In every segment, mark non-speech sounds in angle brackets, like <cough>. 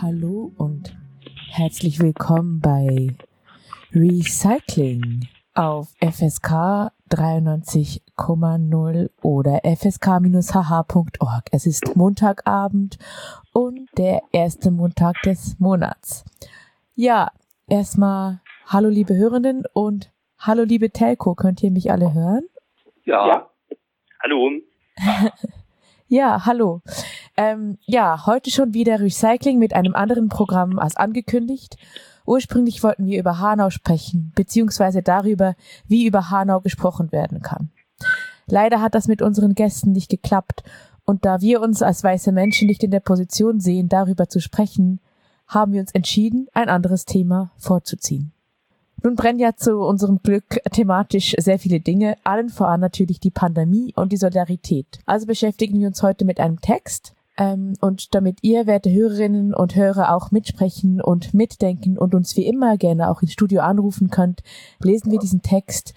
Hallo und herzlich willkommen bei Recycling auf FSK 93,0 oder fsk-hh.org. Es ist Montagabend und der erste Montag des Monats. Ja, erstmal hallo liebe Hörenden und hallo liebe Telco. Könnt ihr mich alle hören? Ja. ja. Hallo. <laughs> ja, hallo. Ähm, ja, heute schon wieder Recycling mit einem anderen Programm als angekündigt. Ursprünglich wollten wir über Hanau sprechen, beziehungsweise darüber, wie über Hanau gesprochen werden kann. Leider hat das mit unseren Gästen nicht geklappt, und da wir uns als weiße Menschen nicht in der Position sehen, darüber zu sprechen, haben wir uns entschieden, ein anderes Thema vorzuziehen. Nun brennen ja zu unserem Glück thematisch sehr viele Dinge, allen voran natürlich die Pandemie und die Solidarität. Also beschäftigen wir uns heute mit einem Text, ähm, und damit ihr, werte Hörerinnen und Hörer, auch mitsprechen und mitdenken und uns wie immer gerne auch ins Studio anrufen könnt, lesen wir diesen Text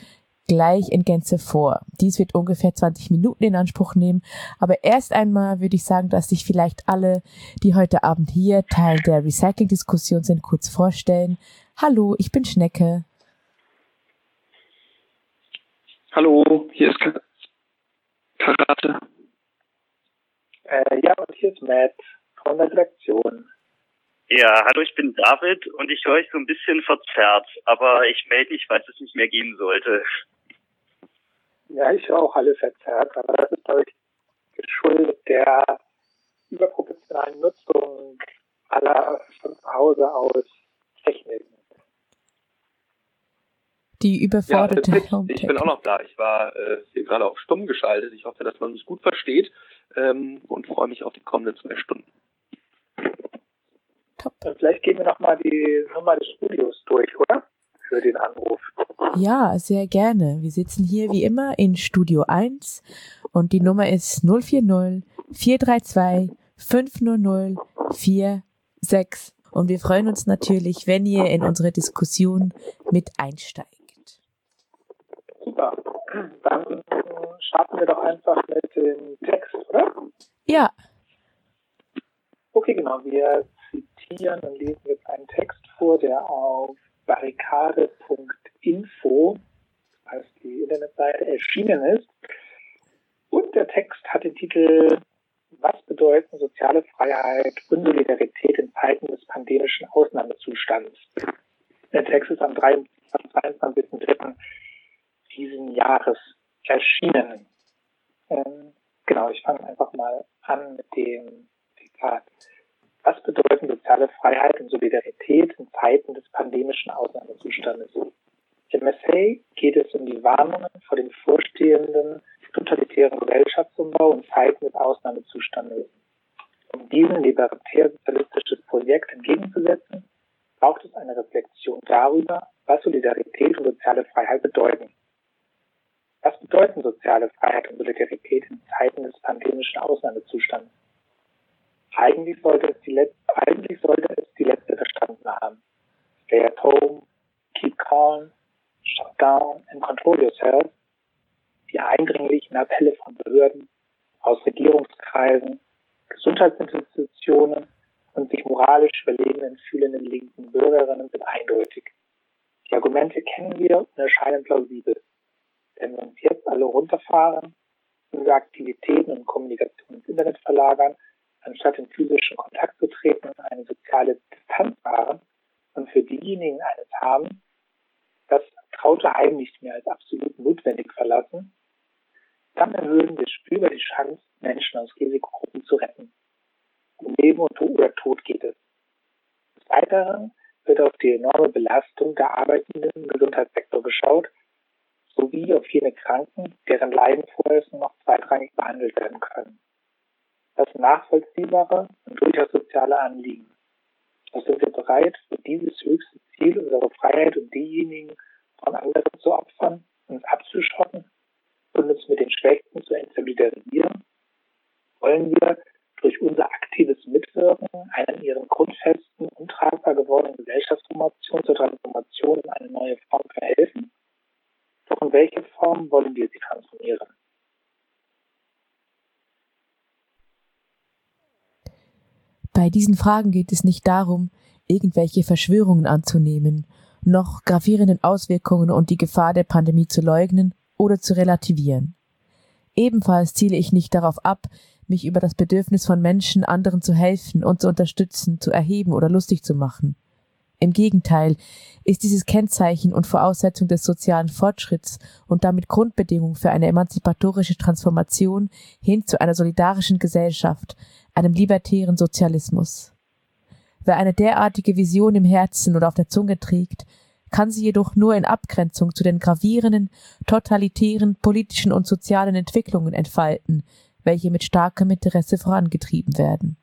gleich in Gänze vor. Dies wird ungefähr 20 Minuten in Anspruch nehmen, aber erst einmal würde ich sagen, dass sich vielleicht alle, die heute Abend hier Teil der Recycling-Diskussion sind, kurz vorstellen. Hallo, ich bin Schnecke. Hallo, hier ist Karate. Äh, ja, und hier ist Matt von der Redaktion. Ja, hallo, ich bin David und ich höre euch so ein bisschen verzerrt, aber ich melde mich, weil es nicht mehr gehen sollte. Ja, ich höre auch alle verzerrt, aber das ist, glaube ich, geschuldet der überproportionalen Nutzung aller von zu Hause aus Techniken. Die überforderte ja, Ich bin auch noch da. Ich war äh, hier gerade auf stumm geschaltet. Ich hoffe, dass man mich gut versteht ähm, und freue mich auf die kommenden zwei Stunden. Top. Vielleicht gehen wir nochmal die Nummer des Studios durch, oder? Für den Anruf. Ja, sehr gerne. Wir sitzen hier wie immer in Studio 1 und die Nummer ist 040 432 500 46. Und wir freuen uns natürlich, wenn ihr in unsere Diskussion mit einsteigt. Super. Dann starten wir doch einfach mit dem Text, oder? Ja. Okay, genau. Wir zitieren und lesen jetzt einen Text vor, der auf barrikade.info, das heißt die Internetseite, erschienen ist. Und der Text hat den Titel Was bedeuten soziale Freiheit und Solidarität in Zeiten des pandemischen Ausnahmezustands? Der Text ist am 23.03 diesen Jahres erschienen. Ähm, genau, ich fange einfach mal an mit dem Zitat. Was bedeuten soziale Freiheit und Solidarität in Zeiten des pandemischen Ausnahmezustandes? Im Essay geht es um die Warnungen vor dem vorstehenden totalitären Gesellschaftsumbau in Zeiten des Ausnahmezustandes. Um diesem libertär-sozialistisches Projekt entgegenzusetzen, braucht es eine Reflexion darüber, was Solidarität und soziale Freiheit bedeuten. Was bedeuten soziale Freiheit und Solidarität in Zeiten des pandemischen Ausnahmezustands? Eigentlich sollte es die letzte, eigentlich sollte es die letzte verstanden haben. Stay at home, keep calm, shut down and control yourself. Die eindringlichen Appelle von Behörden, aus Regierungskreisen, Gesundheitsinstitutionen und sich moralisch überlegenen fühlenden linken Bürgerinnen sind eindeutig. Die Argumente kennen wir und erscheinen plausibel. Wenn wir uns jetzt alle runterfahren, unsere Aktivitäten und Kommunikation ins Internet verlagern, anstatt in physischen Kontakt zu treten und eine soziale Distanz wahren und für diejenigen eines haben, das traute Heim nicht mehr als absolut notwendig verlassen, dann erhöhen wir spürbar die Chance, Menschen aus Risikogruppen zu retten. Um Leben oder Tod geht es. Des Weiteren wird auf die enorme Belastung der Arbeitenden im Gesundheitssektor geschaut, sowie auf jene Kranken, deren Leiden nur noch zweitrangig behandelt werden können. Das nachvollziehbare und durchaus soziale Anliegen. Und sind wir bereit, für dieses höchste Ziel unsere Freiheit und diejenigen von anderen zu opfern, uns abzuschotten und uns mit den Schwächsten zu entsolidarisieren? Wollen wir durch unser aktives Mitwirken einer in ihren Grundfesten untragbar gewordenen Gesellschaftsformation zur Transformation in eine neue Form verhelfen? Doch in welche Form wollen wir sie transformieren? Bei diesen Fragen geht es nicht darum, irgendwelche Verschwörungen anzunehmen, noch gravierenden Auswirkungen und die Gefahr der Pandemie zu leugnen oder zu relativieren. Ebenfalls ziele ich nicht darauf ab, mich über das Bedürfnis von Menschen, anderen zu helfen und zu unterstützen, zu erheben oder lustig zu machen. Im Gegenteil ist dieses Kennzeichen und Voraussetzung des sozialen Fortschritts und damit Grundbedingung für eine emanzipatorische Transformation hin zu einer solidarischen Gesellschaft, einem libertären Sozialismus. Wer eine derartige Vision im Herzen oder auf der Zunge trägt, kann sie jedoch nur in Abgrenzung zu den gravierenden, totalitären politischen und sozialen Entwicklungen entfalten, welche mit starkem Interesse vorangetrieben werden.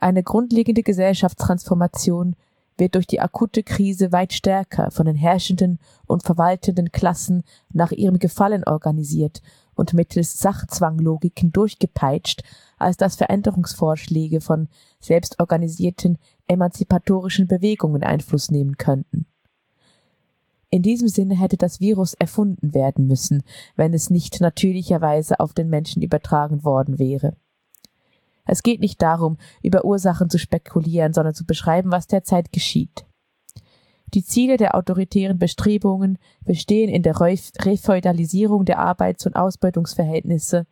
Eine grundlegende Gesellschaftstransformation wird durch die akute Krise weit stärker von den herrschenden und verwaltenden Klassen nach ihrem Gefallen organisiert und mittels Sachzwanglogiken durchgepeitscht, als dass Veränderungsvorschläge von selbstorganisierten emanzipatorischen Bewegungen Einfluss nehmen könnten. In diesem Sinne hätte das Virus erfunden werden müssen, wenn es nicht natürlicherweise auf den Menschen übertragen worden wäre. Es geht nicht darum, über Ursachen zu spekulieren, sondern zu beschreiben, was derzeit geschieht. Die Ziele der autoritären Bestrebungen bestehen in der Refeudalisierung der Arbeits- und Ausbeutungsverhältnisse,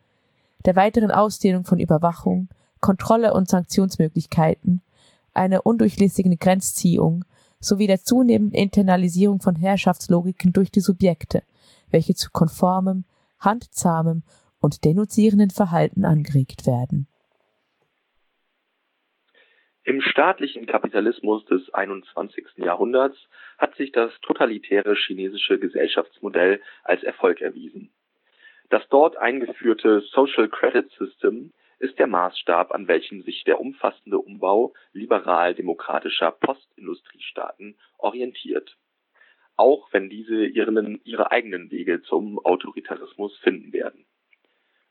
der weiteren Ausdehnung von Überwachung, Kontrolle und Sanktionsmöglichkeiten, einer undurchlässigen Grenzziehung sowie der zunehmenden Internalisierung von Herrschaftslogiken durch die Subjekte, welche zu konformem, handzahmem und denunzierenden Verhalten angeregt werden. Im staatlichen Kapitalismus des 21. Jahrhunderts hat sich das totalitäre chinesische Gesellschaftsmodell als Erfolg erwiesen. Das dort eingeführte Social Credit System ist der Maßstab, an welchem sich der umfassende Umbau liberal-demokratischer Postindustriestaaten orientiert. Auch wenn diese ihren, ihre eigenen Wege zum Autoritarismus finden werden.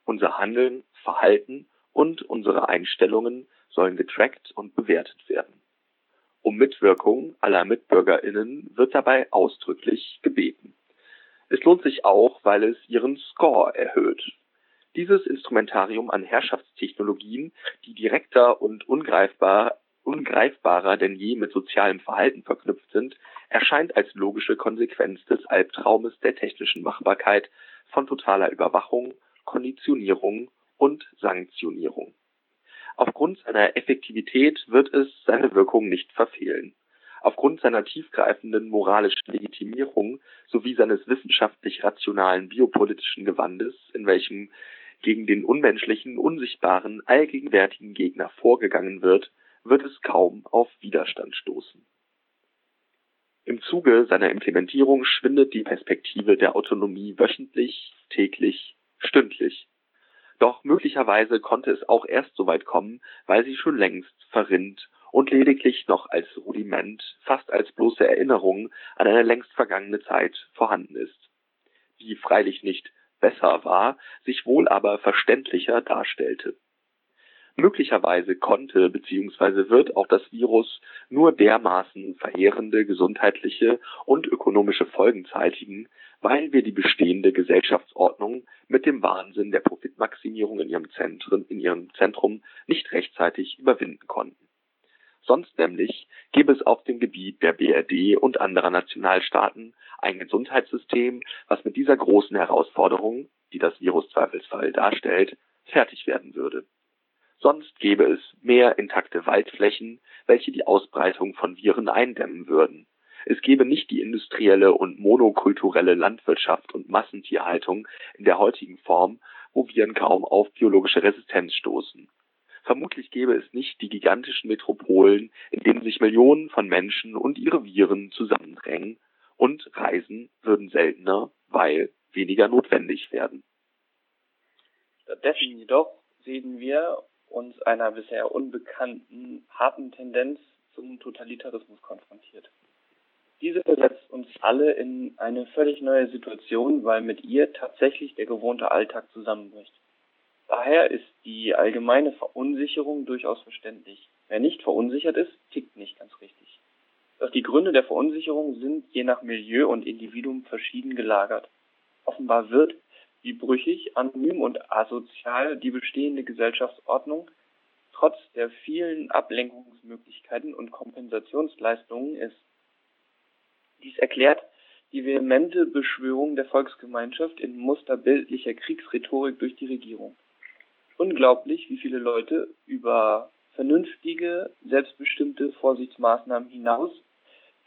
Unser Handeln, Verhalten und unsere Einstellungen sollen getrackt und bewertet werden. Um Mitwirkung aller MitbürgerInnen wird dabei ausdrücklich gebeten. Es lohnt sich auch, weil es ihren Score erhöht. Dieses Instrumentarium an Herrschaftstechnologien, die direkter und ungreifbar, ungreifbarer denn je mit sozialem Verhalten verknüpft sind, erscheint als logische Konsequenz des Albtraumes der technischen Machbarkeit von totaler Überwachung, Konditionierung und Sanktionierung. Aufgrund seiner Effektivität wird es seine Wirkung nicht verfehlen. Aufgrund seiner tiefgreifenden moralischen Legitimierung sowie seines wissenschaftlich rationalen biopolitischen Gewandes, in welchem gegen den unmenschlichen, unsichtbaren, allgegenwärtigen Gegner vorgegangen wird, wird es kaum auf Widerstand stoßen. Im Zuge seiner Implementierung schwindet die Perspektive der Autonomie wöchentlich, täglich, stündlich doch möglicherweise konnte es auch erst so weit kommen, weil sie schon längst verrinnt und lediglich noch als Rudiment, fast als bloße Erinnerung an eine längst vergangene Zeit vorhanden ist, die freilich nicht besser war, sich wohl aber verständlicher darstellte. Möglicherweise konnte bzw. wird auch das Virus nur dermaßen verheerende gesundheitliche und ökonomische Folgen zeitigen, weil wir die bestehende Gesellschaftsordnung mit dem Wahnsinn der Profitmaximierung in ihrem Zentrum, in ihrem Zentrum nicht rechtzeitig überwinden konnten. Sonst nämlich gäbe es auf dem Gebiet der BRD und anderer Nationalstaaten ein Gesundheitssystem, was mit dieser großen Herausforderung, die das Virus Zweifelsfall darstellt, fertig werden würde. Sonst gäbe es mehr intakte Waldflächen, welche die Ausbreitung von Viren eindämmen würden. Es gäbe nicht die industrielle und monokulturelle Landwirtschaft und Massentierhaltung in der heutigen Form, wo Viren kaum auf biologische Resistenz stoßen. Vermutlich gäbe es nicht die gigantischen Metropolen, in denen sich Millionen von Menschen und ihre Viren zusammendrängen, und Reisen würden seltener, weil weniger notwendig werden. Stattdessen jedoch sehen wir uns einer bisher unbekannten harten Tendenz zum Totalitarismus konfrontiert. Diese versetzt uns alle in eine völlig neue Situation, weil mit ihr tatsächlich der gewohnte Alltag zusammenbricht. Daher ist die allgemeine Verunsicherung durchaus verständlich. Wer nicht verunsichert ist, tickt nicht ganz richtig. Doch die Gründe der Verunsicherung sind je nach Milieu und Individuum verschieden gelagert. Offenbar wird wie brüchig, anonym und asozial die bestehende Gesellschaftsordnung trotz der vielen Ablenkungsmöglichkeiten und Kompensationsleistungen ist. Dies erklärt die vehemente Beschwörung der Volksgemeinschaft in musterbildlicher Kriegsrhetorik durch die Regierung. Unglaublich, wie viele Leute über vernünftige, selbstbestimmte Vorsichtsmaßnahmen hinaus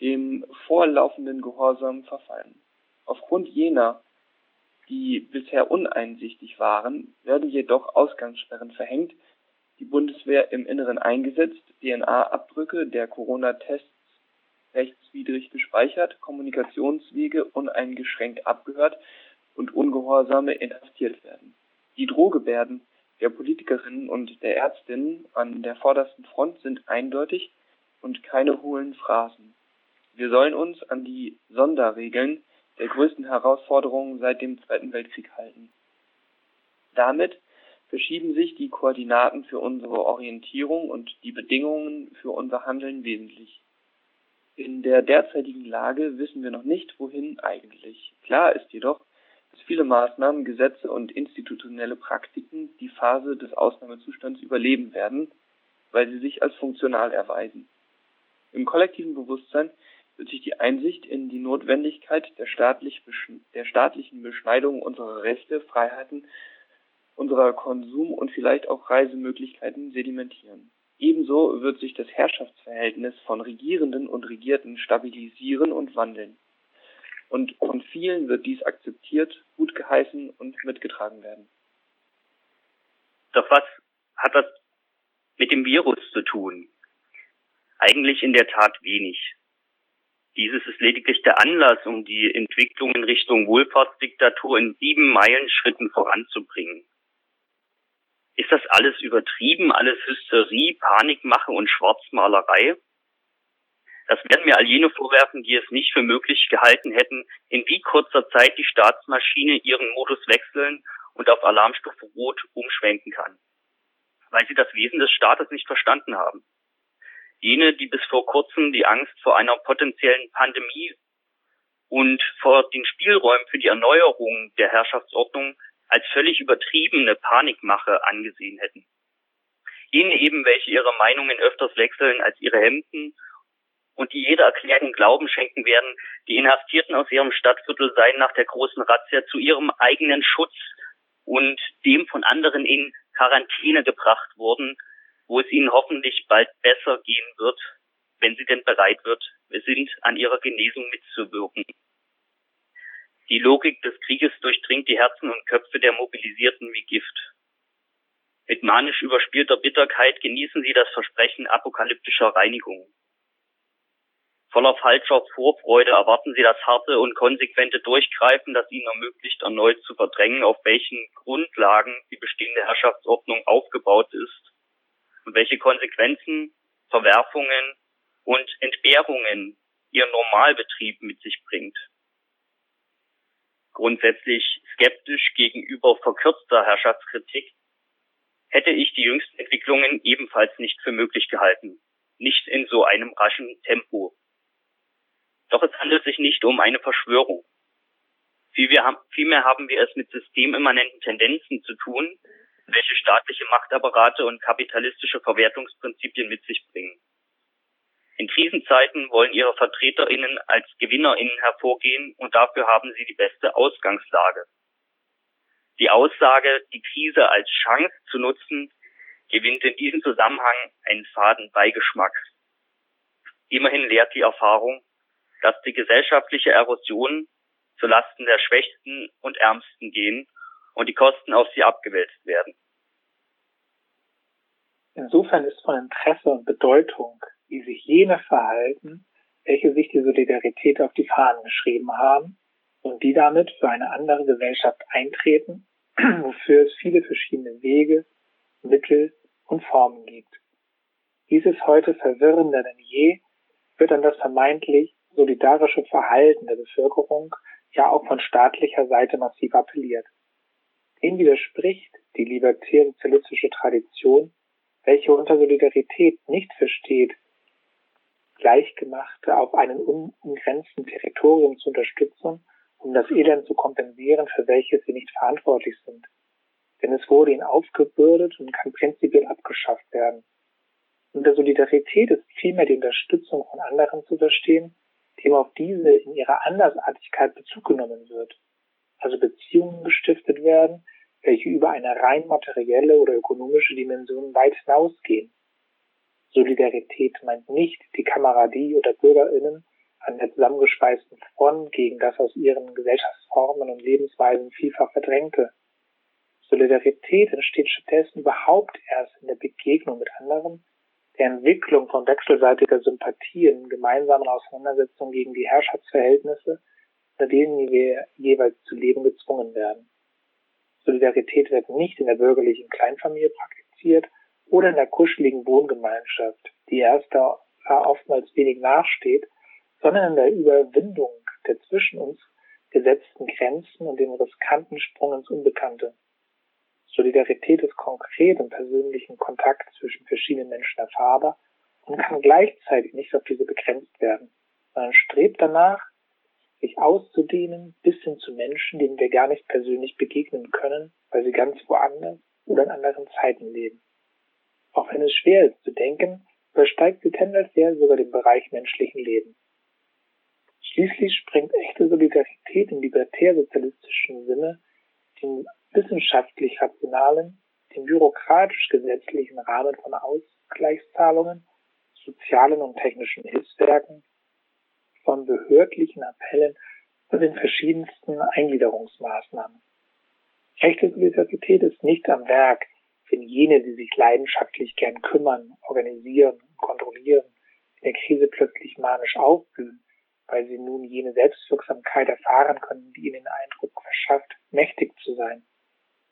dem vorlaufenden Gehorsam verfallen. Aufgrund jener, die bisher uneinsichtig waren, werden jedoch Ausgangssperren verhängt, die Bundeswehr im Inneren eingesetzt, DNA-Abdrücke der Corona-Tests rechtswidrig gespeichert, Kommunikationswege uneingeschränkt abgehört und Ungehorsame inhaftiert werden. Die Drohgebärden der Politikerinnen und der Ärztinnen an der vordersten Front sind eindeutig und keine hohlen Phrasen. Wir sollen uns an die Sonderregeln der größten Herausforderungen seit dem Zweiten Weltkrieg halten. Damit verschieben sich die Koordinaten für unsere Orientierung und die Bedingungen für unser Handeln wesentlich. In der derzeitigen Lage wissen wir noch nicht, wohin eigentlich. Klar ist jedoch, dass viele Maßnahmen, Gesetze und institutionelle Praktiken die Phase des Ausnahmezustands überleben werden, weil sie sich als funktional erweisen. Im kollektiven Bewusstsein sich die Einsicht in die Notwendigkeit der, staatlich der staatlichen Beschneidung unserer Rechte, Freiheiten, unserer Konsum- und vielleicht auch Reisemöglichkeiten sedimentieren. Ebenso wird sich das Herrschaftsverhältnis von Regierenden und Regierten stabilisieren und wandeln. Und von vielen wird dies akzeptiert, gutgeheißen und mitgetragen werden. Doch was hat das mit dem Virus zu tun? Eigentlich in der Tat wenig. Dieses ist lediglich der Anlass, um die Entwicklung in Richtung Wohlfahrtsdiktatur in sieben Meilenschritten voranzubringen. Ist das alles übertrieben, alles Hysterie, Panikmache und Schwarzmalerei? Das werden mir all jene vorwerfen, die es nicht für möglich gehalten hätten, in wie kurzer Zeit die Staatsmaschine ihren Modus wechseln und auf Alarmstufe Rot umschwenken kann. Weil sie das Wesen des Staates nicht verstanden haben. Jene, die bis vor kurzem die Angst vor einer potenziellen Pandemie und vor den Spielräumen für die Erneuerung der Herrschaftsordnung als völlig übertriebene Panikmache angesehen hätten. Jene eben, welche ihre Meinungen öfters wechseln als ihre Hemden und die jeder Erklärung Glauben schenken werden, die Inhaftierten aus ihrem Stadtviertel seien nach der großen Razzia zu ihrem eigenen Schutz und dem von anderen in Quarantäne gebracht worden, wo es ihnen hoffentlich bald besser gehen wird, wenn sie denn bereit wird, sind, an ihrer Genesung mitzuwirken. Die Logik des Krieges durchdringt die Herzen und Köpfe der Mobilisierten wie Gift. Mit manisch überspielter Bitterkeit genießen sie das Versprechen apokalyptischer Reinigung. Voller falscher Vorfreude erwarten sie das harte und konsequente Durchgreifen, das ihnen ermöglicht, erneut zu verdrängen, auf welchen Grundlagen die bestehende Herrschaftsordnung aufgebaut ist und welche Konsequenzen, Verwerfungen und Entbehrungen ihr Normalbetrieb mit sich bringt. Grundsätzlich skeptisch gegenüber verkürzter Herrschaftskritik hätte ich die jüngsten Entwicklungen ebenfalls nicht für möglich gehalten, nicht in so einem raschen Tempo. Doch es handelt sich nicht um eine Verschwörung. Vielmehr haben wir es mit systemimmanenten Tendenzen zu tun, welche staatliche Machtapparate und kapitalistische Verwertungsprinzipien mit sich bringen. In Krisenzeiten wollen ihre VertreterInnen als GewinnerInnen hervorgehen und dafür haben sie die beste Ausgangslage. Die Aussage, die Krise als Chance zu nutzen, gewinnt in diesem Zusammenhang einen faden Beigeschmack. Immerhin lehrt die Erfahrung, dass die gesellschaftliche Erosion zu Lasten der Schwächsten und Ärmsten gehen und die Kosten auf sie abgewälzt werden. Insofern ist von Interesse und Bedeutung, wie sich jene verhalten, welche sich die Solidarität auf die Fahnen geschrieben haben und die damit für eine andere Gesellschaft eintreten, <clears throat> wofür es viele verschiedene Wege, Mittel und Formen gibt. Dieses heute verwirrender denn je wird an das vermeintlich solidarische Verhalten der Bevölkerung ja auch von staatlicher Seite massiv appelliert. Dem widerspricht die libertär-sozialistische Tradition, welche unter Solidarität nicht versteht, Gleichgemachte auf einem unumgrenzten Territorium zu unterstützen, um das Elend zu kompensieren, für welches sie nicht verantwortlich sind. denn es wurde ihnen aufgebürdet und kann prinzipiell abgeschafft werden. Unter Solidarität ist vielmehr die Unterstützung von anderen zu verstehen, dem auf diese in ihrer Andersartigkeit Bezug genommen wird, also Beziehungen gestiftet werden, welche über eine rein materielle oder ökonomische Dimension weit hinausgehen. Solidarität meint nicht die Kameradie oder BürgerInnen an der zusammengeschweißten Front gegen das aus ihren Gesellschaftsformen und Lebensweisen vielfach verdrängte. Solidarität entsteht stattdessen überhaupt erst in der Begegnung mit anderen, der Entwicklung von wechselseitiger Sympathie in gemeinsamen Auseinandersetzungen gegen die Herrschaftsverhältnisse, unter denen wir jeweils zu leben gezwungen werden. Solidarität wird nicht in der bürgerlichen Kleinfamilie praktiziert oder in der kuscheligen Wohngemeinschaft, die erster oftmals wenig nachsteht, sondern in der Überwindung der zwischen uns gesetzten Grenzen und dem riskanten Sprung ins Unbekannte. Solidarität ist konkret im persönlichen Kontakt zwischen verschiedenen Menschen erfahrbar und kann gleichzeitig nicht auf diese begrenzt werden, sondern strebt danach, sich auszudehnen bis hin zu Menschen, denen wir gar nicht persönlich begegnen können, weil sie ganz woanders oder in anderen Zeiten leben. Auch wenn es schwer ist zu denken, übersteigt sie tendenziell sogar den Bereich menschlichen Lebens. Schließlich sprengt echte Solidarität im libertär-sozialistischen Sinne den wissenschaftlich rationalen, dem bürokratisch-gesetzlichen Rahmen von Ausgleichszahlungen, sozialen und technischen Hilfswerken, von behördlichen Appellen und den verschiedensten Eingliederungsmaßnahmen. Echte Solidarität ist nicht am Werk, wenn jene, die sich leidenschaftlich gern kümmern, organisieren und kontrollieren, in der Krise plötzlich manisch aufblühen, weil sie nun jene Selbstwirksamkeit erfahren können, die ihnen den Eindruck verschafft, mächtig zu sein.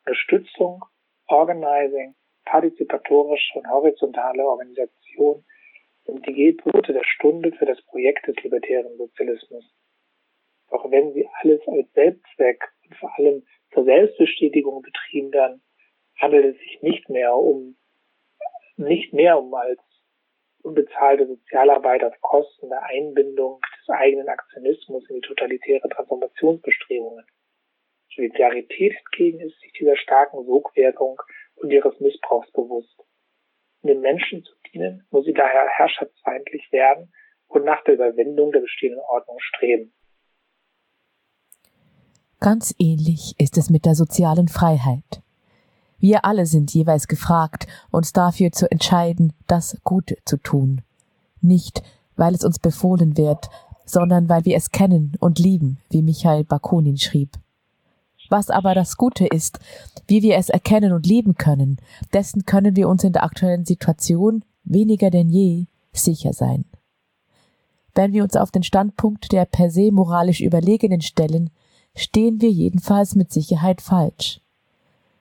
Unterstützung, Organizing, partizipatorische und horizontale Organisation sind die Gebote der Stunde für das Projekt des libertären Sozialismus. Doch wenn sie alles als Selbstzweck und vor allem zur Selbstbestätigung betrieben werden, handelt es sich nicht mehr um nicht mehr um als unbezahlte Sozialarbeit auf Kosten der Einbindung des eigenen Aktionismus in die totalitäre Transformationsbestrebungen. Solidarität hingegen ist sich dieser starken Sogwirkung und ihres Missbrauchs bewusst. Um den Menschen zu dienen, muss sie daher herrschaftsfeindlich werden und nach der Überwindung der bestehenden Ordnung streben. Ganz ähnlich ist es mit der sozialen Freiheit. Wir alle sind jeweils gefragt, uns dafür zu entscheiden, das Gute zu tun. Nicht, weil es uns befohlen wird, sondern weil wir es kennen und lieben, wie Michael Bakunin schrieb. Was aber das Gute ist, wie wir es erkennen und lieben können, dessen können wir uns in der aktuellen Situation weniger denn je sicher sein. Wenn wir uns auf den Standpunkt der per se moralisch Überlegenen stellen, stehen wir jedenfalls mit Sicherheit falsch.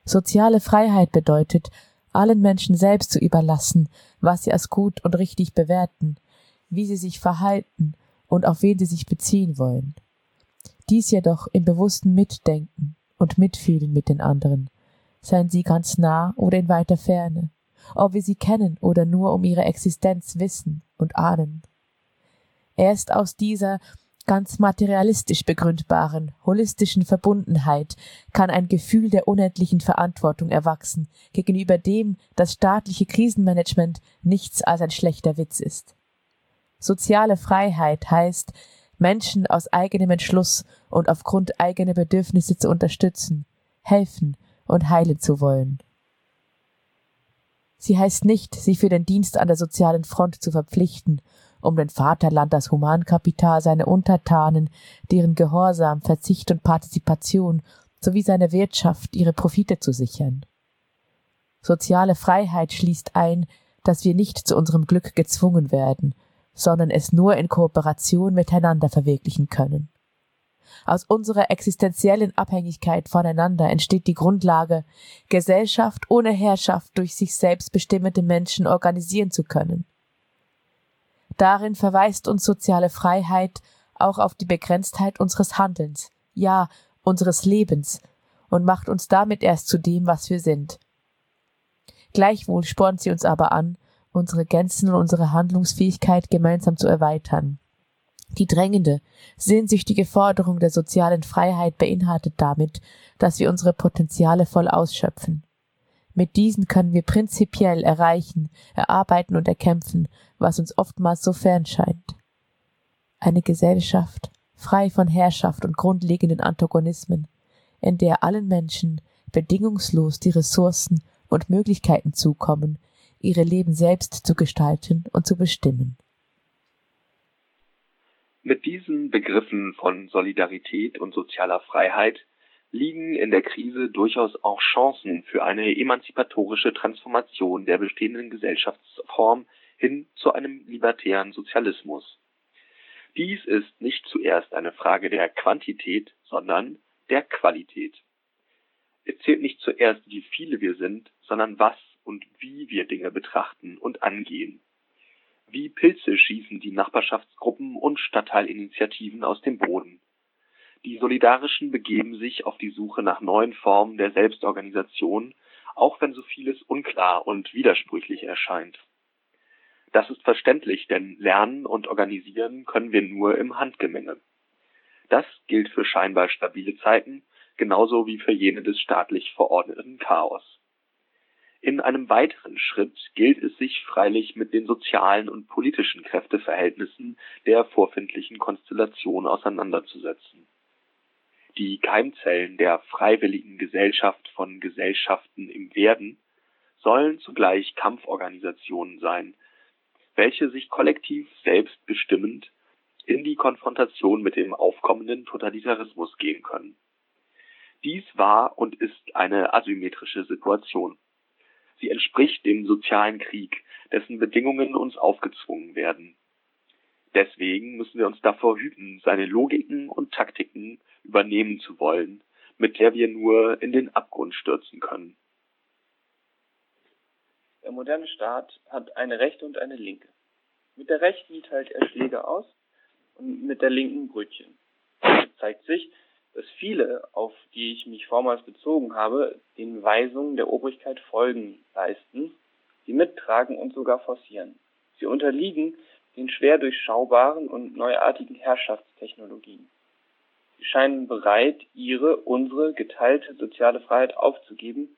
Soziale Freiheit bedeutet, allen Menschen selbst zu überlassen, was sie als gut und richtig bewerten, wie sie sich verhalten und auf wen sie sich beziehen wollen. Dies jedoch im bewussten Mitdenken und Mitfühlen mit den anderen, seien sie ganz nah oder in weiter Ferne, ob wir sie kennen oder nur um ihre Existenz wissen und ahnen. Erst aus dieser ganz materialistisch begründbaren, holistischen Verbundenheit kann ein Gefühl der unendlichen Verantwortung erwachsen, gegenüber dem das staatliche Krisenmanagement nichts als ein schlechter Witz ist. Soziale Freiheit heißt, Menschen aus eigenem Entschluss und aufgrund eigener Bedürfnisse zu unterstützen, helfen und heilen zu wollen. Sie heißt nicht, sich für den Dienst an der sozialen Front zu verpflichten um dem Vaterland das Humankapital seine Untertanen, deren Gehorsam, Verzicht und Partizipation sowie seine Wirtschaft ihre Profite zu sichern. Soziale Freiheit schließt ein, dass wir nicht zu unserem Glück gezwungen werden, sondern es nur in Kooperation miteinander verwirklichen können. Aus unserer existenziellen Abhängigkeit voneinander entsteht die Grundlage, Gesellschaft ohne Herrschaft durch sich selbst bestimmende Menschen organisieren zu können. Darin verweist uns soziale Freiheit auch auf die Begrenztheit unseres Handelns, ja unseres Lebens, und macht uns damit erst zu dem, was wir sind. Gleichwohl spornt sie uns aber an, unsere Grenzen und unsere Handlungsfähigkeit gemeinsam zu erweitern. Die drängende, sehnsüchtige Forderung der sozialen Freiheit beinhaltet damit, dass wir unsere Potenziale voll ausschöpfen. Mit diesen können wir prinzipiell erreichen, erarbeiten und erkämpfen, was uns oftmals so fern scheint. Eine Gesellschaft, frei von Herrschaft und grundlegenden Antagonismen, in der allen Menschen bedingungslos die Ressourcen und Möglichkeiten zukommen, ihre Leben selbst zu gestalten und zu bestimmen. Mit diesen Begriffen von Solidarität und sozialer Freiheit liegen in der Krise durchaus auch Chancen für eine emanzipatorische Transformation der bestehenden Gesellschaftsform hin zu einem libertären Sozialismus. Dies ist nicht zuerst eine Frage der Quantität, sondern der Qualität. Es zählt nicht zuerst, wie viele wir sind, sondern was und wie wir Dinge betrachten und angehen. Wie Pilze schießen die Nachbarschaftsgruppen und Stadtteilinitiativen aus dem Boden. Die Solidarischen begeben sich auf die Suche nach neuen Formen der Selbstorganisation, auch wenn so vieles unklar und widersprüchlich erscheint. Das ist verständlich, denn lernen und organisieren können wir nur im Handgemenge. Das gilt für scheinbar stabile Zeiten, genauso wie für jene des staatlich verordneten Chaos. In einem weiteren Schritt gilt es sich freilich mit den sozialen und politischen Kräfteverhältnissen der vorfindlichen Konstellation auseinanderzusetzen die Keimzellen der freiwilligen Gesellschaft von Gesellschaften im Werden sollen zugleich Kampforganisationen sein, welche sich kollektiv selbstbestimmend in die Konfrontation mit dem aufkommenden Totalitarismus gehen können. Dies war und ist eine asymmetrische Situation. Sie entspricht dem sozialen Krieg, dessen Bedingungen uns aufgezwungen werden. Deswegen müssen wir uns davor hüten, seine Logiken und Taktiken übernehmen zu wollen, mit der wir nur in den Abgrund stürzen können. Der moderne Staat hat eine rechte und eine linke. Mit der rechten teilt er Schläge aus und mit der linken Brötchen. Es zeigt sich, dass viele, auf die ich mich vormals bezogen habe, den Weisungen der Obrigkeit Folgen leisten, sie mittragen und sogar forcieren. Sie unterliegen den schwer durchschaubaren und neuartigen Herrschaftstechnologien. Sie scheinen bereit, ihre, unsere geteilte soziale Freiheit aufzugeben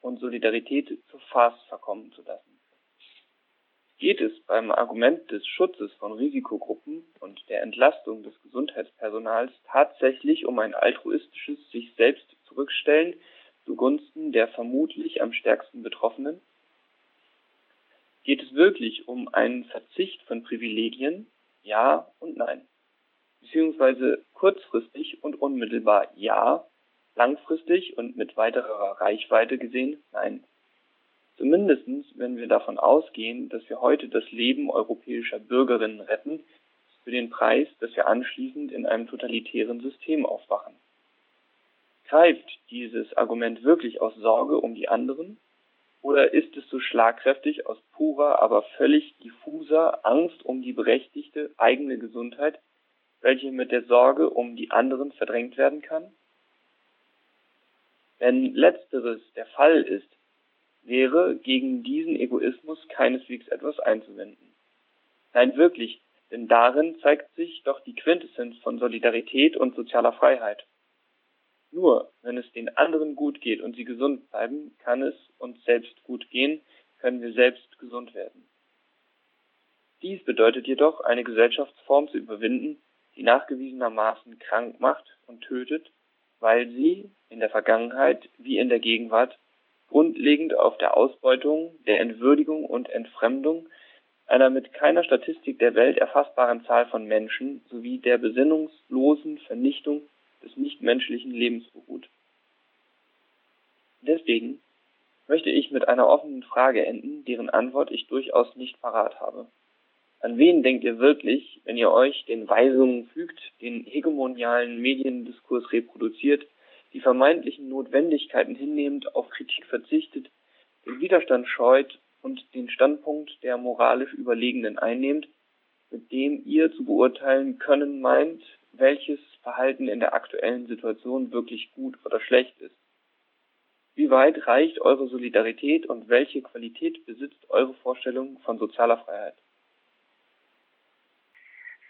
und Solidarität zur Farce verkommen zu lassen. Geht es beim Argument des Schutzes von Risikogruppen und der Entlastung des Gesundheitspersonals tatsächlich um ein altruistisches sich selbst zurückstellen zugunsten der vermutlich am stärksten Betroffenen? Geht es wirklich um einen Verzicht von Privilegien? Ja und nein beziehungsweise kurzfristig und unmittelbar ja, langfristig und mit weiterer Reichweite gesehen nein. Zumindestens, wenn wir davon ausgehen, dass wir heute das Leben europäischer Bürgerinnen retten, für den Preis, dass wir anschließend in einem totalitären System aufwachen. Greift dieses Argument wirklich aus Sorge um die anderen? Oder ist es so schlagkräftig aus purer, aber völlig diffuser Angst um die berechtigte eigene Gesundheit, welche mit der Sorge um die anderen verdrängt werden kann? Wenn letzteres der Fall ist, wäre gegen diesen Egoismus keineswegs etwas einzuwenden. Nein, wirklich, denn darin zeigt sich doch die Quintessenz von Solidarität und sozialer Freiheit. Nur wenn es den anderen gut geht und sie gesund bleiben, kann es uns selbst gut gehen, können wir selbst gesund werden. Dies bedeutet jedoch, eine Gesellschaftsform zu überwinden, die nachgewiesenermaßen krank macht und tötet, weil sie in der Vergangenheit wie in der Gegenwart grundlegend auf der Ausbeutung, der Entwürdigung und Entfremdung einer mit keiner Statistik der Welt erfassbaren Zahl von Menschen sowie der besinnungslosen Vernichtung des nichtmenschlichen Lebens beruht. Deswegen möchte ich mit einer offenen Frage enden, deren Antwort ich durchaus nicht parat habe. An wen denkt ihr wirklich, wenn ihr euch den Weisungen fügt, den hegemonialen Mediendiskurs reproduziert, die vermeintlichen Notwendigkeiten hinnehmend, auf Kritik verzichtet, den Widerstand scheut und den Standpunkt der moralisch Überlegenen einnehmt, mit dem ihr zu beurteilen können meint, welches Verhalten in der aktuellen Situation wirklich gut oder schlecht ist. Wie weit reicht eure Solidarität und welche Qualität besitzt eure Vorstellung von sozialer Freiheit?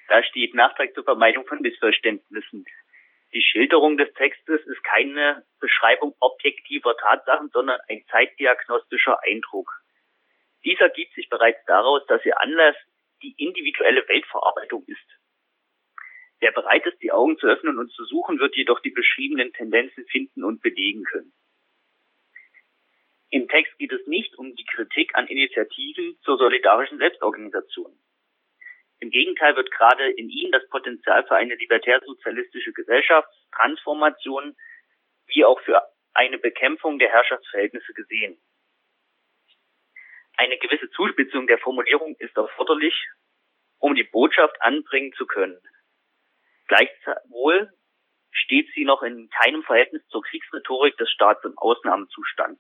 Da steht Nachtrag zur Vermeidung von Missverständnissen. Die Schilderung des Textes ist keine Beschreibung objektiver Tatsachen, sondern ein zeitdiagnostischer Eindruck. Dieser gibt sich bereits daraus, dass ihr Anlass die individuelle Weltverarbeitung ist. Wer bereit ist, die Augen zu öffnen und zu suchen, wird jedoch die beschriebenen Tendenzen finden und belegen können. Im Text geht es nicht um die Kritik an Initiativen zur solidarischen Selbstorganisation. Im Gegenteil wird gerade in ihnen das Potenzial für eine libertär-sozialistische Gesellschaftstransformation wie auch für eine Bekämpfung der Herrschaftsverhältnisse gesehen. Eine gewisse Zuspitzung der Formulierung ist erforderlich, um die Botschaft anbringen zu können. Gleichwohl steht sie noch in keinem Verhältnis zur Kriegsrhetorik des Staats im Ausnahmezustand.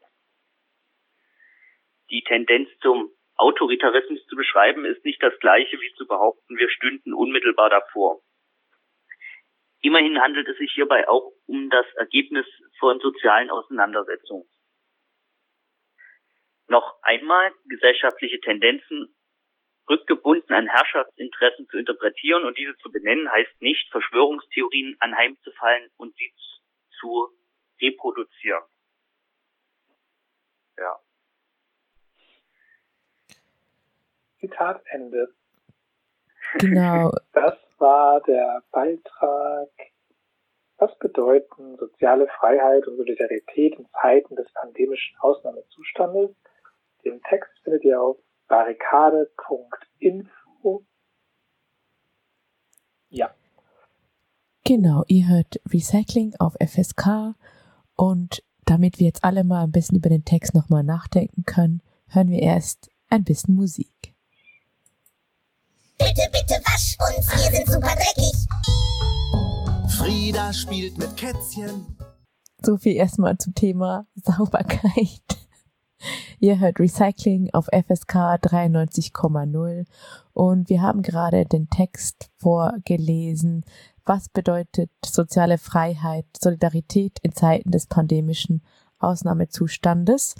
Die Tendenz zum Autoritarismus zu beschreiben, ist nicht das gleiche wie zu behaupten, wir stünden unmittelbar davor. Immerhin handelt es sich hierbei auch um das Ergebnis von sozialen Auseinandersetzungen. Noch einmal, gesellschaftliche Tendenzen rückgebunden an Herrschaftsinteressen zu interpretieren und diese zu benennen, heißt nicht, Verschwörungstheorien anheimzufallen und sie zu reproduzieren. Ja. Zitat Ende. Genau. <laughs> Das war der Beitrag. Was bedeuten soziale Freiheit und Solidarität in Zeiten des pandemischen Ausnahmezustandes? Den Text findet ihr auf barrikade.info. Ja. Genau, ihr hört Recycling auf FSK und damit wir jetzt alle mal ein bisschen über den Text nochmal nachdenken können, hören wir erst ein bisschen Musik. Bitte, bitte wasch uns, wir sind super dreckig. Frieda spielt mit Kätzchen. So viel erstmal zum Thema Sauberkeit. Ihr hört Recycling auf FSK 93,0 und wir haben gerade den Text vorgelesen. Was bedeutet soziale Freiheit, Solidarität in Zeiten des pandemischen Ausnahmezustandes,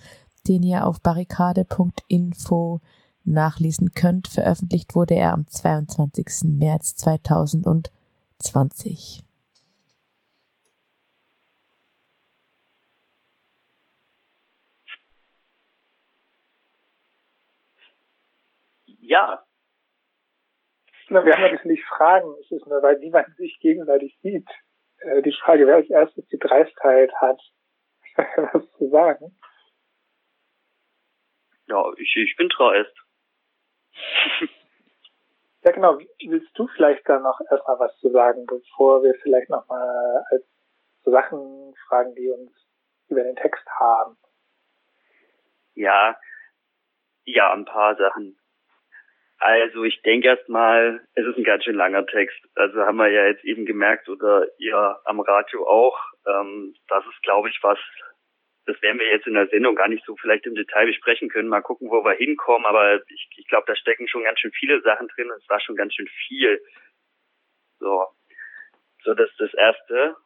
den ihr auf barrikade.info nachlesen könnt. Veröffentlicht wurde er am 22. März 2020. Ja. Na, wir haben natürlich Fragen. Es ist nur, weil niemand sich gegenseitig sieht. Äh, die Frage, wer als erstes die Dreistheit hat, <laughs> was zu sagen. Ja, ich, ich bin dreist. Ja, genau. Willst du vielleicht da noch erstmal was zu sagen, bevor wir vielleicht nochmal als so Sachen fragen, die uns über den Text haben? Ja, ja, ein paar Sachen. Also ich denke erstmal, es ist ein ganz schön langer Text. Also haben wir ja jetzt eben gemerkt oder ihr am Radio auch. Ähm, das ist, glaube ich, was, das werden wir jetzt in der Sendung gar nicht so vielleicht im Detail besprechen können. Mal gucken, wo wir hinkommen. Aber ich, ich glaube, da stecken schon ganz schön viele Sachen drin es war schon ganz schön viel. So, so das ist das Erste.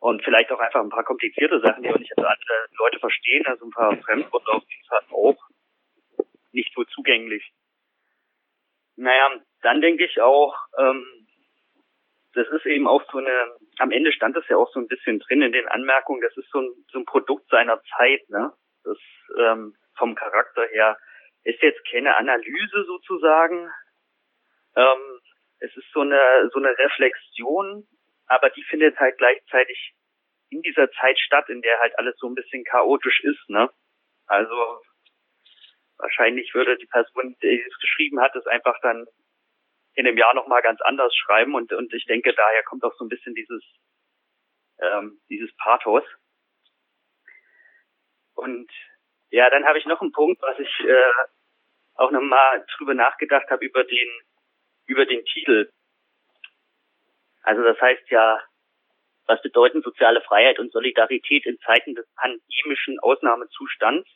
Und vielleicht auch einfach ein paar komplizierte Sachen, die auch nicht andere Leute verstehen. Also ein paar Fremdworte auf jeden Fall auch nicht so zugänglich. Naja, dann denke ich auch, ähm, das ist eben auch so eine, am Ende stand das ja auch so ein bisschen drin in den Anmerkungen, das ist so ein, so ein Produkt seiner Zeit, ne? Das ähm, vom Charakter her ist jetzt keine Analyse sozusagen. Ähm, es ist so eine so eine Reflexion, aber die findet halt gleichzeitig in dieser Zeit statt, in der halt alles so ein bisschen chaotisch ist, ne? Also wahrscheinlich würde die Person, die es geschrieben hat, es einfach dann in einem Jahr nochmal ganz anders schreiben und, und ich denke, daher kommt auch so ein bisschen dieses, ähm, dieses Pathos. Und ja, dann habe ich noch einen Punkt, was ich äh, auch nochmal drüber nachgedacht habe über den, über den Titel. Also das heißt ja, was bedeuten soziale Freiheit und Solidarität in Zeiten des pandemischen Ausnahmezustands?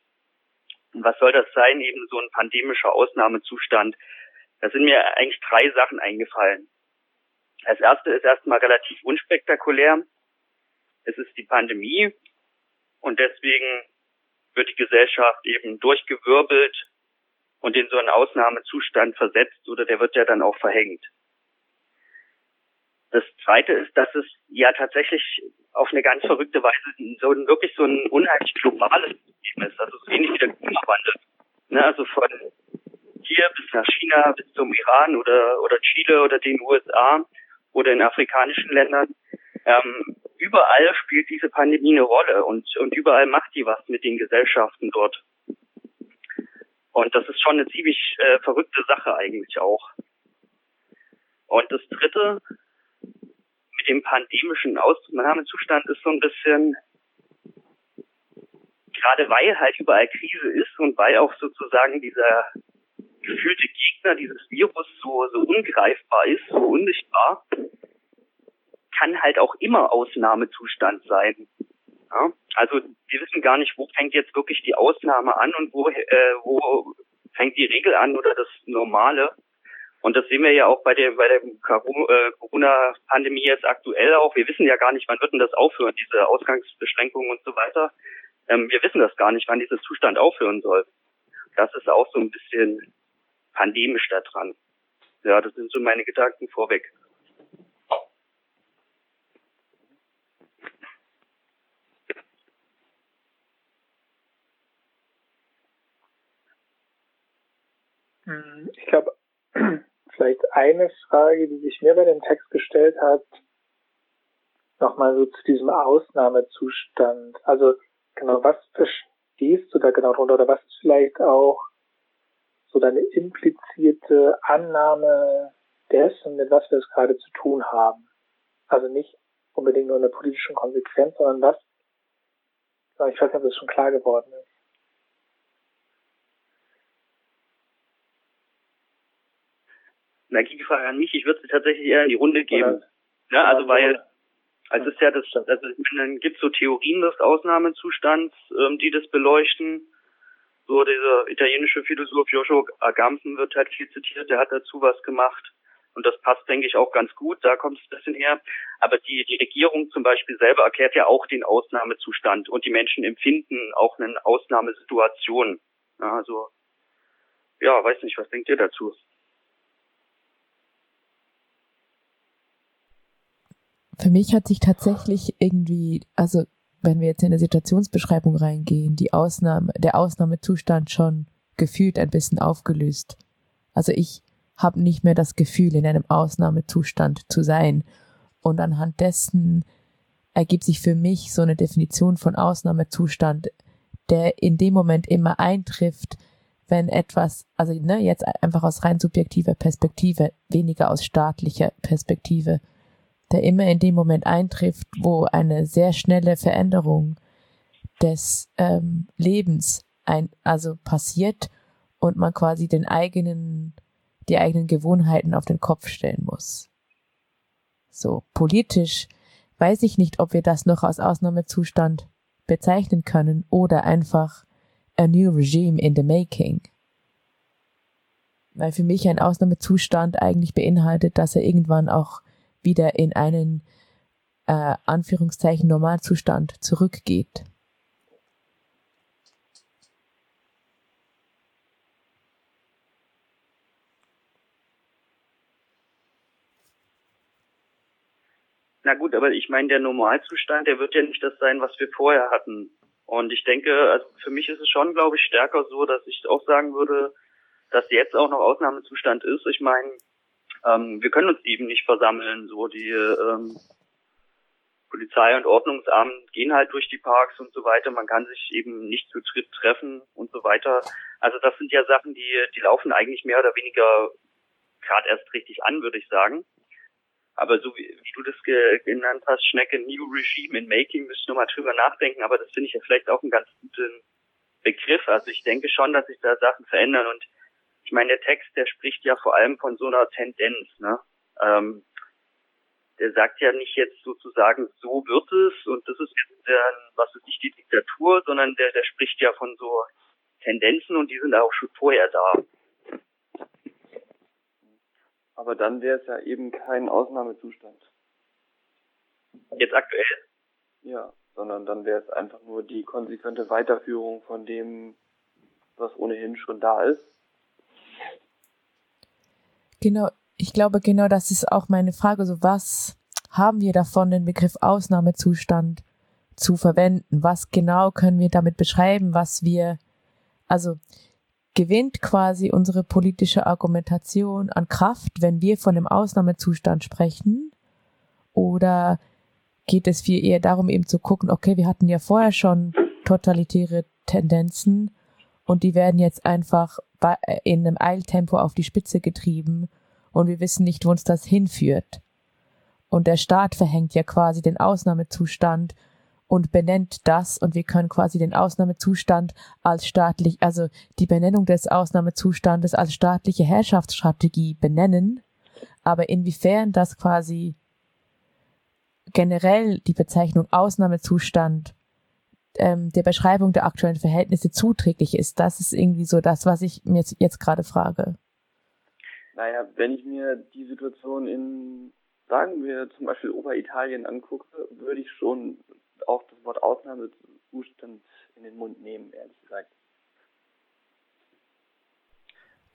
Und was soll das sein, eben so ein pandemischer Ausnahmezustand? Da sind mir eigentlich drei Sachen eingefallen. Das erste ist erstmal relativ unspektakulär. Es ist die Pandemie und deswegen wird die Gesellschaft eben durchgewirbelt und in so einen Ausnahmezustand versetzt oder der wird ja dann auch verhängt. Das zweite ist, dass es ja tatsächlich auf eine ganz verrückte Weise so ein, wirklich so ein unheimlich globales System ist. Also so ähnlich wie der Klimawandel. Ne, also von hier bis nach China, bis zum Iran oder, oder Chile oder den USA oder in afrikanischen Ländern. Ähm, überall spielt diese Pandemie eine Rolle und, und überall macht die was mit den Gesellschaften dort. Und das ist schon eine ziemlich äh, verrückte Sache eigentlich auch. Und das Dritte mit dem pandemischen Ausnahmezustand ist so ein bisschen, gerade weil halt überall Krise ist und weil auch sozusagen dieser gefühlte Gegner dieses Virus so, so ungreifbar ist, so unsichtbar, kann halt auch immer Ausnahmezustand sein. Ja? Also wir wissen gar nicht, wo fängt jetzt wirklich die Ausnahme an und wo, äh, wo fängt die Regel an oder das Normale. Und das sehen wir ja auch bei der bei der äh, Corona-Pandemie jetzt aktuell auch. Wir wissen ja gar nicht, wann wird denn das aufhören, diese Ausgangsbeschränkungen und so weiter. Ähm, wir wissen das gar nicht, wann dieser Zustand aufhören soll. Das ist auch so ein bisschen pandemisch da dran. Ja, das sind so meine Gedanken vorweg. Hm, ich glaube, <clears throat> vielleicht eine Frage, die sich mir bei dem Text gestellt hat, nochmal so zu diesem Ausnahmezustand. Also genau, was verstehst du da genau drunter oder was ist vielleicht auch so deine implizierte Annahme dessen, mit was wir es gerade zu tun haben? Also nicht unbedingt nur in der politischen Konsequenz, sondern was, ich weiß nicht, ob das schon klar geworden ist. Na, die Frage an mich, ich würde sie tatsächlich eher in die Runde geben. Ja, also weil, also es ist ja das, also dann gibt es so Theorien des Ausnahmezustands, ähm, die das beleuchten. So dieser italienische Philosoph Joshua Agamben wird halt viel zitiert, der hat dazu was gemacht. Und das passt, denke ich, auch ganz gut, da kommt es ein bisschen her. Aber die, die Regierung zum Beispiel selber erklärt ja auch den Ausnahmezustand und die Menschen empfinden auch eine Ausnahmesituation. Also, ja, weiß nicht, was denkt ihr dazu? Für mich hat sich tatsächlich irgendwie, also wenn wir jetzt in eine Situationsbeschreibung reingehen, die Ausnahme, der Ausnahmezustand schon gefühlt ein bisschen aufgelöst. Also ich habe nicht mehr das Gefühl, in einem Ausnahmezustand zu sein. Und anhand dessen ergibt sich für mich so eine Definition von Ausnahmezustand, der in dem Moment immer eintrifft, wenn etwas, also ne, jetzt einfach aus rein subjektiver Perspektive, weniger aus staatlicher Perspektive, der immer in dem Moment eintrifft, wo eine sehr schnelle Veränderung des ähm, Lebens ein, also passiert und man quasi den eigenen, die eigenen Gewohnheiten auf den Kopf stellen muss. So, politisch weiß ich nicht, ob wir das noch als Ausnahmezustand bezeichnen können oder einfach a new regime in the making. Weil für mich ein Ausnahmezustand eigentlich beinhaltet, dass er irgendwann auch wieder in einen äh, Anführungszeichen Normalzustand zurückgeht. Na gut, aber ich meine, der Normalzustand, der wird ja nicht das sein, was wir vorher hatten. Und ich denke, also für mich ist es schon, glaube ich, stärker so, dass ich auch sagen würde, dass jetzt auch noch Ausnahmezustand ist. Ich meine, ähm, wir können uns eben nicht versammeln. So die ähm, Polizei und Ordnungsamt gehen halt durch die Parks und so weiter. Man kann sich eben nicht zu dritt treffen und so weiter. Also das sind ja Sachen, die die laufen eigentlich mehr oder weniger gerade erst richtig an, würde ich sagen. Aber so wie, wie du das genannt hast, Schnecke, New Regime in Making, müsste nochmal drüber nachdenken. Aber das finde ich ja vielleicht auch einen ganz guten Begriff. Also ich denke schon, dass sich da Sachen verändern und ich meine, der Text, der spricht ja vor allem von so einer Tendenz, ne? Ähm, der sagt ja nicht jetzt sozusagen, so wird es und das ist jetzt, was ist nicht die Diktatur, sondern der, der spricht ja von so Tendenzen und die sind auch schon vorher da. Aber dann wäre es ja eben kein Ausnahmezustand. Jetzt aktuell? Ja, sondern dann wäre es einfach nur die konsequente Weiterführung von dem, was ohnehin schon da ist Genau, ich glaube, genau das ist auch meine Frage. So, was haben wir davon, den Begriff Ausnahmezustand zu verwenden? Was genau können wir damit beschreiben, was wir, also gewinnt quasi unsere politische Argumentation an Kraft, wenn wir von dem Ausnahmezustand sprechen? Oder geht es viel eher darum, eben zu gucken, okay, wir hatten ja vorher schon totalitäre Tendenzen und die werden jetzt einfach in einem Eiltempo auf die Spitze getrieben und wir wissen nicht, wo uns das hinführt. Und der Staat verhängt ja quasi den Ausnahmezustand und benennt das und wir können quasi den Ausnahmezustand als staatlich, also die Benennung des Ausnahmezustandes als staatliche Herrschaftsstrategie benennen, aber inwiefern das quasi generell die Bezeichnung Ausnahmezustand ähm, der Beschreibung der aktuellen Verhältnisse zuträglich ist, das ist irgendwie so das, was ich mir jetzt, jetzt gerade frage. Naja, wenn ich mir die Situation in, sagen wir zum Beispiel Oberitalien angucke, würde ich schon auch das Wort Ausnahmezustand in den Mund nehmen, ehrlich gesagt.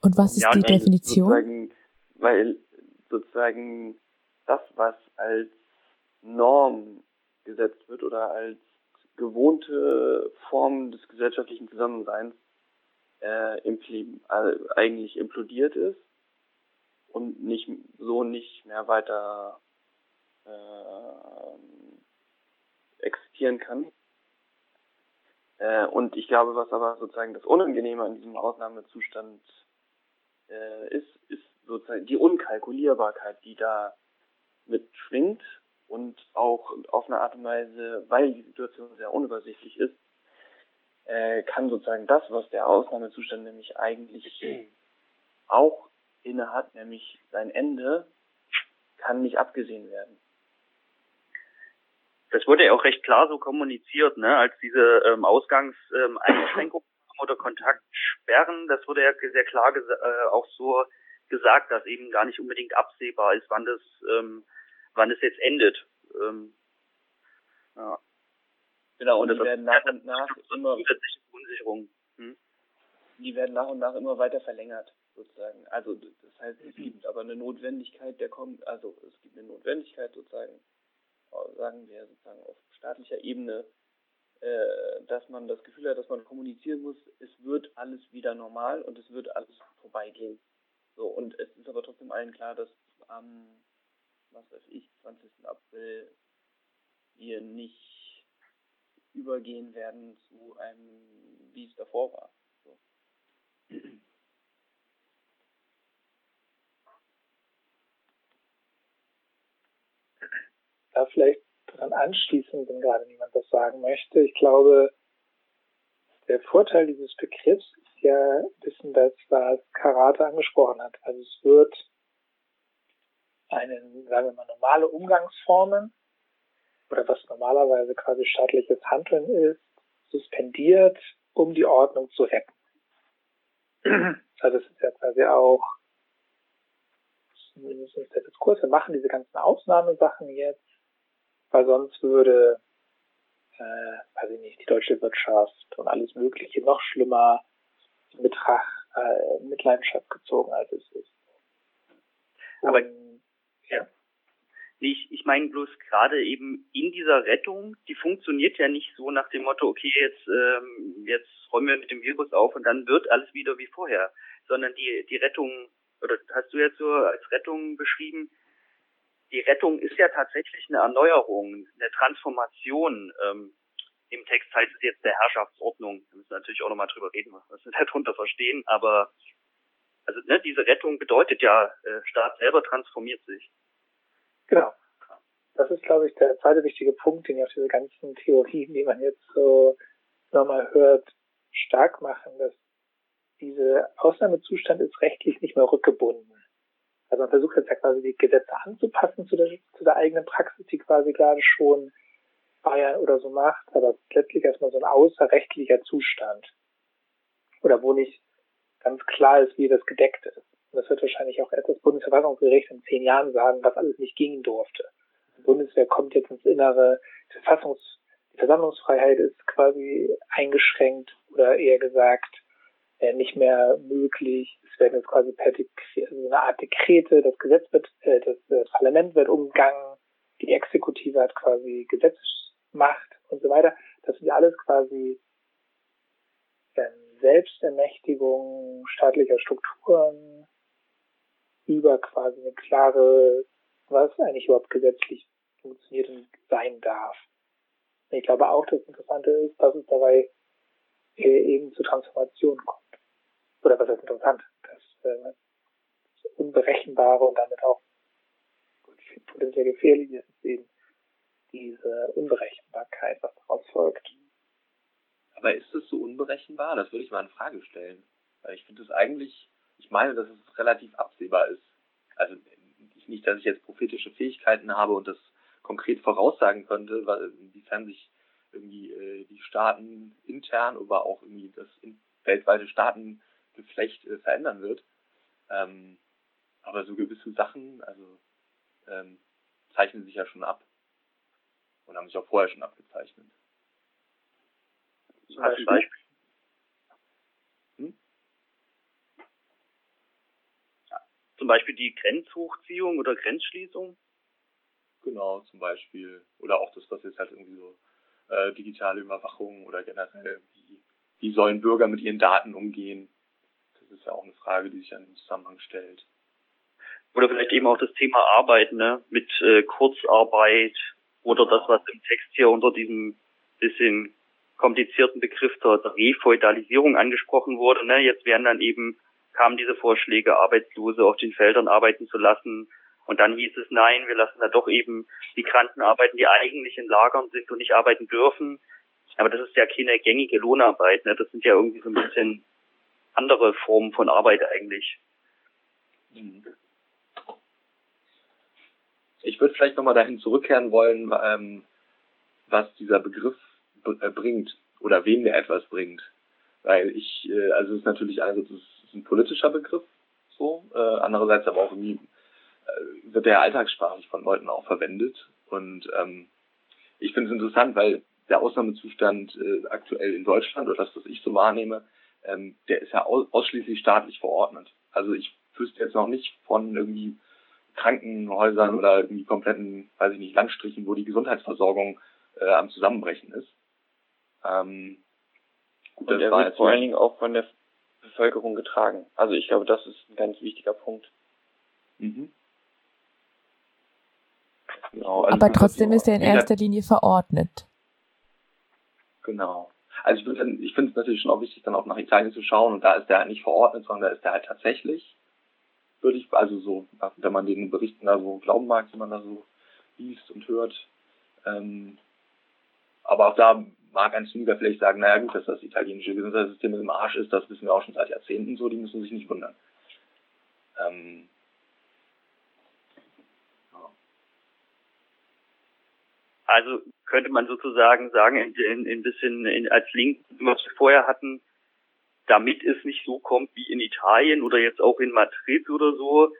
Und was ist ja, die Definition? Sozusagen, weil sozusagen das, was als Norm gesetzt wird oder als gewohnte Form des gesellschaftlichen Zusammenseins äh, impl äh, eigentlich implodiert ist und nicht so nicht mehr weiter äh, existieren kann. Äh, und ich glaube, was aber sozusagen das Unangenehme an diesem Ausnahmezustand äh, ist, ist sozusagen die Unkalkulierbarkeit, die da mitschwingt und auch auf eine Art und Weise, weil die Situation sehr unübersichtlich ist, äh, kann sozusagen das, was der Ausnahmezustand nämlich eigentlich <clears throat> auch inne hat, nämlich sein Ende, kann nicht abgesehen werden das wurde ja auch recht klar so kommuniziert, ne, als diese ähm, Ausgangseinschränkungen <clears throat> oder Kontaktsperren, das wurde ja sehr klar äh, auch so gesagt, dass eben gar nicht unbedingt absehbar ist, wann das, ähm, wann es jetzt endet. Ähm, ja. Genau, und, und die werden nach und nach immer Unsicherung. Hm? Die werden nach und nach immer weiter verlängert, sozusagen. Also das heißt, es <clears throat> gibt aber eine Notwendigkeit, der kommt, also es gibt eine Notwendigkeit sozusagen sagen wir sozusagen auf staatlicher Ebene, äh, dass man das Gefühl hat, dass man kommunizieren muss, es wird alles wieder normal und es wird alles vorbeigehen. So, und es ist aber trotzdem allen klar, dass am, was weiß ich, 20. April wir nicht übergehen werden zu einem, wie es davor war. So. <clears throat> da vielleicht dran anschließen, wenn gerade niemand das sagen möchte. Ich glaube, der Vorteil dieses Begriffs ist ja ein bisschen das, was Karate angesprochen hat. Also es wird einen, sagen wir mal, normale Umgangsformen oder was normalerweise quasi staatliches Handeln ist, suspendiert, um die Ordnung zu retten. Also es ist ja quasi auch mindestens der Diskurs, wir machen diese ganzen Ausnahmesachen jetzt, weil sonst würde, äh, weiß ich nicht, die deutsche Wirtschaft und alles Mögliche noch schlimmer in Betracht, äh, Mitleidenschaft gezogen, als es ist. Und, Aber ja. Ich, ich meine bloß gerade eben in dieser Rettung, die funktioniert ja nicht so nach dem Motto, okay, jetzt, ähm, jetzt räumen wir mit dem Virus auf und dann wird alles wieder wie vorher, sondern die, die Rettung, oder hast du jetzt so als Rettung beschrieben, die Rettung ist ja tatsächlich eine Erneuerung, eine Transformation. Ähm, Im Text heißt es jetzt der Herrschaftsordnung. Wir müssen natürlich auch nochmal drüber reden, was wir <laughs> darunter verstehen. Aber also ne, diese Rettung bedeutet ja, äh, Staat selber transformiert sich. Genau. Das ist, glaube ich, der zweite wichtige Punkt, den ja auch diese ganzen Theorien, die man jetzt so nochmal hört, stark machen, dass dieser Ausnahmezustand ist rechtlich nicht mehr rückgebunden. Also man versucht jetzt ja quasi die Gesetze anzupassen zu der, zu der eigenen Praxis, die quasi gerade schon Bayern oder so macht, aber letztlich erstmal so ein außerrechtlicher Zustand. Oder wo nicht ganz klar ist, wie das gedeckt ist. Und das wird wahrscheinlich auch erst das Bundesverfassungsgericht in zehn Jahren sagen, was alles nicht gehen durfte. Die Bundeswehr kommt jetzt ins Innere, die, Verfassungs die Versammlungsfreiheit ist quasi eingeschränkt oder eher gesagt äh, nicht mehr möglich. Es werden jetzt quasi per Dekret, also eine Art Dekrete, das Gesetz wird, äh, das äh, Parlament wird umgangen, die Exekutive hat quasi Gesetzesmacht und so weiter. Das sind ja alles quasi ähm, Selbstermächtigung staatlicher Strukturen über quasi eine klare, was eigentlich überhaupt gesetzlich funktioniert und sein darf. Ich glaube auch, das Interessante ist, dass es dabei äh, eben zu Transformationen kommt. Oder was heißt interessant? Das, äh, das Unberechenbare und damit auch potenziell gefährliche ist eben diese Unberechenbarkeit, was daraus folgt. Aber ist es so unberechenbar? Das würde ich mal in Frage stellen. Weil ich finde es eigentlich, ich meine, dass es relativ absehbar ist. Also nicht, dass ich jetzt prophetische Fähigkeiten habe und das konkret voraussagen könnte, weil inwiefern sich irgendwie äh, die Staaten intern, aber auch irgendwie das weltweite Staatengeflecht äh, verändern wird. Ähm, aber so gewisse Sachen, also ähm, zeichnen sich ja schon ab und haben sich auch vorher schon abgezeichnet. Zum Beispiel? Beispiel. Hm? Zum Beispiel die Grenzhochziehung oder Grenzschließung? Genau, zum Beispiel. Oder auch das, was jetzt halt irgendwie so äh, digitale Überwachung oder generell, wie, wie sollen Bürger mit ihren Daten umgehen? Ist ja auch eine Frage, die sich dann im Zusammenhang stellt. Oder vielleicht eben auch das Thema Arbeit, ne, mit äh, Kurzarbeit oder das, was im Text hier unter diesem bisschen komplizierten Begriff der Refeudalisierung angesprochen wurde. Ne? Jetzt werden dann eben, kamen diese Vorschläge, Arbeitslose auf den Feldern arbeiten zu lassen, und dann hieß es, nein, wir lassen da doch eben Migranten arbeiten, die eigentlich in Lagern sind und nicht arbeiten dürfen. Aber das ist ja keine gängige Lohnarbeit. Ne? Das sind ja irgendwie so ein bisschen andere Formen von Arbeit eigentlich. Mhm. Ich würde vielleicht nochmal dahin zurückkehren wollen, ähm, was dieser Begriff äh, bringt oder wem der etwas bringt. Weil ich, äh, also es ist natürlich einerseits ist ein politischer Begriff, so, äh, andererseits aber auch irgendwie äh, wird der alltagssprachlich von Leuten auch verwendet. Und ähm, ich finde es interessant, weil der Ausnahmezustand äh, aktuell in Deutschland, oder das, was ich so wahrnehme, ähm, der ist ja aus, ausschließlich staatlich verordnet. Also ich wüsste jetzt noch nicht von irgendwie Krankenhäusern oder irgendwie kompletten, weiß ich nicht, Landstrichen, wo die Gesundheitsversorgung äh, am Zusammenbrechen ist. Ähm, gut, Und der wird vor allen Dingen auch von der Bevölkerung getragen. Also ich glaube, das ist ein ganz wichtiger Punkt. Mhm. Genau, also Aber trotzdem ist er in erster Linie verordnet. Genau. Also ich, ich finde es natürlich schon auch wichtig, dann auch nach Italien zu schauen und da ist der halt nicht verordnet, sondern da ist der halt tatsächlich, würde ich, also so, wenn man den Berichten da so glauben mag, die man da so liest und hört. Ähm, aber auch da mag ein Zyniker vielleicht sagen, naja gut, dass das italienische Gesundheitssystem im Arsch ist, das wissen wir auch schon seit Jahrzehnten so, die müssen sich nicht wundern. Ähm, Also könnte man sozusagen sagen, in, in, in bisschen in, als Link, was wir vorher hatten, damit es nicht so kommt wie in Italien oder jetzt auch in Madrid oder so,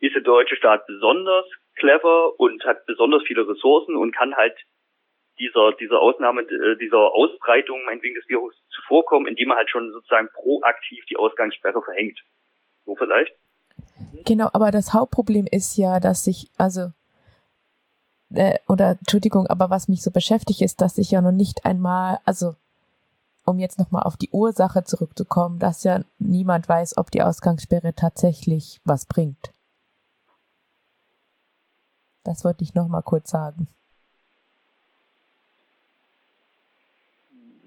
ist der deutsche Staat besonders clever und hat besonders viele Ressourcen und kann halt dieser, dieser Ausnahme, äh, dieser Ausbreitung meinetwegen des Virus zuvorkommen, indem er halt schon sozusagen proaktiv die Ausgangssperre verhängt. So vielleicht? Genau, aber das Hauptproblem ist ja, dass sich, also äh, oder Entschuldigung, aber was mich so beschäftigt ist, dass ich ja noch nicht einmal, also um jetzt nochmal auf die Ursache zurückzukommen, dass ja niemand weiß, ob die Ausgangssperre tatsächlich was bringt. Das wollte ich nochmal kurz sagen.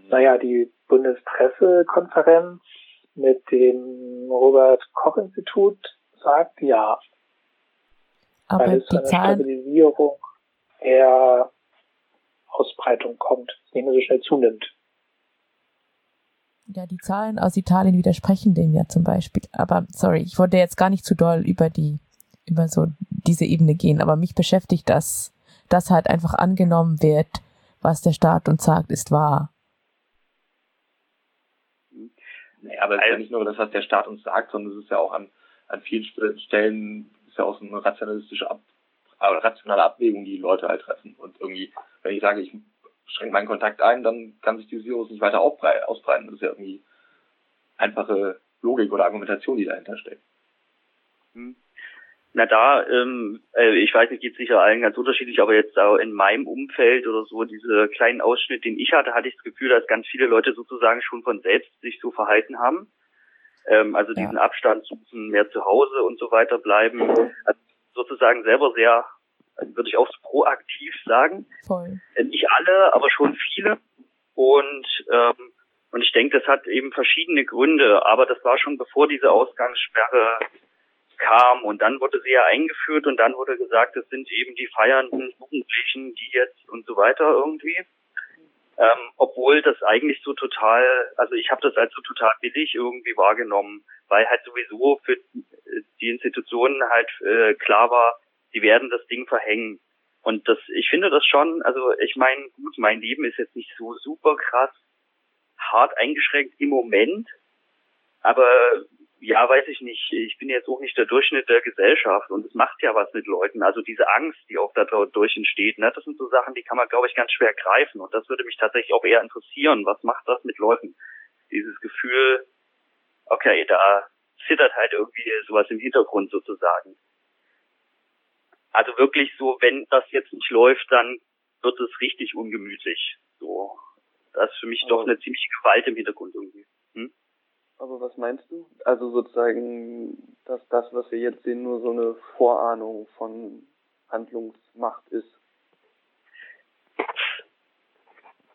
Naja, die Bundespressekonferenz mit dem Robert Koch Institut sagt ja. Aber die Zahlen, Stabilisierung der Ausbreitung kommt, nicht mehr so schnell zunimmt. Ja, die Zahlen aus Italien widersprechen dem ja zum Beispiel. Aber sorry, ich wollte jetzt gar nicht zu doll über die, über so diese Ebene gehen, aber mich beschäftigt das, dass halt einfach angenommen wird, was der Staat uns sagt, ist wahr. Nee, aber es ist ja nicht nur das, was der Staat uns sagt, sondern es ist ja auch an, an vielen Stellen ist ja auch so eine rationalistische Ab rationale Abwägung, die, die Leute halt treffen. Und irgendwie, wenn ich sage, ich schränke meinen Kontakt ein, dann kann sich dieses Virus nicht weiter ausbreiten. Das ist ja irgendwie einfache Logik oder Argumentation, die dahinter steckt. Hm. Na da, ähm, äh, ich weiß nicht, geht sicher allen ganz unterschiedlich, aber jetzt auch in meinem Umfeld oder so, diese kleinen Ausschnitt, den ich hatte, hatte ich das Gefühl, dass ganz viele Leute sozusagen schon von selbst sich so verhalten haben. Ähm, also diesen Abstand suchen, mehr zu Hause und so weiter bleiben. Also sozusagen selber sehr, würde ich auch so proaktiv sagen. Voll. Äh, Nicht alle, aber schon viele. Und ähm, und ich denke, das hat eben verschiedene Gründe, aber das war schon bevor diese Ausgangssperre kam und dann wurde sie ja eingeführt und dann wurde gesagt, es sind eben die feiernden Jugendlichen, die jetzt und so weiter irgendwie. Ähm, obwohl das eigentlich so total, also ich habe das als so total billig irgendwie wahrgenommen, weil halt sowieso für äh, die Institutionen halt äh, klar war, die werden das Ding verhängen. Und das, ich finde das schon, also ich meine, gut, mein Leben ist jetzt nicht so super krass hart eingeschränkt im Moment, aber ja, weiß ich nicht. Ich bin jetzt auch nicht der Durchschnitt der Gesellschaft und es macht ja was mit Leuten. Also diese Angst, die auch dadurch entsteht, ne, das sind so Sachen, die kann man, glaube ich, ganz schwer greifen. Und das würde mich tatsächlich auch eher interessieren. Was macht das mit Leuten? Dieses Gefühl, okay, da zittert halt irgendwie sowas im Hintergrund sozusagen. Also wirklich so, wenn das jetzt nicht läuft, dann wird es richtig ungemütlich. So. Das ist für mich doch Aber- eine ziemliche Gewalt im Hintergrund irgendwie. Hm? Aber was meinst du? Also sozusagen, dass das, was wir jetzt sehen, nur so eine Vorahnung von Handlungsmacht ist.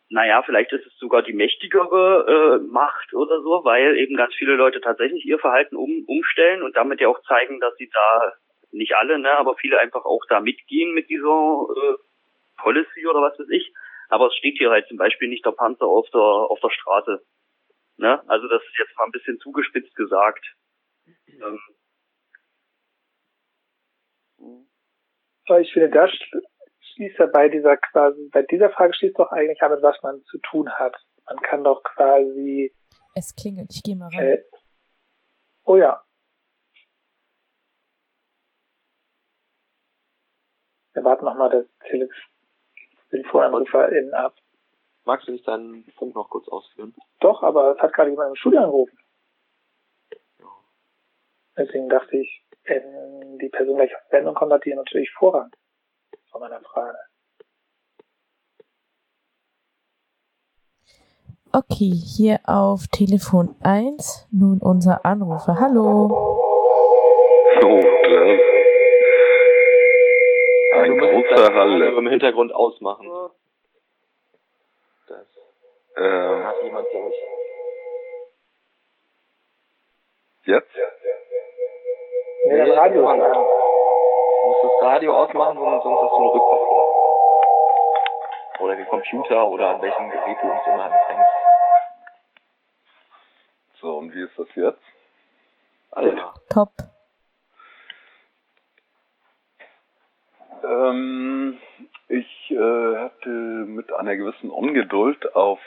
Naja, vielleicht ist es sogar die mächtigere äh, Macht oder so, weil eben ganz viele Leute tatsächlich ihr Verhalten um, umstellen und damit ja auch zeigen, dass sie da, nicht alle, ne, aber viele einfach auch da mitgehen mit dieser äh, Policy oder was weiß ich. Aber es steht hier halt zum Beispiel nicht der Panzer auf der auf der Straße. Ne? Also das ist jetzt mal ein bisschen zugespitzt gesagt. Ähm, ich finde, das sch- schließt ja bei dieser quasi, bei dieser Frage schließt doch eigentlich an, mit was man zu tun hat. Man kann doch quasi, Es klingelt, ich gehe mal rein. äh, oh ja. Wir warten nochmal das Tele TelefonanruferInnen ab. Magst du nicht deinen Punkt noch kurz ausführen? Doch, aber es hat gerade jemand im Studio angerufen. Deswegen dachte ich, wenn die Person gleich auf Sendung kommt, hat die natürlich Vorrang von meiner Frage. Okay, hier auf Telefon 1 nun unser Anrufer. Hallo. Oh, das Halle. im Hintergrund ausmachen. Das Äh, hat jemand, glaube ich. jetzt? Nee, das Radio an. Du musst das Radio ausmachen, sonst sonst hast du eine Rückkopplung. Oder den Computer oder an welchem Gerät du uns immer anfängst. So, und wie ist das jetzt? Alter. Top. Ähm, ich äh, hatte mit einer gewissen Ungeduld auf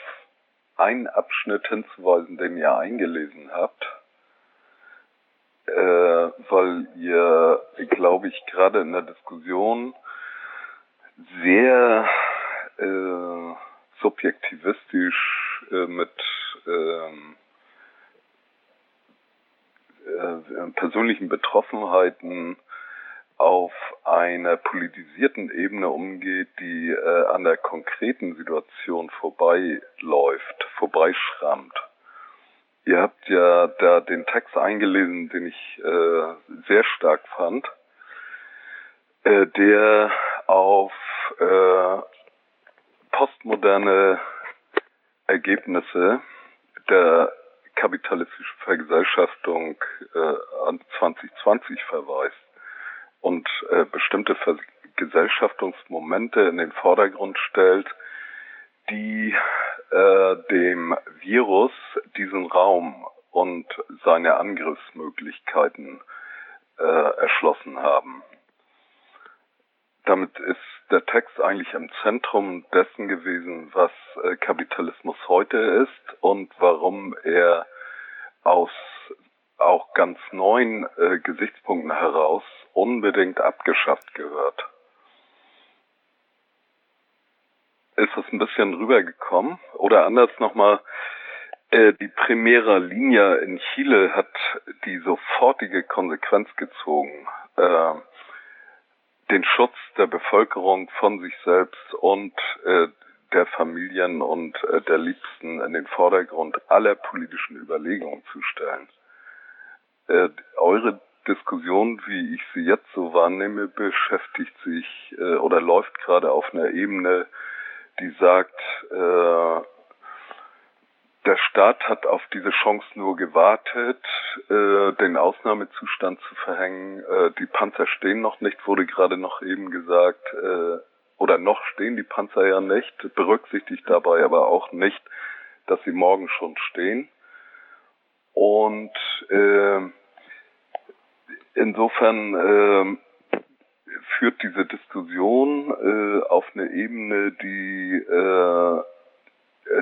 einen Abschnitt hinzuweisen, den ihr eingelesen habt, äh, weil ihr, glaube ich, gerade in der Diskussion sehr äh, subjektivistisch äh, mit ähm, äh, persönlichen Betroffenheiten auf einer politisierten Ebene umgeht, die äh, an der konkreten Situation vorbeiläuft, vorbeischrammt. Ihr habt ja da den Text eingelesen, den ich äh, sehr stark fand, äh, der auf äh, postmoderne Ergebnisse der kapitalistischen Vergesellschaftung äh, an 2020 verweist und äh, bestimmte Vergesellschaftungsmomente in den Vordergrund stellt, die äh, dem Virus diesen Raum und seine Angriffsmöglichkeiten äh, erschlossen haben. Damit ist der Text eigentlich im Zentrum dessen gewesen, was äh, Kapitalismus heute ist und warum er aus auch ganz neuen äh, Gesichtspunkten heraus unbedingt abgeschafft gehört. Ist das ein bisschen rübergekommen? Oder anders nochmal, äh, die Primera Linie in Chile hat die sofortige Konsequenz gezogen äh, den Schutz der Bevölkerung von sich selbst und äh, der Familien und äh, der Liebsten in den Vordergrund aller politischen Überlegungen zu stellen. Äh, eure Diskussion, wie ich sie jetzt so wahrnehme, beschäftigt sich äh, oder läuft gerade auf einer Ebene, die sagt, äh, der Staat hat auf diese Chance nur gewartet, äh, den Ausnahmezustand zu verhängen. Äh, die Panzer stehen noch nicht, wurde gerade noch eben gesagt. Äh, oder noch stehen die Panzer ja nicht, berücksichtigt dabei aber auch nicht, dass sie morgen schon stehen. Und äh, insofern äh, führt diese Diskussion äh, auf eine Ebene, die äh,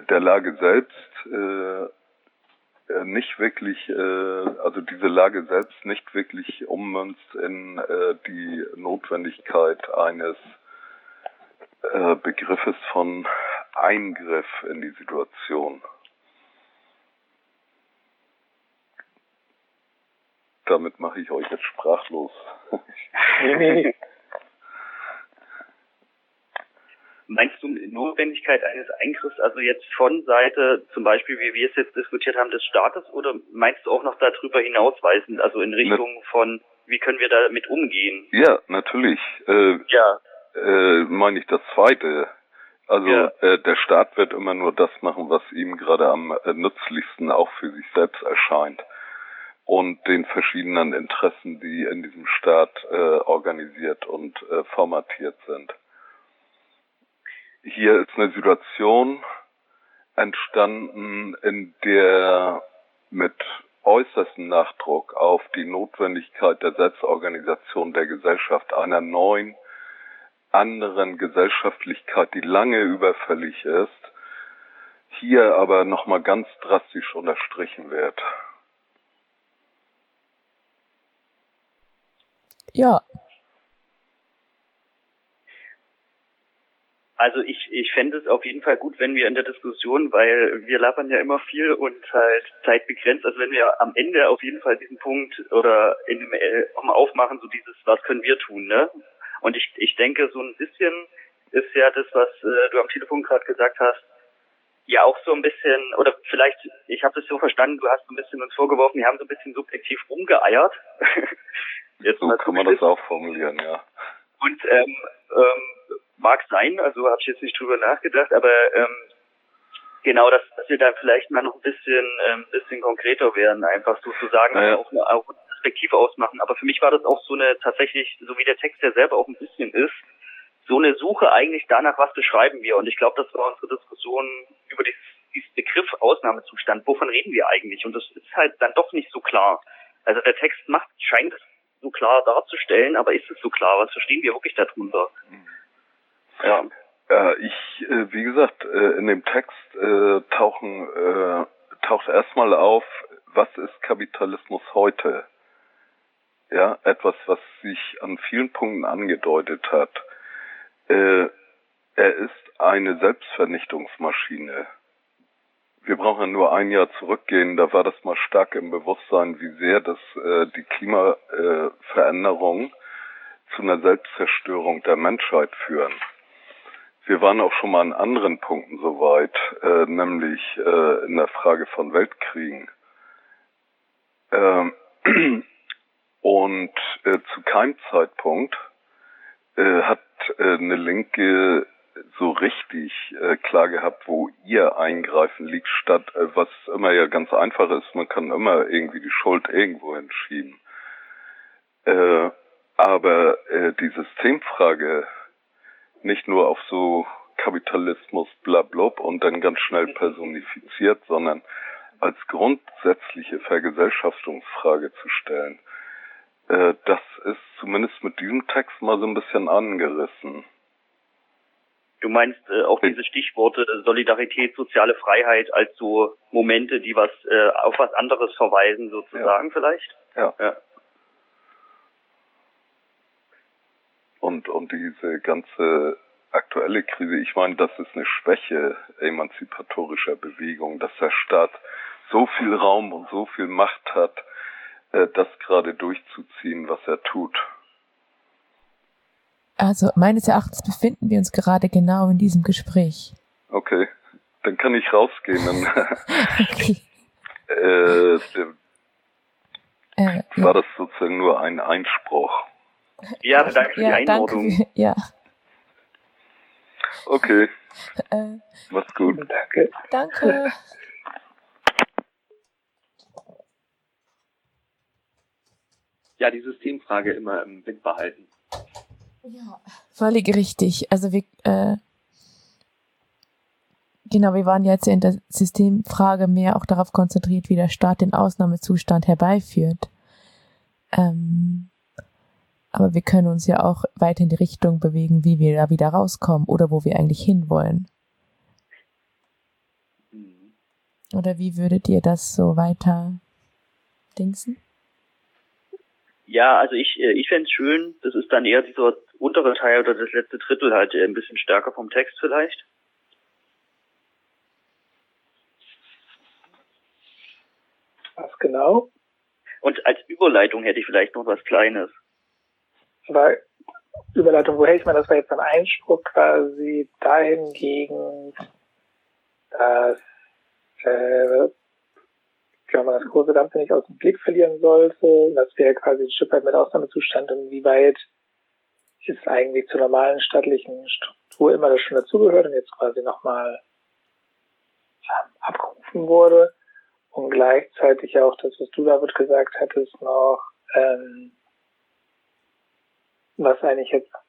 der Lage selbst äh, nicht wirklich, äh, also diese Lage selbst nicht wirklich ummünzt in äh, die Notwendigkeit eines äh, Begriffes von Eingriff in die Situation. Damit mache ich euch jetzt sprachlos. <laughs> Meinst du Notwendigkeit eines Eingriffs, also jetzt von Seite, zum Beispiel, wie wir es jetzt diskutiert haben, des Staates, oder meinst du auch noch darüber hinausweisend, also in Richtung von, wie können wir damit umgehen? Ja, natürlich. Äh, ja. Äh, meine ich das Zweite. Also ja. äh, der Staat wird immer nur das machen, was ihm gerade am äh, nützlichsten auch für sich selbst erscheint und den verschiedenen Interessen, die in diesem Staat äh, organisiert und äh, formatiert sind hier ist eine Situation entstanden, in der mit äußerstem Nachdruck auf die Notwendigkeit der Selbstorganisation der Gesellschaft einer neuen, anderen Gesellschaftlichkeit, die lange überfällig ist, hier aber nochmal ganz drastisch unterstrichen wird. Ja, Also ich, ich fände es auf jeden Fall gut, wenn wir in der Diskussion, weil wir labern ja immer viel und halt zeitbegrenzt, also wenn wir am Ende auf jeden Fall diesen Punkt oder in dem äh, aufmachen, so dieses, was können wir tun, ne? Und ich, ich denke, so ein bisschen ist ja das, was äh, du am Telefon gerade gesagt hast, ja auch so ein bisschen, oder vielleicht, ich habe das so verstanden, du hast so ein bisschen uns vorgeworfen, wir haben so ein bisschen subjektiv rumgeeiert. <laughs> Jetzt so kann man das auch formulieren, ja. Und ähm, ähm, mag sein, also habe ich jetzt nicht drüber nachgedacht, aber ähm, genau, dass, dass wir da vielleicht mal noch ein bisschen ähm, bisschen konkreter werden, einfach sozusagen naja. auch, eine, auch eine Perspektive ausmachen. Aber für mich war das auch so eine tatsächlich, so wie der Text ja selber auch ein bisschen ist, so eine Suche eigentlich danach, was beschreiben wir. Und ich glaube, das war unsere Diskussion über dieses, dieses Begriff Ausnahmezustand. Wovon reden wir eigentlich? Und das ist halt dann doch nicht so klar. Also der Text macht, scheint so klar darzustellen, aber ist es so klar? Was verstehen wir wirklich darunter? Mhm. Ja. Äh, ich, äh, wie gesagt, äh, in dem Text äh, tauchen, äh, taucht erstmal auf, was ist Kapitalismus heute? Ja, etwas, was sich an vielen Punkten angedeutet hat. Äh, er ist eine Selbstvernichtungsmaschine. Wir brauchen nur ein Jahr zurückgehen, da war das mal stark im Bewusstsein, wie sehr das äh, die Klimaveränderung äh, zu einer Selbstzerstörung der Menschheit führen. Wir waren auch schon mal an anderen Punkten soweit, äh, nämlich äh, in der Frage von Weltkriegen. Ähm, <clears throat> und äh, zu keinem Zeitpunkt äh, hat äh, eine Linke so richtig äh, klar gehabt, wo ihr Eingreifen liegt, statt äh, was immer ja ganz einfach ist, man kann immer irgendwie die Schuld irgendwo hinschieben. Äh, aber äh, die Systemfrage nicht nur auf so Kapitalismus blablub und dann ganz schnell personifiziert, sondern als grundsätzliche Vergesellschaftungsfrage zu stellen. Äh, das ist zumindest mit diesem Text mal so ein bisschen angerissen. Du meinst äh, auch diese Stichworte Solidarität, soziale Freiheit als so Momente, die was äh, auf was anderes verweisen sozusagen ja. vielleicht? Ja. ja. Und, und diese ganze aktuelle Krise, ich meine, das ist eine Schwäche emanzipatorischer Bewegung, dass der Staat so viel Raum und so viel Macht hat, äh, das gerade durchzuziehen, was er tut. Also meines Erachtens befinden wir uns gerade genau in diesem Gespräch. Okay, dann kann ich rausgehen. Dann <laughs> Okay. äh, Äh, war das sozusagen nur ein Einspruch. Ja, danke für ja, die danke. Einordnung. Ja, Okay, äh, macht's gut. Danke. danke. Ja, die Systemfrage immer im Blick behalten. Ja, völlig richtig. Also wir, äh, genau, wir waren jetzt in der Systemfrage mehr auch darauf konzentriert, wie der Staat den Ausnahmezustand herbeiführt. Ähm, aber wir können uns ja auch weiter in die Richtung bewegen, wie wir da wieder rauskommen oder wo wir eigentlich hinwollen. Mhm. Oder wie würdet ihr das so weiter dingsen? Ja, also ich, äh, ich fänd's schön, das ist dann eher dieser untere Teil oder das letzte Drittel halt ein bisschen stärker vom Text vielleicht. Was genau? Und als Überleitung hätte ich vielleicht noch was Kleines. Aber Überleitung, woher ich meine, das war jetzt ein Einspruch quasi dahingegen, dass äh, wenn man das große Ganze nicht aus dem Blick verlieren sollte, das wäre quasi ein Stück weit mit Ausnahmezustand, inwieweit ist eigentlich zur normalen staatlichen Struktur immer das schon dazugehört und jetzt quasi nochmal abgerufen wurde und gleichzeitig auch das, was du David gesagt hattest, noch ähm, was eigentlich jetzt ein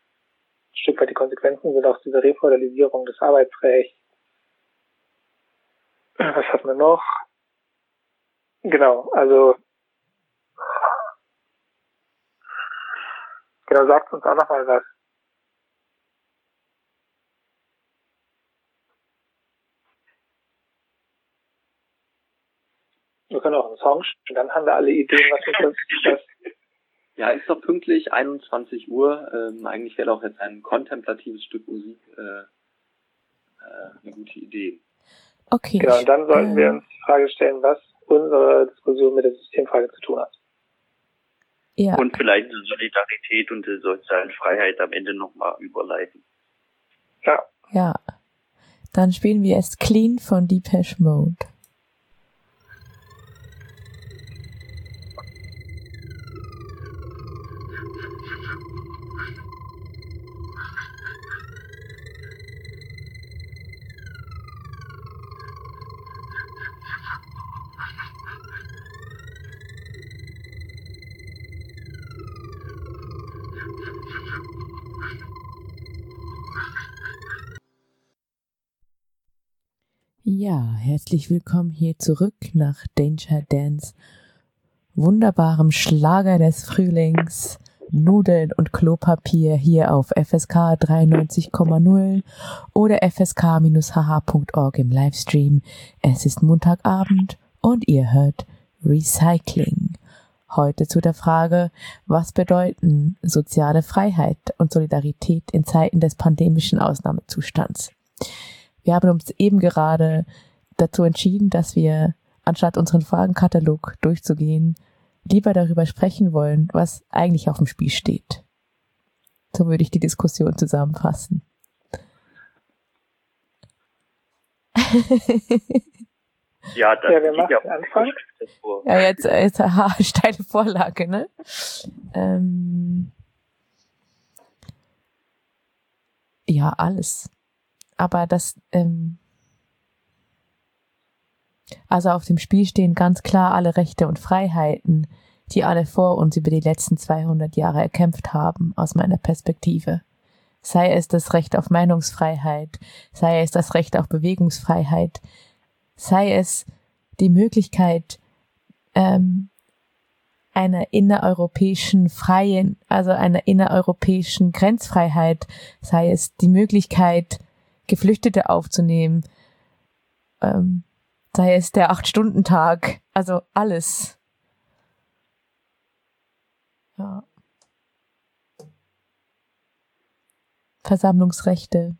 Stück weit die Konsequenzen sind aus dieser Refeudalisierung des Arbeitsrechts. Was hatten wir noch? Genau, also genau, sagt uns auch nochmal was. Wir können auch einen Song spielen, dann haben wir alle Ideen, was uns <laughs> das, Ja, ist doch pünktlich 21 Uhr. Ähm, eigentlich wäre auch jetzt ein kontemplatives Stück Musik äh, äh, eine gute Idee. Okay. Genau, und dann sollten wir äh, uns die Frage stellen, was unsere Diskussion mit der Systemfrage zu tun hat. Ja, Und vielleicht die Solidarität und die soziale Freiheit am Ende nochmal überleiten. Ja, ja. Dann spielen wir es Clean von Depeche Mode. Ja, herzlich willkommen hier zurück nach Danger Dance, wunderbarem Schlager des Frühlings, Nudeln und Klopapier hier auf FSK 93,0 oder fsk-hh.org im Livestream. Es ist Montagabend und ihr hört Recycling. Heute zu der Frage, was bedeuten soziale Freiheit und Solidarität in Zeiten des pandemischen Ausnahmezustands? Wir haben uns eben gerade dazu entschieden, dass wir, anstatt unseren Fragenkatalog durchzugehen, lieber darüber sprechen wollen, was eigentlich auf dem Spiel steht. So würde ich die Diskussion zusammenfassen. <laughs> Ja, das Ja, wir geht machen ja den Anfang. vor. ja, jetzt, jetzt <laughs> haha, steile Vorlage, ne? Ähm, ja, alles. Aber das, ähm, also auf dem Spiel stehen ganz klar alle Rechte und Freiheiten, die alle vor uns über die letzten 200 Jahre erkämpft haben, aus meiner Perspektive. Sei es das Recht auf Meinungsfreiheit, sei es das Recht auf Bewegungsfreiheit, sei es die Möglichkeit ähm, einer innereuropäischen freien, also einer innereuropäischen Grenzfreiheit, sei es die Möglichkeit, Geflüchtete aufzunehmen, ähm, sei es der Acht-Stunden-Tag, also alles. Ja. Versammlungsrechte.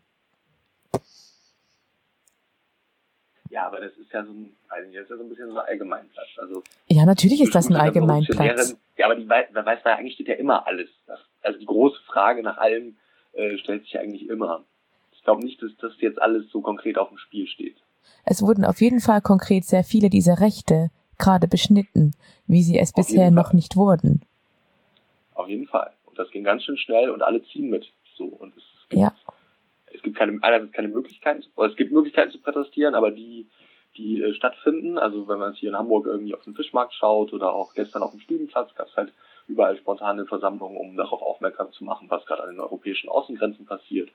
Ja, aber das ist ja so ein, nicht, das ist ja so ein bisschen so ein Allgemeinplatz. Also Ja, natürlich ist das ein Allgemeinplatz. Ja, aber die da weiß man ja eigentlich steht ja immer alles. Also die große Frage nach allem äh, stellt sich eigentlich immer. Ich glaube nicht, dass das jetzt alles so konkret auf dem Spiel steht. Es wurden auf jeden Fall konkret sehr viele dieser Rechte gerade beschnitten, wie sie es Auf bisher noch nicht wurden. Auf jeden Fall. Und das ging ganz schön schnell und alle ziehen mit. So. Und es gibt, Ja. es gibt keine, einerseits keine Möglichkeiten, es gibt Möglichkeiten zu protestieren, aber die, die äh, stattfinden, also wenn man jetzt hier in Hamburg irgendwie auf den Fischmarkt schaut oder auch gestern auf dem Stübenplatz, gab es halt überall spontane Versammlungen, um darauf aufmerksam zu machen, was gerade an den europäischen Außengrenzen passiert,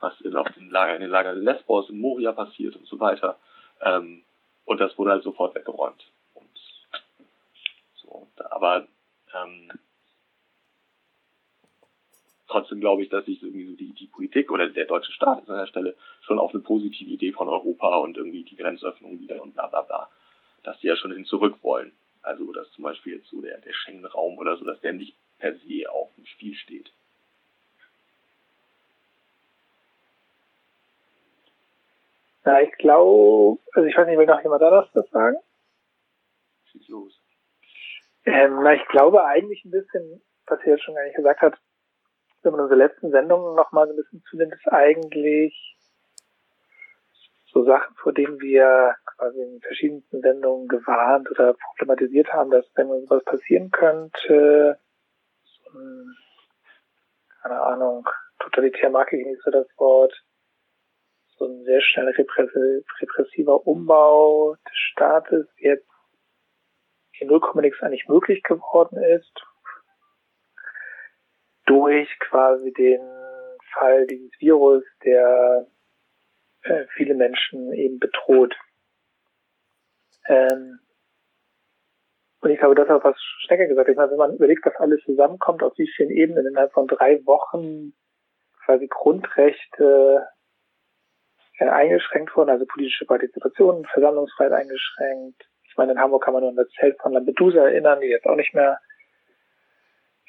was in, auf den Lager, in den Lagern Lesbos, in Moria passiert und so weiter. Ähm, und das wurde halt sofort weggeräumt. Und so, aber ähm, trotzdem glaube ich, dass sich irgendwie so die, die Politik oder der deutsche Staat an der Stelle schon auf eine positive Idee von Europa und irgendwie die Grenzöffnung wieder und bla bla bla, dass die ja schon hin zurück wollen. Also dass zum Beispiel jetzt so der, der Schengen-Raum oder so, dass der nicht per se auf dem Spiel steht. Na, ich glaube, also ich weiß nicht, will noch jemand da was sagen? Schieß los. Ähm, na, ich glaube eigentlich ein bisschen, was ihr jetzt schon gar nicht gesagt hat, wenn man unsere letzten Sendungen noch mal so ein bisschen zunimmt, ist eigentlich so Sachen, vor denen wir quasi in verschiedensten Sendungen gewarnt oder problematisiert haben, dass wenn uns was passieren könnte, so ein, keine Ahnung, totalitär mag ich nicht so das Wort, so ein sehr schnell repressi- repressiver Umbau des Staates jetzt in 0, nix eigentlich möglich geworden ist durch quasi den Fall dieses Virus, der äh, viele Menschen eben bedroht. Ähm, und ich glaube, das hat was Stecker gesagt. Ich meine, wenn man überlegt, dass alles zusammenkommt, auf wie vielen Ebenen innerhalb von drei Wochen quasi Grundrechte eingeschränkt wurden, also politische Partizipation, Versammlungsfreiheit eingeschränkt. Ich meine, in Hamburg kann man nur an das Zelt von Lampedusa erinnern, die jetzt auch nicht mehr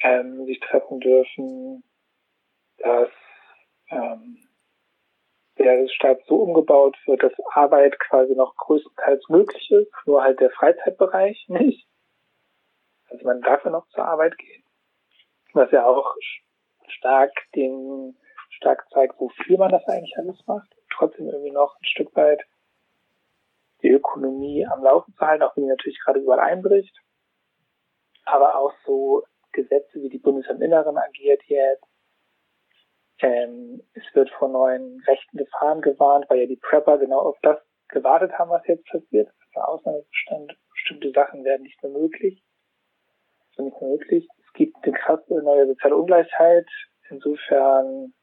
ähm, sich treffen dürfen, dass ähm, der Staat so umgebaut wird, dass Arbeit quasi noch größtenteils möglich ist, nur halt der Freizeitbereich <laughs> nicht. Also man darf ja noch zur Arbeit gehen. Was ja auch stark den, stark zeigt, wofür man das eigentlich alles macht. Trotzdem irgendwie noch ein Stück weit die Ökonomie am Laufen zu halten, auch wenn die natürlich gerade überall einbricht. Aber auch so Gesetze wie die Bundesinneren agiert jetzt. Ähm, es wird vor neuen rechten Gefahren gewarnt, weil ja die Prepper genau auf das gewartet haben, was jetzt passiert. Also Ausnahmezustand, bestimmte Sachen werden nicht mehr möglich. So nicht mehr möglich. Es gibt eine krasse neue soziale Ungleichheit. Insofern,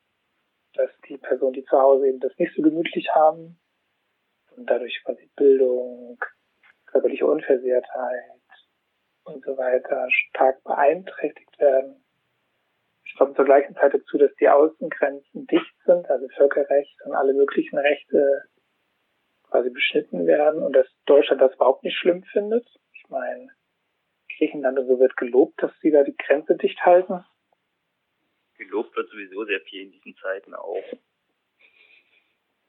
dass die Personen, die zu Hause eben das nicht so gemütlich haben und dadurch quasi Bildung, körperliche Unversehrtheit, und so weiter stark beeinträchtigt werden. Es kommt zur gleichen Zeit dazu, dass die Außengrenzen dicht sind, also Völkerrecht und alle möglichen Rechte quasi beschnitten werden und dass Deutschland das überhaupt nicht schlimm findet. Ich meine, Griechenland und so wird gelobt, dass sie da die Grenze dicht halten. Gelobt wird sowieso sehr viel in diesen Zeiten auch.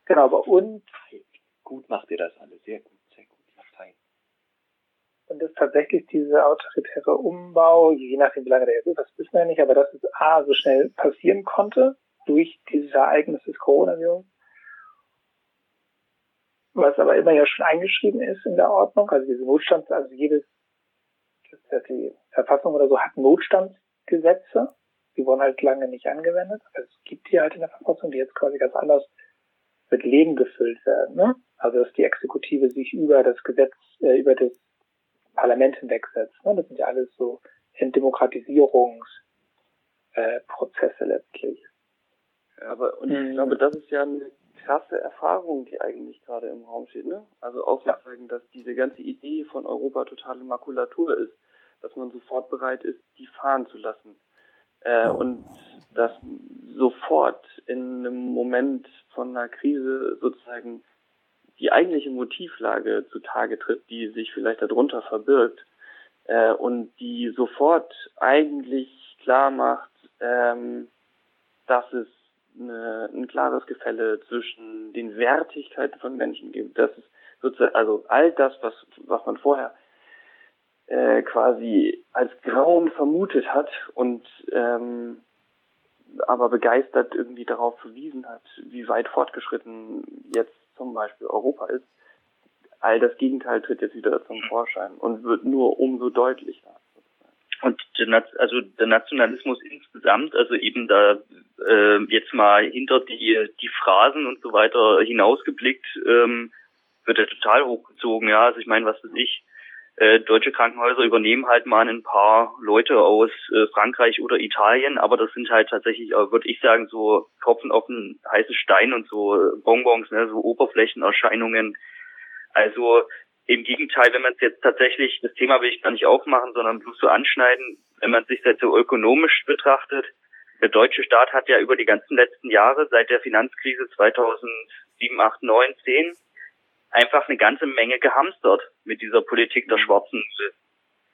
Genau, aber und Gut macht ihr das alle, sehr gut, sehr gut. Latein. Und dass tatsächlich dieser autoritäre Umbau, je nachdem wie lange der jetzt ist, das wissen wir ja nicht, aber dass es A so schnell passieren konnte durch dieses Ereignis des Coronavirus, was aber immer ja schon eingeschrieben ist in der Ordnung, also diese Notstands, also jedes, das heißt die Verfassung oder so hat Notstandsgesetze, die wurden halt lange nicht angewendet, also es gibt die halt in der Verfassung, die jetzt quasi ganz anders mit Leben gefüllt werden, ne? Also dass die Exekutive sich über das Gesetz, äh, über das Parlament hinwegsetzt. Ne? Das sind ja alles so Entdemokratisierungsprozesse äh, letztlich. Ja, aber und ich Mhm. glaube, das ist ja eine krasse Erfahrung, die eigentlich gerade im Raum steht, ne? Also auch Ja. dass diese ganze Idee von Europa totale Makulatur ist, dass man sofort bereit ist, die fahren zu lassen. Äh, und dass sofort in einem Moment von einer Krise sozusagen die eigentliche Motivlage zutage tritt, die sich vielleicht darunter verbirgt äh, und die sofort eigentlich klar macht, ähm, dass es eine, ein klares Gefälle zwischen den Wertigkeiten von Menschen gibt. Das ist sozusagen, also all das, was, was man vorher äh, quasi als Grauen vermutet hat und ähm, aber begeistert irgendwie darauf verwiesen hat, wie weit fortgeschritten jetzt zum Beispiel Europa ist. All das Gegenteil tritt jetzt wieder zum Vorschein und wird nur umso deutlicher. Und der, also der Nationalismus insgesamt, also eben da äh, jetzt mal hinter die, die Phrasen und so weiter hinausgeblickt, ähm, wird er total hochgezogen. Ja, also ich meine, was weiß ich, äh, deutsche Krankenhäuser übernehmen halt mal ein paar Leute aus äh, Frankreich oder Italien, aber das sind halt tatsächlich, äh, würde ich sagen, so Tropfen auf einen heißen Stein und so Bonbons, ne, so Oberflächenerscheinungen. Also im Gegenteil, wenn man es jetzt tatsächlich, das Thema will ich gar nicht aufmachen, sondern bloß so anschneiden, wenn man sich das so ökonomisch betrachtet, der deutsche Staat hat ja über die ganzen letzten Jahre, seit der Finanzkrise 2007, 8, 9, 10, einfach eine ganze Menge gehamstert mit dieser Politik der schwarzen Null.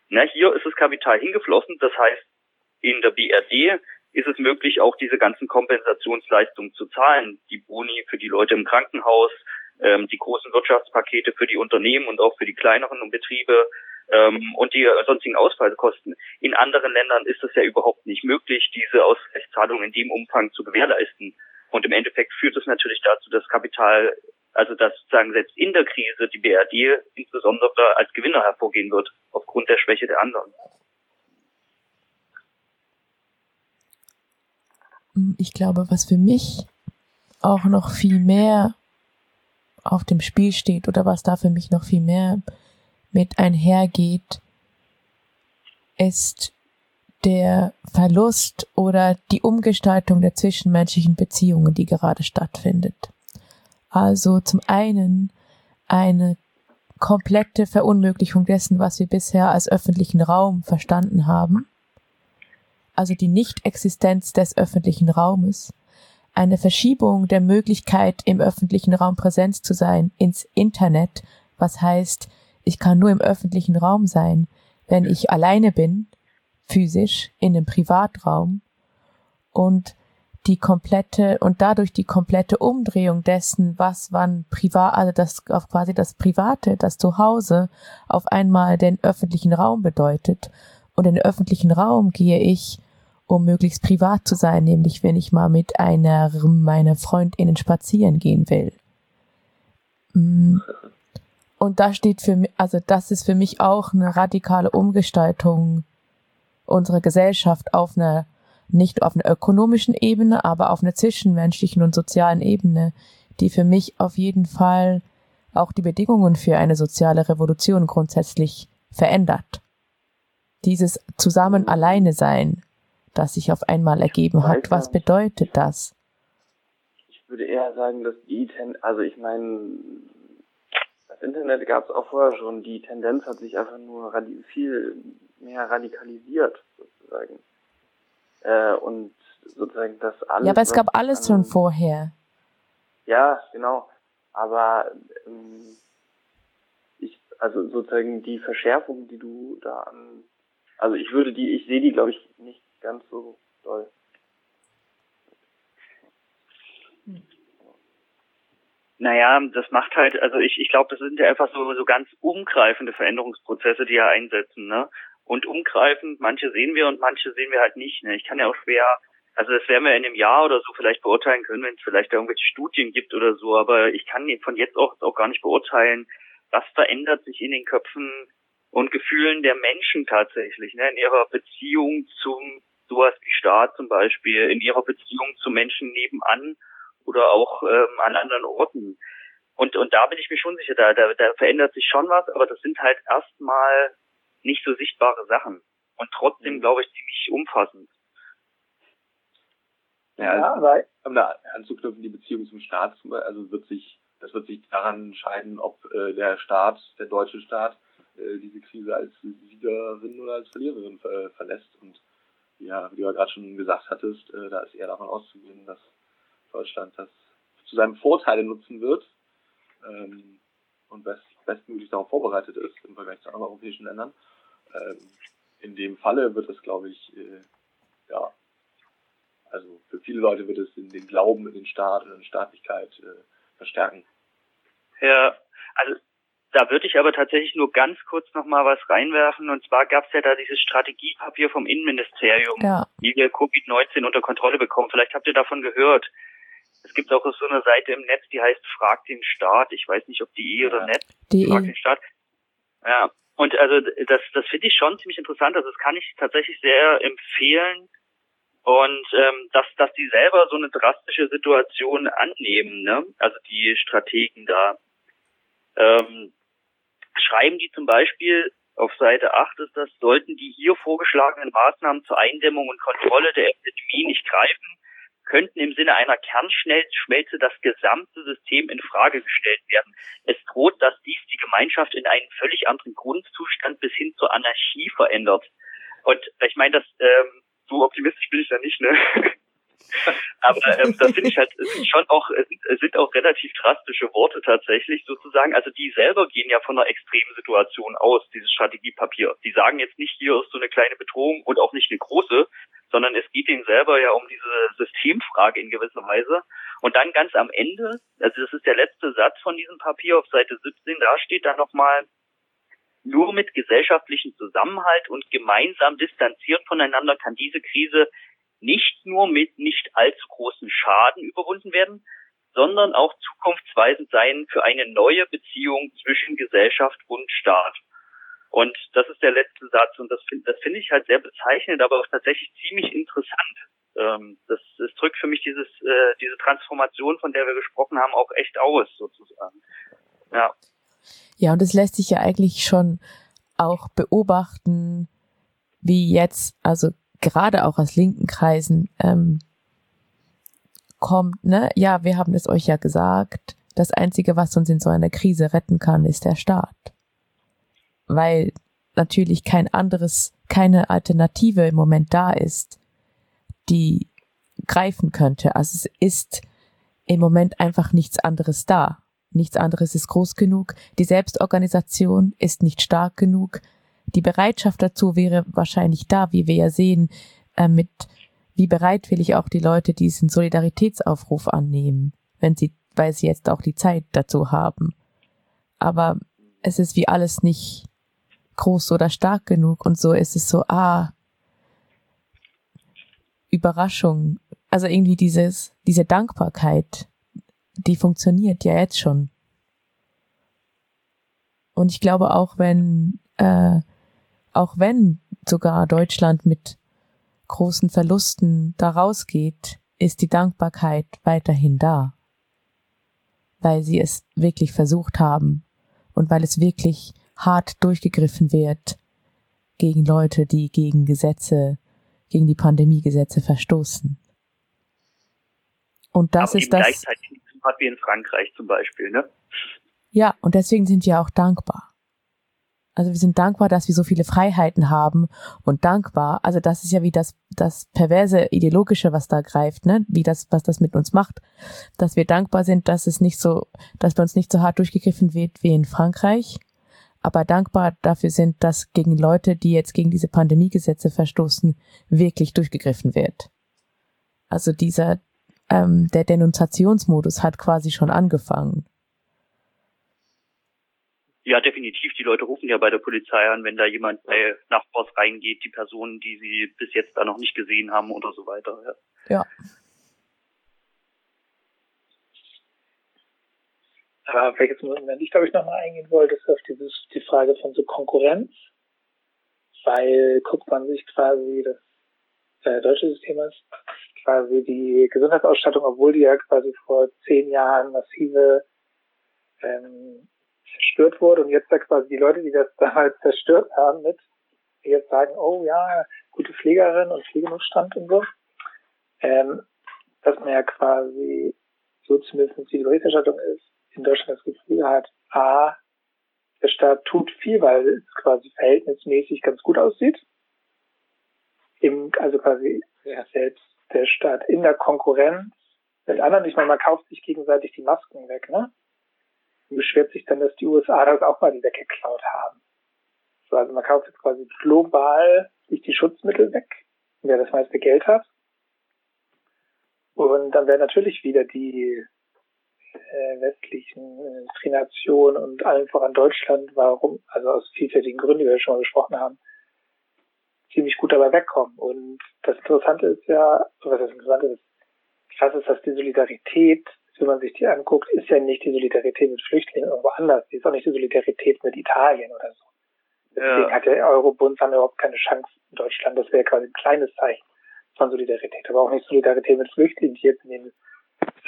Na, hier ist das Kapital hingeflossen, das heißt, in der BRD ist es möglich, auch diese ganzen Kompensationsleistungen zu zahlen. Die Boni für die Leute im Krankenhaus, ähm, die großen Wirtschaftspakete für die Unternehmen und auch für die kleineren Betriebe ähm, und die sonstigen Ausfallkosten. In anderen Ländern ist es ja überhaupt nicht möglich, diese Ausgleichszahlungen in dem Umfang zu gewährleisten. Und im Endeffekt führt es natürlich dazu, dass Kapital, also dass sozusagen selbst in der Krise die BRD insbesondere als Gewinner hervorgehen wird, aufgrund der Schwäche der anderen. Ich glaube, was für mich auch noch viel mehr auf dem Spiel steht oder was da für mich noch viel mehr mit einhergeht, ist der Verlust oder die Umgestaltung der zwischenmenschlichen Beziehungen, die gerade stattfindet. Also zum einen eine komplette Verunmöglichung dessen, was wir bisher als öffentlichen Raum verstanden haben, also die Nichtexistenz des öffentlichen Raumes, eine Verschiebung der Möglichkeit, im öffentlichen Raum Präsenz zu sein, ins Internet, was heißt, ich kann nur im öffentlichen Raum sein, wenn ich alleine bin, physisch, in einem Privatraum und die komplette und dadurch die komplette Umdrehung dessen, was wann privat, also das auf quasi das Private, das Zuhause auf einmal den öffentlichen Raum bedeutet. Und in den öffentlichen Raum gehe ich um möglichst privat zu sein, nämlich wenn ich mal mit einer meiner Freundinnen spazieren gehen will. Mm. Und da steht für mich, also das ist für mich auch eine radikale Umgestaltung unserer Gesellschaft auf einer, nicht auf einer ökonomischen Ebene, aber auf einer zwischenmenschlichen und sozialen Ebene, die für mich auf jeden Fall auch die Bedingungen für eine soziale Revolution grundsätzlich verändert. Dieses zusammen alleine sein, das sich auf einmal ergeben hat. Was bedeutet das? Ich würde eher sagen, dass die, Ten also ich meine, das Internet gab es auch vorher schon. Die Tendenz hat sich einfach nur viel mehr radikalisiert, sozusagen. Äh, und sozusagen das alles. Ja, aber es gab alles schon vorher. Ja, genau. Aber ähm, ich, also sozusagen die Verschärfung, die du da an, also ich würde die, ich sehe die, glaube ich, nicht ganz so doll. Naja, das macht halt, also ich, ich glaube, das sind ja einfach so, so ganz umgreifende Veränderungsprozesse, die ja einsetzen, ne? Und umgreifend, manche sehen wir und manche sehen wir halt nicht, ne? Ich kann ja auch schwer, also das werden wir in einem Jahr oder so vielleicht beurteilen können, wenn es vielleicht irgendwelche Studien gibt oder so, aber ich kann von jetzt auch, auch gar nicht beurteilen, was verändert sich in den Köpfen und Gefühlen der Menschen tatsächlich, ne? In ihrer Beziehung zum sowas wie Staat zum Beispiel in ihrer Beziehung zu Menschen nebenan oder auch ähm, an anderen Orten. Und, und da bin ich mir schon sicher, da, da, da verändert sich schon was, aber das sind halt erstmal nicht so sichtbare Sachen. Und trotzdem, mhm. glaube ich, ziemlich umfassend. Ja, also, ja aber um da anzuknüpfen, die Beziehung zum Staat, also wird sich, das wird sich daran entscheiden, ob äh, der Staat, der deutsche Staat, äh, diese Krise als Siegerin oder als Verliererin ver verlässt. Und ja, wie du ja gerade schon gesagt hattest, äh, da ist eher davon auszugehen, dass Deutschland das zu seinem Vorteil nutzen wird ähm, und best, bestmöglich darauf vorbereitet ist im Vergleich zu anderen europäischen Ländern. Ähm, in dem Falle wird es, glaube ich, äh, ja, also für viele Leute wird es den, den Glauben in den Staat und in Staatlichkeit äh, verstärken. Ja, also da würde ich aber tatsächlich nur ganz kurz noch mal was reinwerfen. Und zwar gab es ja da dieses Strategiepapier vom Innenministerium, Ja. wie wir Covid-19 unter Kontrolle bekommen. Vielleicht habt ihr davon gehört. Es gibt auch so eine Seite im Netz, die heißt Frag den Staat. Ich weiß nicht, ob die E oder Ja. Netz. Frag DE. den Staat. Ja. Und also das, das finde ich schon ziemlich interessant. Also das kann ich tatsächlich sehr empfehlen. Und ähm, dass, dass die selber so eine drastische Situation annehmen, ne? Also die Strategen da. Ähm, schreiben die zum Beispiel auf Seite 8 ist das, sollten die hier vorgeschlagenen Maßnahmen zur Eindämmung und Kontrolle der Epidemie nicht greifen, könnten im Sinne einer Kernschmelze das gesamte System in Frage gestellt werden. Es droht, dass dies die Gemeinschaft in einen völlig anderen Grundzustand bis hin zur Anarchie verändert. Und ich meine, das ähm, so optimistisch bin ich da nicht, ne? <laughs> Aber ähm, das finde ich halt sind schon auch sind auch relativ drastische Worte tatsächlich sozusagen. Also die selber gehen ja von einer extremen Situation aus, dieses Strategiepapier. Die sagen jetzt nicht, hier ist so eine kleine Bedrohung und auch nicht eine große, sondern es geht ihnen selber ja um diese Systemfrage in gewisser Weise. Und dann ganz am Ende, also das ist der letzte Satz von diesem Papier auf Seite 17, da steht dann nochmal, nur mit gesellschaftlichem Zusammenhalt und gemeinsam distanziert voneinander kann diese Krise nicht nur mit nicht allzu großen Schaden überwunden werden, sondern auch zukunftsweisend sein für eine neue Beziehung zwischen Gesellschaft und Staat. Und das ist der letzte Satz und das finde das finde ich halt sehr bezeichnend, aber auch tatsächlich ziemlich interessant. Ähm, das, das drückt für mich dieses äh, diese Transformation, von der wir gesprochen haben, auch echt aus sozusagen. Ja. Ja, und es lässt sich ja eigentlich schon auch beobachten, wie jetzt, also gerade auch aus linken Kreisen, ähm, kommt, ne, ja, wir haben es euch ja gesagt, das Einzige, was uns in so einer Krise retten kann, ist der Staat. Weil natürlich kein anderes, keine Alternative im Moment da ist, die greifen könnte. Also es ist im Moment einfach nichts anderes da. Nichts anderes ist groß genug. Die Selbstorganisation ist nicht stark genug. Die Bereitschaft dazu wäre wahrscheinlich da, wie wir ja sehen, äh, mit wie bereitwillig auch die Leute diesen Solidaritätsaufruf annehmen, wenn sie, weil sie jetzt auch die Zeit dazu haben. Aber es ist wie alles nicht groß oder stark genug und so ist es so, ah, Überraschung. Also irgendwie dieses, diese Dankbarkeit, die funktioniert ja jetzt schon. Und ich glaube auch, wenn, äh, auch wenn sogar Deutschland mit großen Verlusten da rausgeht, ist die Dankbarkeit weiterhin da. Weil sie es wirklich versucht haben und weil es wirklich hart durchgegriffen wird gegen Leute, die gegen Gesetze, gegen die Pandemiegesetze verstoßen. Und das aber ist das. gleichzeitig hart wie in Frankreich zum Beispiel, ne? Ja, und deswegen sind wir auch dankbar. Also wir sind dankbar, dass wir so viele Freiheiten haben und dankbar, also das ist ja wie das, das perverse ideologische, was da greift, ne, wie das, was das mit uns macht, dass wir dankbar sind, dass es nicht so, dass bei uns nicht so hart durchgegriffen wird wie in Frankreich, aber dankbar dafür sind, dass gegen Leute, die jetzt gegen diese Pandemiegesetze verstoßen, wirklich durchgegriffen wird. Also dieser, ähm, der Denunziationsmodus hat quasi schon angefangen. Ja, definitiv. Die Leute rufen ja bei der Polizei an, wenn da jemand bei Nachbars reingeht, die Personen, die sie bis jetzt da noch nicht gesehen haben oder so weiter. Ja. Ja. Aber welches Moment ich, glaube ich, nochmal eingehen wollte, ist auf dieses, die Frage von so Konkurrenz. Weil guckt man sich quasi das äh, deutsche System ist, quasi die Gesundheitsausstattung, obwohl die ja quasi vor zehn Jahren massive ähm, zerstört wurde und jetzt da quasi die Leute, die das damals zerstört haben, mit jetzt sagen, oh ja, gute Pflegerin und Pflegenotstand und so, ähm, dass man ja quasi so zumindest die Berichterstattung ist, in Deutschland das Gefühl hat, a, der Staat tut viel, weil es quasi verhältnismäßig ganz gut aussieht. Im, also quasi ja, selbst der Staat in der Konkurrenz mit anderen. Ich meine, man kauft sich gegenseitig die Masken weg, ne? Und beschwert sich dann, dass die USA das auch mal weggeklaut haben. So, also man kauft jetzt quasi global sich die Schutzmittel weg, wer das meiste Geld hat. Und dann werden natürlich wieder die äh, westlichen Indokrination und allen voran Deutschland, warum, also aus vielfältigen Gründen, die wir schon mal besprochen haben, ziemlich gut dabei wegkommen. Und das Interessante ist ja, was das Interessante ist, krass ist, dass die Solidarität, wenn man sich die anguckt, ist ja nicht die Solidarität mit Flüchtlingen irgendwo anders. Die ist auch nicht die Solidarität mit Italien oder so. Deswegen ja. hat der Eurobund dann überhaupt keine Chance in Deutschland. Das wäre quasi ein kleines Zeichen von Solidarität, aber auch nicht Solidarität mit Flüchtlingen, die jetzt in den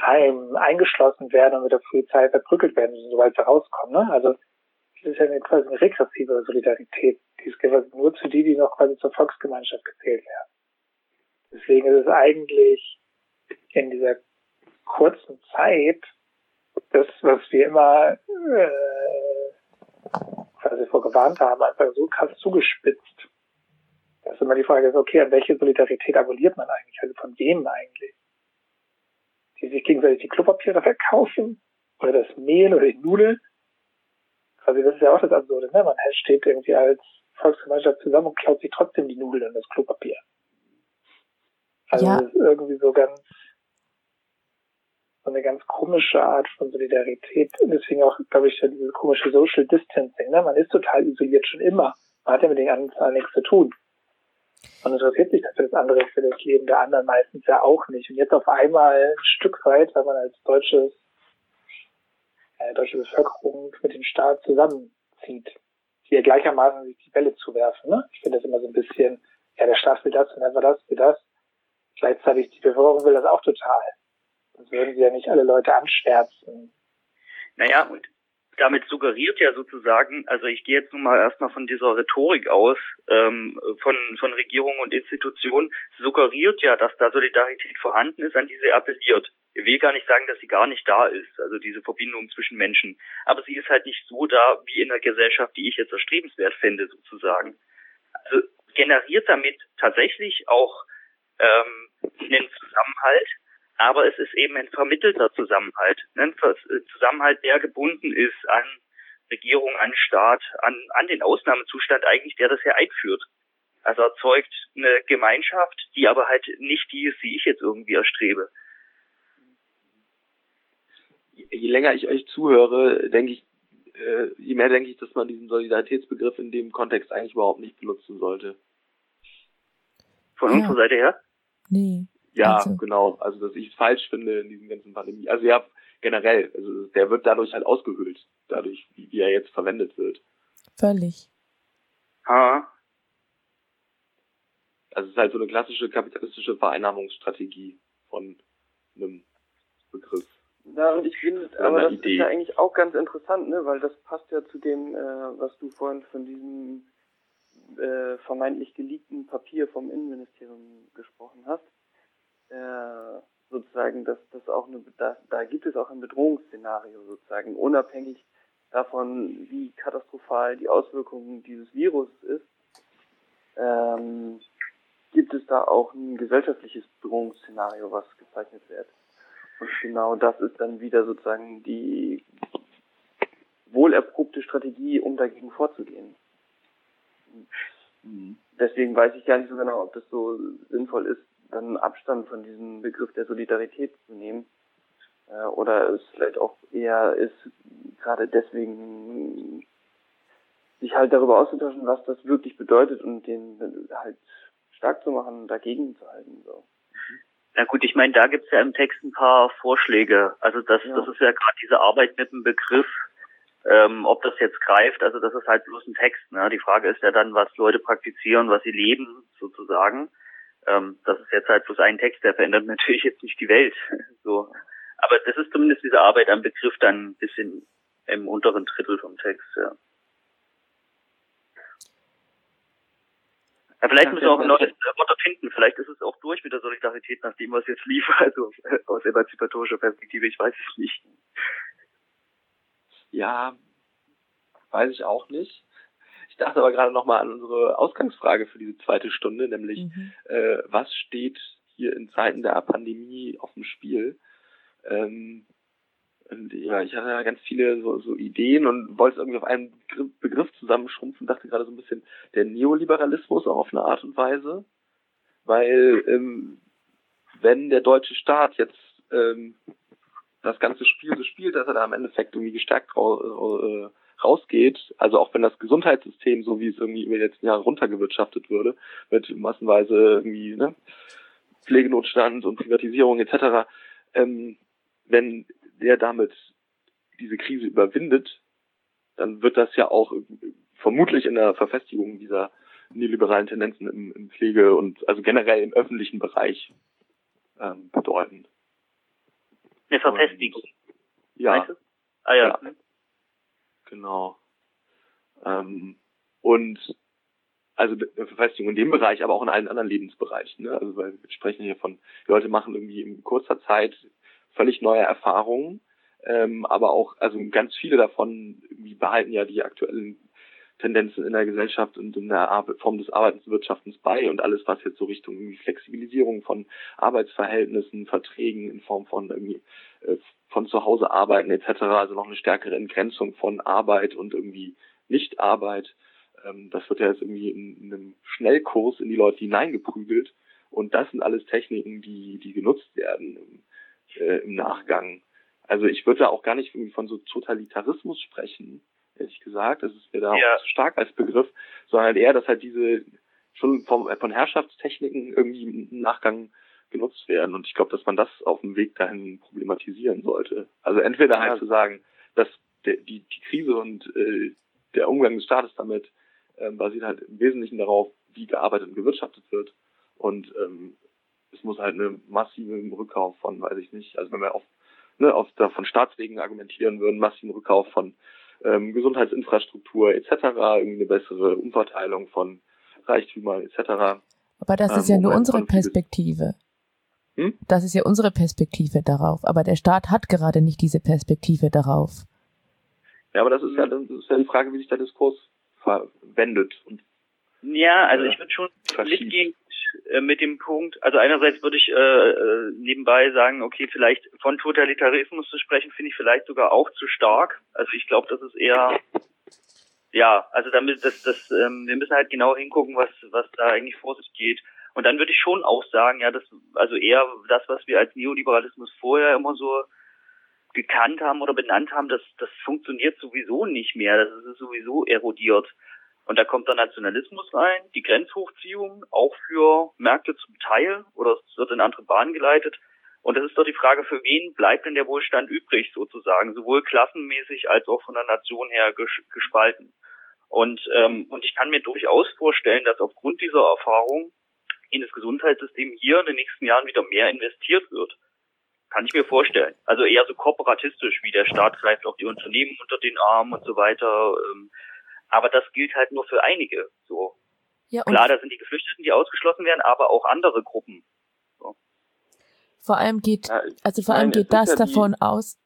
Heim eingeschlossen werden und mit der Polizei verprügelt werden müssen, sobald sie rauskommen. Ne? Also das ist ja eine, quasi eine regressive Solidarität. Die ist quasi nur zu die, die noch quasi zur Volksgemeinschaft gezählt werden. Deswegen ist es eigentlich in dieser kurzen Zeit das, was wir immer äh, quasi vorgewarnt haben, einfach so krass zugespitzt. Das ist immer die Frage, okay, an welche Solidarität abonniert man eigentlich? Also von wem eigentlich? Die sich gegenseitig die Klopapiere verkaufen? Oder das Mehl oder die Nudeln? Quasi, das ist ja auch das Absurde, ne? Man steht irgendwie als Volksgemeinschaft zusammen und klaut sich trotzdem die Nudeln und das Klopapier. Also ja. das ist irgendwie so ganz so eine ganz komische Art von Solidarität. Deswegen auch, glaube ich, dieses komische Social Distancing. Ne? Man ist total isoliert schon immer. Man hat ja mit den anderen nichts zu tun. Man interessiert sich für das andere, für das Leben der anderen meistens ja auch nicht. Und jetzt auf einmal ein Stück weit, weil man als deutsches, äh, deutsche Bevölkerung mit dem Staat zusammenzieht, hier gleichermaßen sich die Bälle zu werfen. Ne? Ich finde das immer so ein bisschen, ja, der Staat will das und war das, will das. Gleichzeitig die Bevölkerung will das auch total. Sonst würden sie ja nicht alle Leute anschwärzen. Naja, und damit suggeriert ja sozusagen, also ich gehe jetzt nun mal erstmal von dieser Rhetorik aus, ähm, von, von Regierung und Institutionen, suggeriert ja, dass da Solidarität vorhanden ist, an die sie appelliert. Ich will gar nicht sagen, dass sie gar nicht da ist, also diese Verbindung zwischen Menschen. Aber sie ist halt nicht so da, wie in der Gesellschaft, die ich jetzt erstrebenswert fände, sozusagen. Also generiert damit tatsächlich auch ähm, einen Zusammenhalt, aber es ist eben ein vermittelter Zusammenhalt. Ein äh, Zusammenhalt, der gebunden ist an Regierung, an Staat, an, an den Ausnahmezustand eigentlich, der das ja einführt. Also erzeugt eine Gemeinschaft, die aber halt nicht die ist, die ich jetzt irgendwie erstrebe. Je länger ich euch zuhöre, denke ich, äh, je mehr denke ich, dass man diesen Solidaritätsbegriff in dem Kontext eigentlich überhaupt nicht benutzen sollte. Von ja. unserer Seite her? Nee. Ja, also. genau. Also, dass ich es falsch finde in diesem ganzen Pandemie. Also ja, generell. Also der wird dadurch halt ausgehöhlt, dadurch, wie, wie er jetzt verwendet wird. Völlig. Ha. Also es ist halt so eine klassische kapitalistische Vereinnahmungsstrategie von einem Begriff. Ja, und ich finde, aber das Idee. ist ja eigentlich auch ganz interessant, ne, weil das passt ja zu dem, äh, was du vorhin von diesem äh, vermeintlich geleakten Papier vom Innenministerium gesprochen hast äh, sozusagen, dass das auch eine, da, da gibt es auch ein Bedrohungsszenario sozusagen, unabhängig davon, wie katastrophal die Auswirkungen dieses Virus ist, ähm, gibt es da auch ein gesellschaftliches Bedrohungsszenario, was gezeichnet wird. Und genau das ist dann wieder sozusagen die wohlerprobte Strategie, um dagegen vorzugehen. Mhm. Deswegen weiß ich gar nicht so genau, ob das so sinnvoll ist, dann Abstand von diesem Begriff der Solidarität zu nehmen. Äh, oder es vielleicht auch eher ist, gerade deswegen sich halt darüber auszutauschen, was das wirklich bedeutet und den halt stark zu machen, dagegen zu halten. So. Na gut, ich meine, da gibt's ja im Text ein paar Vorschläge. Also das, ja. das ist ja gerade diese Arbeit mit dem Begriff, ähm, ob das jetzt greift. Also das ist halt bloß ein Text. Ne? Die Frage ist ja dann, was Leute praktizieren, was sie leben, sozusagen. Ähm, das ist jetzt halt bloß ein Text, der verändert <laughs> natürlich jetzt nicht die Welt. <laughs> so. Aber das ist zumindest diese Arbeit am Begriff dann ein bisschen im unteren Drittel vom Text, ja. Ja, vielleicht müssen wir auch ein neues Wort finden. Vielleicht ist es auch durch mit der Solidarität, nachdem was jetzt lief. <laughs> Also aus emanzipatorischer Perspektive, ich weiß es nicht. Ja, weiß ich auch nicht dachte aber gerade nochmal an unsere Ausgangsfrage für diese zweite Stunde, nämlich mhm. äh, was steht hier in Zeiten der Pandemie auf dem Spiel? Ähm, und ja, ich hatte da ganz viele so, so Ideen und wollte es irgendwie auf einen Begriff zusammenschrumpfen, dachte gerade so ein bisschen der Neoliberalismus auch auf eine Art und Weise. Weil ähm, wenn der deutsche Staat jetzt ähm, das ganze Spiel so spielt, dass er da im Endeffekt irgendwie gestärkt äh, rausgeht. Also auch wenn das Gesundheitssystem, so wie es irgendwie über die letzten Jahre runtergewirtschaftet würde, mit massenweise irgendwie ne, Pflegenotstand und Privatisierung etc., ähm, wenn der damit diese Krise überwindet, dann wird das ja auch vermutlich in der Verfestigung dieser neoliberalen Tendenzen im, im Pflege und also generell im öffentlichen Bereich ähm, bedeuten. Eine Verfestigung. ja. Ah ja. ja. Genau. Ähm, und also Verfestigung in dem Bereich, aber auch in allen anderen Lebensbereichen. Ne? Also weil wir sprechen hier von, die Leute machen irgendwie in kurzer Zeit völlig neue Erfahrungen, ähm, aber auch, also ganz viele davon behalten ja die aktuellen Tendenzen in der Gesellschaft und in der Form des Arbeitens und Wirtschaftens bei und alles, was jetzt so Richtung Flexibilisierung von Arbeitsverhältnissen, Verträgen in Form von irgendwie äh, von zu Hause arbeiten etc., also noch eine stärkere Entgrenzung von Arbeit und irgendwie Nichtarbeit. Ähm, das wird ja jetzt irgendwie in, in einem Schnellkurs in die Leute hineingeprügelt und das sind alles Techniken, die, die genutzt werden im, äh, im Nachgang. Also ich würde da auch gar nicht irgendwie von so Totalitarismus sprechen, ehrlich gesagt. Das ist mir da ja. auch zu stark als Begriff, sondern eher, dass halt diese schon vom, von Herrschaftstechniken irgendwie im Nachgang genutzt werden. Und ich glaube, dass man das auf dem Weg dahin problematisieren sollte. Also entweder halt zu sagen, dass der, die, die Krise und äh, der Umgang des Staates damit äh, basiert halt im Wesentlichen darauf, wie gearbeitet und gewirtschaftet wird. Und ähm, es muss halt eine massive Rückkauf von, weiß ich nicht, also wenn wir auf, ne, auf da von Staatswegen argumentieren würden, massiven Rückkauf von ähm, Gesundheitsinfrastruktur etc., irgendwie eine bessere Umverteilung von Reichtümern etc. Aber das ist ähm, ja nur unsere Perspektive. Hm? Das ist ja unsere Perspektive darauf. Aber der Staat hat gerade nicht diese Perspektive darauf. Ja, aber das ist ja, das ist ja die Frage, wie sich der Diskurs verwendet. Und, ja, also ich würde schon mitgehen äh, mit dem Punkt, also einerseits würde ich äh, äh, nebenbei sagen, okay, vielleicht von Totalitarismus zu sprechen, finde ich vielleicht sogar auch zu stark. Also ich glaube, das ist eher ja, also damit das das ähm, wir müssen halt genau hingucken, was was da eigentlich vor sich geht. Und dann würde ich schon auch sagen, ja, das also eher das, was wir als Neoliberalismus vorher immer so gekannt haben oder benannt haben, das das funktioniert sowieso nicht mehr. Das ist sowieso erodiert. Und da kommt der Nationalismus rein, die Grenzhochziehung, auch für Märkte zum Teil, oder es wird in andere Bahnen geleitet. Und das ist doch die Frage, für wen bleibt denn der Wohlstand übrig sozusagen, sowohl klassenmäßig als auch von der Nation her gespalten. Und, ähm, und ich kann mir durchaus vorstellen, dass aufgrund dieser Erfahrung in das Gesundheitssystem hier in den nächsten Jahren wieder mehr investiert wird. Kann ich mir vorstellen. Also eher so kooperatistisch, wie der Staat greift auch die Unternehmen unter den Arm und so weiter. Ähm, aber das gilt halt nur für einige. So. Ja, Klar, da sind die Geflüchteten, die ausgeschlossen werden, aber auch andere Gruppen. So. Vor allem geht, also vor allem geht das ja davon aus.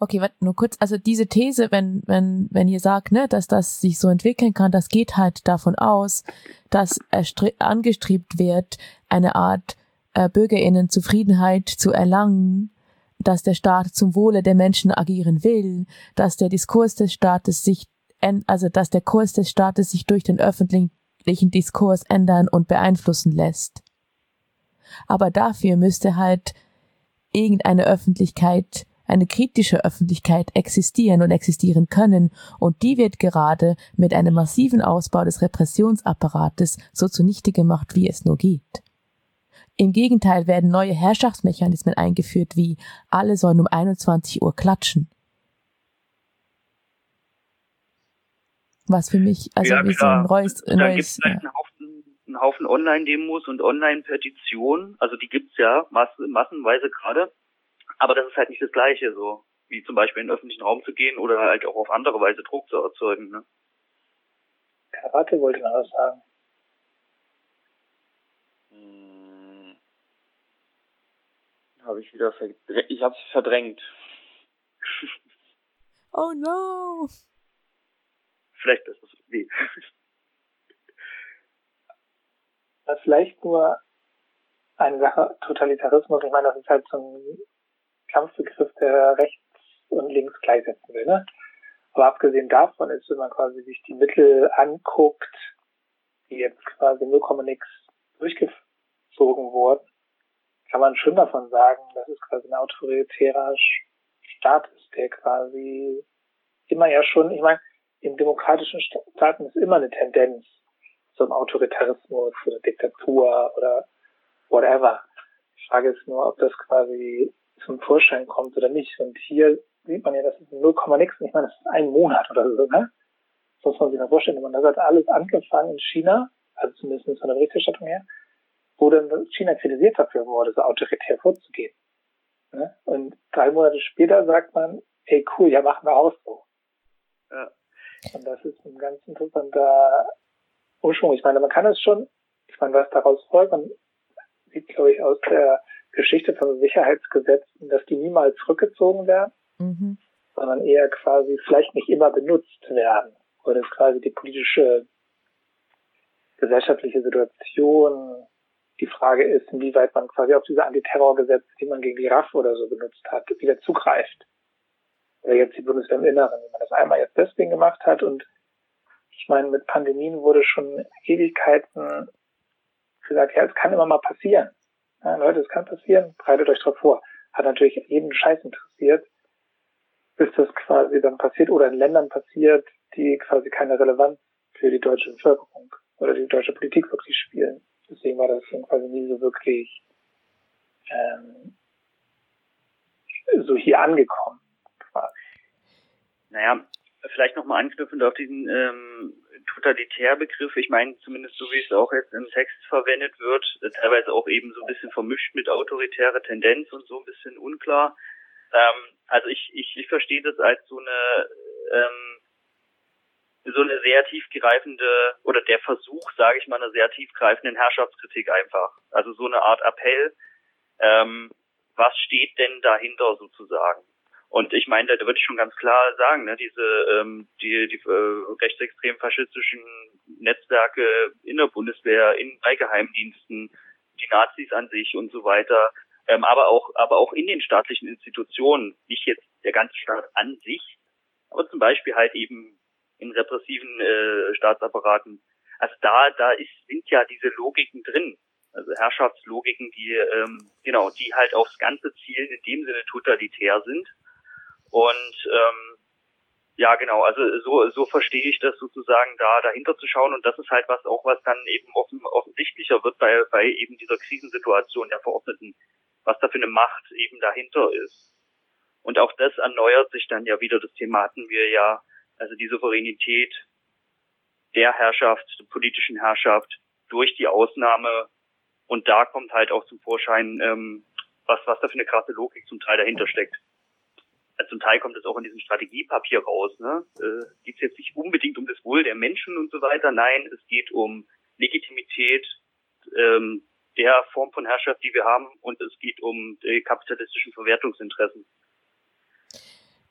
Okay, warte, nur kurz. Also diese These, wenn, wenn, wenn ihr sagt, ne, dass das sich so entwickeln kann, das geht halt davon aus, dass angestrebt wird, eine Art äh, Bürgerinnenzufriedenheit zu erlangen, dass der Staat zum Wohle der Menschen agieren will, dass der Diskurs des Staates sich, also dass der Kurs des Staates sich durch den öffentlichen Diskurs ändern und beeinflussen lässt. Aber dafür müsste halt irgendeine Öffentlichkeit, eine kritische Öffentlichkeit existieren und existieren können, und die wird gerade mit einem massiven Ausbau des Repressionsapparates so zunichte gemacht, wie es nur geht. Im Gegenteil werden neue Herrschaftsmechanismen eingeführt, wie alle sollen um 21 Uhr klatschen. Was für mich, also ja, wie so ein neues, ein neues ja. einen Haufen, einen Haufen Online-Demos und Online-Petitionen, also die gibt's ja mass massenweise gerade, aber das ist halt nicht das Gleiche, so wie zum Beispiel in den öffentlichen Raum zu gehen oder halt auch auf andere Weise Druck zu erzeugen. Ne? Karate wollte noch was sagen. Habe ich wieder verdrängt. Ich habe es verdrängt. Oh no. Vielleicht ist das <laughs> weh. Vielleicht nur eine Sache, Totalitarismus, ich meine, das ist halt so ein Kampfbegriff, der rechts und links gleichsetzen will, ne? Aber abgesehen davon ist, wenn man quasi sich die Mittel anguckt, die jetzt quasi 0,6 durchgezogen wurden, kann man schon davon sagen, dass es quasi ein autoritärer Staat ist, der quasi immer ja schon, ich meine, in demokratischen Staaten ist immer eine Tendenz zum Autoritarismus oder Diktatur oder whatever. Die Frage ist nur, ob das quasi zum Vorschein kommt oder nicht. Und hier sieht man ja, das ist 0, nix. Ich meine, das ist ein Monat oder so, ne? Das muss man sich mal vorstellen. Man das hat alles angefangen in China, also zumindest von der Berichterstattung her, wo dann China kritisiert dafür wurde, so autoritär vorzugehen. Ne? Und drei Monate später sagt man, ey cool, ja machen wir auch so. Ja. Und das ist ein ganz interessanter Umschwung. Ich meine, man kann es schon, ich meine, was daraus folgt, man sieht, glaube ich, aus der Geschichte von Sicherheitsgesetzen, dass die niemals zurückgezogen werden, mhm. sondern eher quasi vielleicht nicht immer benutzt werden. Oder dass quasi die politische, gesellschaftliche Situation die Frage ist, inwieweit man quasi auf diese Antiterrorgesetze, die man gegen die RAF oder so benutzt hat, wieder zugreift. Oder jetzt die Bundeswehr im Inneren, wenn man das einmal jetzt deswegen gemacht hat und ich meine, mit Pandemien wurde schon Ewigkeiten gesagt, ja, es kann immer mal passieren. Ja, Leute, es kann passieren, bereitet euch darauf vor. Hat natürlich jeden Scheiß interessiert, bis das quasi dann passiert oder in Ländern passiert, die quasi keine Relevanz für die deutsche Bevölkerung oder die deutsche Politik wirklich spielen. Deswegen war das quasi nie so wirklich ähm, so hier angekommen. Quasi. Naja, vielleicht nochmal anknüpfend auf diesen ähm, Totalitärbegriff. Ich meine, zumindest so wie es auch jetzt im Text verwendet wird, äh, teilweise auch eben so ein bisschen vermischt mit autoritärer Tendenz und so ein bisschen unklar. Ähm, also ich, ich, ich verstehe das als so eine ähm, so eine sehr tiefgreifende oder der Versuch, sage ich mal, einer sehr tiefgreifenden Herrschaftskritik einfach. Also so eine Art Appell. Ähm, was steht denn dahinter sozusagen? Und ich meine, da würde ich schon ganz klar sagen, ne, diese ähm, die, die äh, rechtsextrem faschistischen Netzwerke in der Bundeswehr, in bei Geheimdiensten, die Nazis an sich und so weiter, ähm, aber auch aber auch in den staatlichen Institutionen, nicht jetzt der ganze Staat an sich, aber zum Beispiel halt eben in repressiven äh, Staatsapparaten. Also da da ist sind ja diese Logiken drin, also Herrschaftslogiken, die ähm, genau, die halt aufs Ganze zielen, in dem Sinne totalitär sind und ähm, ja, genau, also so, so verstehe ich das sozusagen da dahinter zu schauen und das ist halt was auch, was dann eben offen, offensichtlicher wird bei, bei eben dieser Krisensituation der Verordneten, was da für eine Macht eben dahinter ist. Und auch das erneuert sich dann ja wieder, das Thema hatten wir ja, also die Souveränität der Herrschaft, der politischen Herrschaft durch die Ausnahme und da kommt halt auch zum Vorschein, ähm, was, was da für eine krasse Logik zum Teil dahinter steckt zum Teil kommt es auch in diesem Strategiepapier raus. Ne? Äh, geht jetzt nicht unbedingt um das Wohl der Menschen und so weiter. Nein, es geht um Legitimität ähm, der Form von Herrschaft, die wir haben, und es geht um die kapitalistischen Verwertungsinteressen.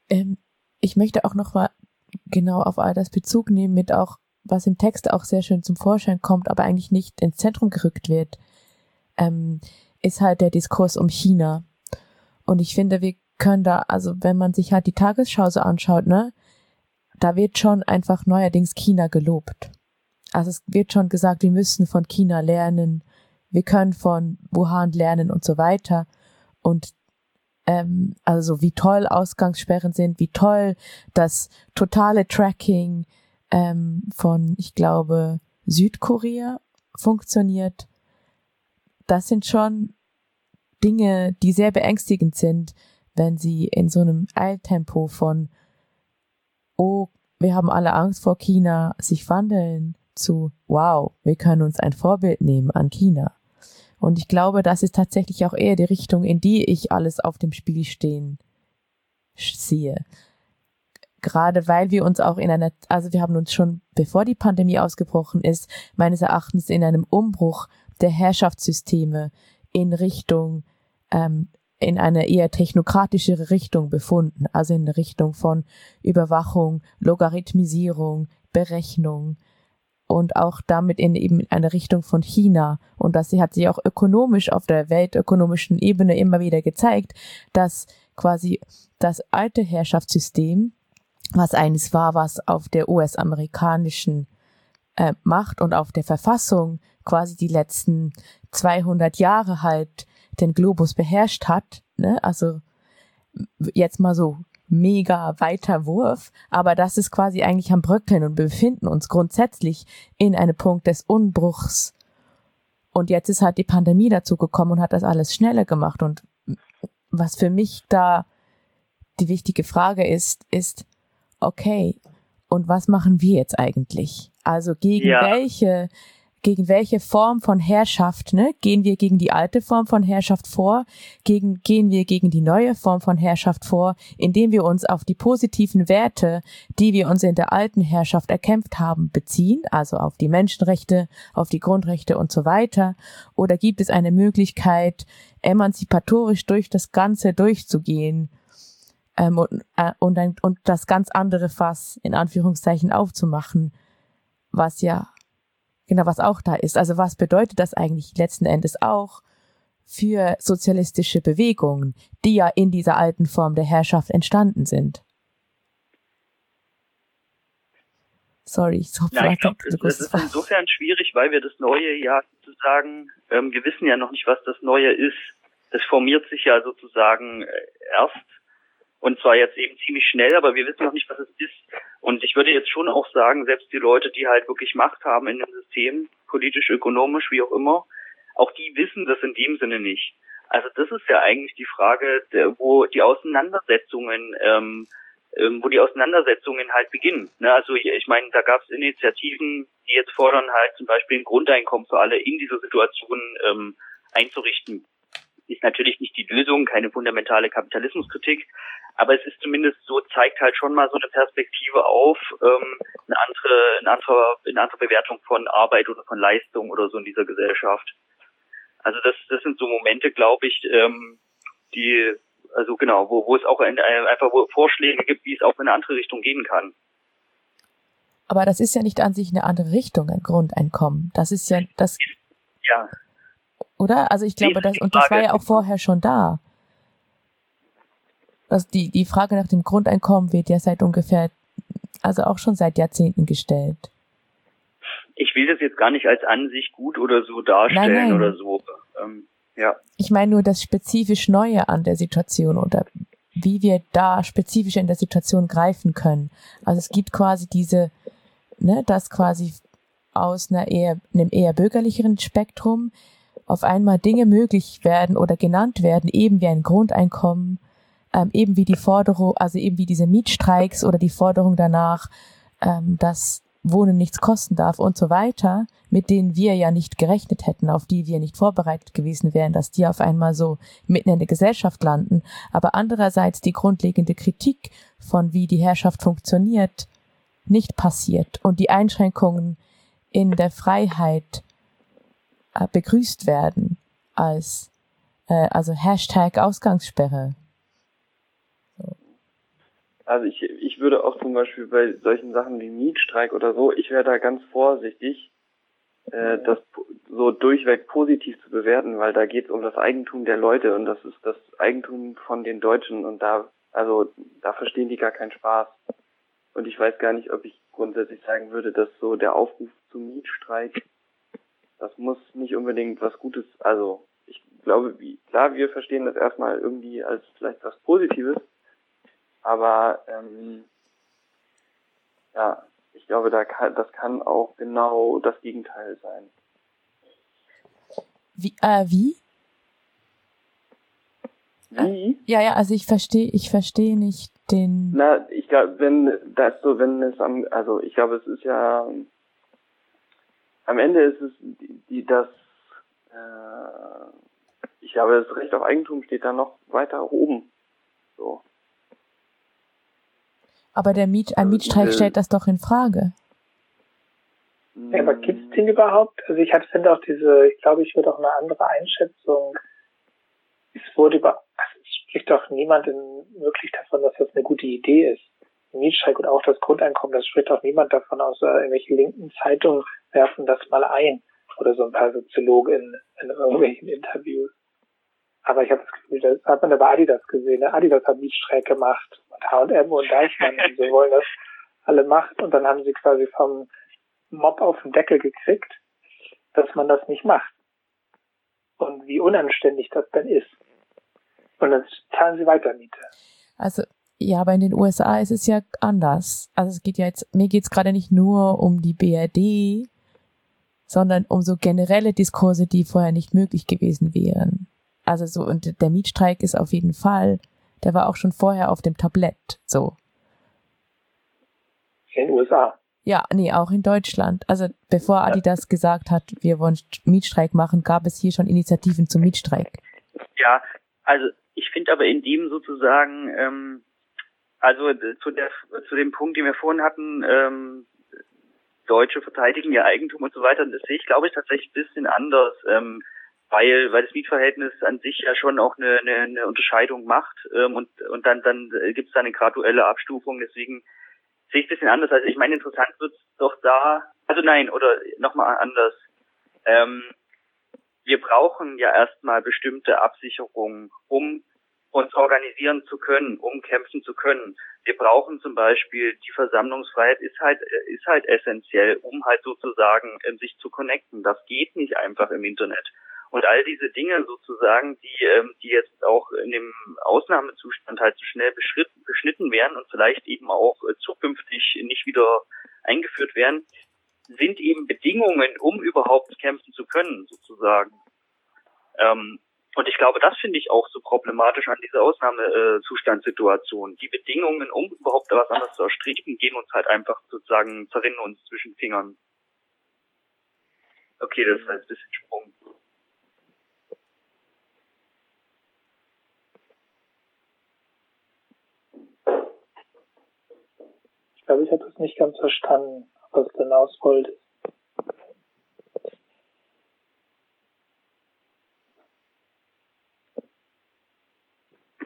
Ähm, ich möchte auch noch mal genau auf all das Bezug nehmen, mit auch was im Text auch sehr schön zum Vorschein kommt, aber eigentlich nicht ins Zentrum gerückt wird, ähm, ist halt der Diskurs um China. Und ich finde, wir können da, also wenn man sich halt die Tagesschau so anschaut, ne, da wird schon einfach neuerdings China gelobt. Also es wird schon gesagt, wir müssen von China lernen, wir können von Wuhan lernen und so weiter. Und ähm, also wie toll Ausgangssperren sind, wie toll das totale Tracking ähm, von, ich glaube, Südkorea funktioniert. Das sind schon Dinge, die sehr beängstigend sind, wenn sie in so einem Eiltempo von, oh, wir haben alle Angst vor China, sich wandeln zu, wow, wir können uns ein Vorbild nehmen an China. Und ich glaube, das ist tatsächlich auch eher die Richtung, in die ich alles auf dem Spiel stehen sehe. Gerade weil wir uns auch in einer, also wir haben uns schon, bevor die Pandemie ausgebrochen ist, meines Erachtens in einem Umbruch der Herrschaftssysteme in Richtung ähm, in eine eher technokratischere Richtung befunden, also in Richtung von Überwachung, Logarithmisierung, Berechnung und auch damit in eben eine Richtung von China. Und das hat sich auch ökonomisch auf der weltökonomischen Ebene immer wieder gezeigt, dass quasi das alte Herrschaftssystem, was eines war, was auf der US-amerikanischen äh, Macht und auf der Verfassung quasi die letzten 200 Jahre halt den Globus beherrscht hat, ne? Also jetzt mal so mega weiter Wurf, aber das ist quasi eigentlich am Bröckeln und wir befinden uns grundsätzlich in einem Punkt des Unbruchs. Und jetzt ist halt die Pandemie dazu gekommen und hat das alles schneller gemacht. Und was für mich da die wichtige Frage ist, ist, okay, und was machen wir jetzt eigentlich? Also gegen ja. welche gegen welche Form von Herrschaft, ne? Gehen wir gegen die alte Form von Herrschaft vor? Gegen, gehen wir gegen die neue Form von Herrschaft vor, indem wir uns auf die positiven Werte, die wir uns in der alten Herrschaft erkämpft haben, beziehen, also auf die Menschenrechte, auf die Grundrechte und so weiter? Oder gibt es eine Möglichkeit, emanzipatorisch durch das Ganze durchzugehen? Ähm, und, äh, und, ein, und das ganz andere Fass in Anführungszeichen aufzumachen, was ja genau was auch da ist. Also was bedeutet das eigentlich letzten Endes auch für sozialistische Bewegungen, die ja in dieser alten Form der Herrschaft entstanden sind? Sorry, ich hoffe, ja, ich glaub, das, das ist insofern schwierig, weil wir das neue ja sozusagen, ähm, wir wissen ja noch nicht, was das neue ist. Das formiert sich ja sozusagen äh, erst und zwar jetzt eben ziemlich schnell, aber wir wissen noch nicht, was es ist. Und ich würde jetzt schon auch sagen, selbst die Leute, die halt wirklich Macht haben in dem System, politisch, ökonomisch, wie auch immer, auch die wissen das in dem Sinne nicht. Also das ist ja eigentlich die Frage, wo die Auseinandersetzungen, ähm, ähm, wo die Auseinandersetzungen halt beginnen. Ne? Also ich meine, da gab es Initiativen, die jetzt fordern halt zum Beispiel ein Grundeinkommen für alle in dieser Situation ähm, einzurichten. Ist natürlich nicht die Lösung, keine fundamentale Kapitalismuskritik, aber es ist zumindest so, zeigt halt schon mal so eine Perspektive auf, ähm, eine andere, eine andere, eine andere Bewertung von Arbeit oder von Leistung oder so in dieser Gesellschaft. Also das, das sind so Momente, glaube ich, ähm, die, also genau, wo, wo es auch ein, einfach Vorschläge gibt, wie es auch in eine andere Richtung gehen kann. Aber das ist ja nicht an sich eine andere Richtung, ein Grundeinkommen. Das ist ja das. Ja. Oder? Also ich glaube, das, und das war ja auch vorher schon da. Also die, die Frage nach dem Grundeinkommen wird ja seit ungefähr, also auch schon seit Jahrzehnten gestellt. Ich will das jetzt gar nicht als an sich gut oder so darstellen nein, nein. oder so. Ähm, ja. Ich meine nur das spezifisch Neue an der Situation oder wie wir da spezifisch in der Situation greifen können. Also es gibt quasi diese, ne, das quasi aus einer eher, einem eher bürgerlicheren Spektrum auf einmal Dinge möglich werden oder genannt werden, eben wie ein Grundeinkommen ähm, eben wie die Forderung, also eben wie diese Mietstreiks oder die Forderung danach, ähm, dass Wohnen nichts kosten darf und so weiter, mit denen wir ja nicht gerechnet hätten, auf die wir nicht vorbereitet gewesen wären, dass die auf einmal so mitten in der Gesellschaft landen. Aber andererseits die grundlegende Kritik von wie die Herrschaft funktioniert, nicht passiert und die Einschränkungen in der Freiheit äh, begrüßt werden als äh, also Hashtag Ausgangssperre. Also ich, ich würde auch zum Beispiel bei solchen Sachen wie Mietstreik oder so, ich wäre da ganz vorsichtig, äh, das so durchweg positiv zu bewerten, weil da geht es um das Eigentum der Leute und das ist das Eigentum von den Deutschen und da, also da verstehen die gar keinen Spaß. Und ich weiß gar nicht, ob ich grundsätzlich sagen würde, dass so der Aufruf zum Mietstreik, das muss nicht unbedingt was Gutes, also ich glaube, wie, klar, wir verstehen das erstmal irgendwie als vielleicht was Positives, aber ähm, ja, ich glaube, da kann, das kann auch genau das Gegenteil sein. Wie? Äh, wie? Wie? Ja, ja, also ich verstehe, ich verstehe nicht den. Na, ich glaube, wenn das so, wenn es am, also ich glaube, es ist ja am Ende ist es die, die das, äh, ich glaube, das Recht auf Eigentum steht da noch weiter oben. So. Aber der Miet, ein Mietstreik stellt das doch in Frage. Ja, aber gibt es den überhaupt? Also ich finde auch diese, ich glaube, ich würde auch eine andere Einschätzung. Es wurde über, also es spricht doch niemand wirklich davon, dass das eine gute Idee ist. Mietstreik und auch das Grundeinkommen, das spricht auch niemand davon, außer irgendwelche linken Zeitungen werfen das mal ein. Oder so ein paar Soziologen in, in irgendwelchen Interviews. Aber ich habe das Gefühl, das hat man bei Adidas gesehen. Ne? Adidas hat Mietstreik gemacht und H&M und Deichmann und so wollen das alle machen. Und dann haben sie quasi vom Mob auf den Deckel gekriegt, dass man das nicht macht. und wie unanständig das dann ist. Und dann zahlen sie weiter Miete. Also ja, aber in den USA ist es ja anders. Also es geht ja jetzt, mir geht es gerade nicht nur um die BRD, sondern um so generelle Diskurse, die vorher nicht möglich gewesen wären. Also so, und der Mietstreik ist auf jeden Fall, der war auch schon vorher auf dem Tablett, so. In den USA. Ja, nee, auch in Deutschland. Also bevor Adidas gesagt hat, wir wollen Mietstreik machen, gab es hier schon Initiativen zum Mietstreik. Ja, also ich finde aber in dem sozusagen, ähm, also zu, der, zu dem Punkt, den wir vorhin hatten, ähm, Deutsche verteidigen ihr Eigentum und so weiter, das sehe ich, glaube ich, tatsächlich ein bisschen anders. Ähm, weil weil das Mietverhältnis an sich ja schon auch eine, eine, eine Unterscheidung macht ähm, und und dann dann gibt es da eine graduelle Abstufung. Deswegen sehe ich ein bisschen anders. Also ich meine, interessant wird doch da, also nein, oder nochmal anders. Ähm, wir brauchen ja erstmal bestimmte Absicherungen, um uns organisieren zu können, um kämpfen zu können. Wir brauchen zum Beispiel die Versammlungsfreiheit ist halt ist halt essentiell, um halt sozusagen äh, sich zu connecten. Das geht nicht einfach im Internet. Und all diese Dinge sozusagen, die, ähm, die jetzt auch in dem Ausnahmezustand halt so schnell beschnitten werden und vielleicht eben auch äh, zukünftig nicht wieder eingeführt werden, sind eben Bedingungen, um überhaupt kämpfen zu können, sozusagen. Ähm, und ich glaube, das finde ich auch so problematisch an dieser Ausnahmezustandsituation. Die Bedingungen, um überhaupt was anderes zu erstricken, gehen uns halt einfach sozusagen, zerrinnen uns zwischen Fingern. Okay, das ist ein bisschen Sprung. glaube, ich habe das nicht ganz verstanden, was du hinaus wolltest.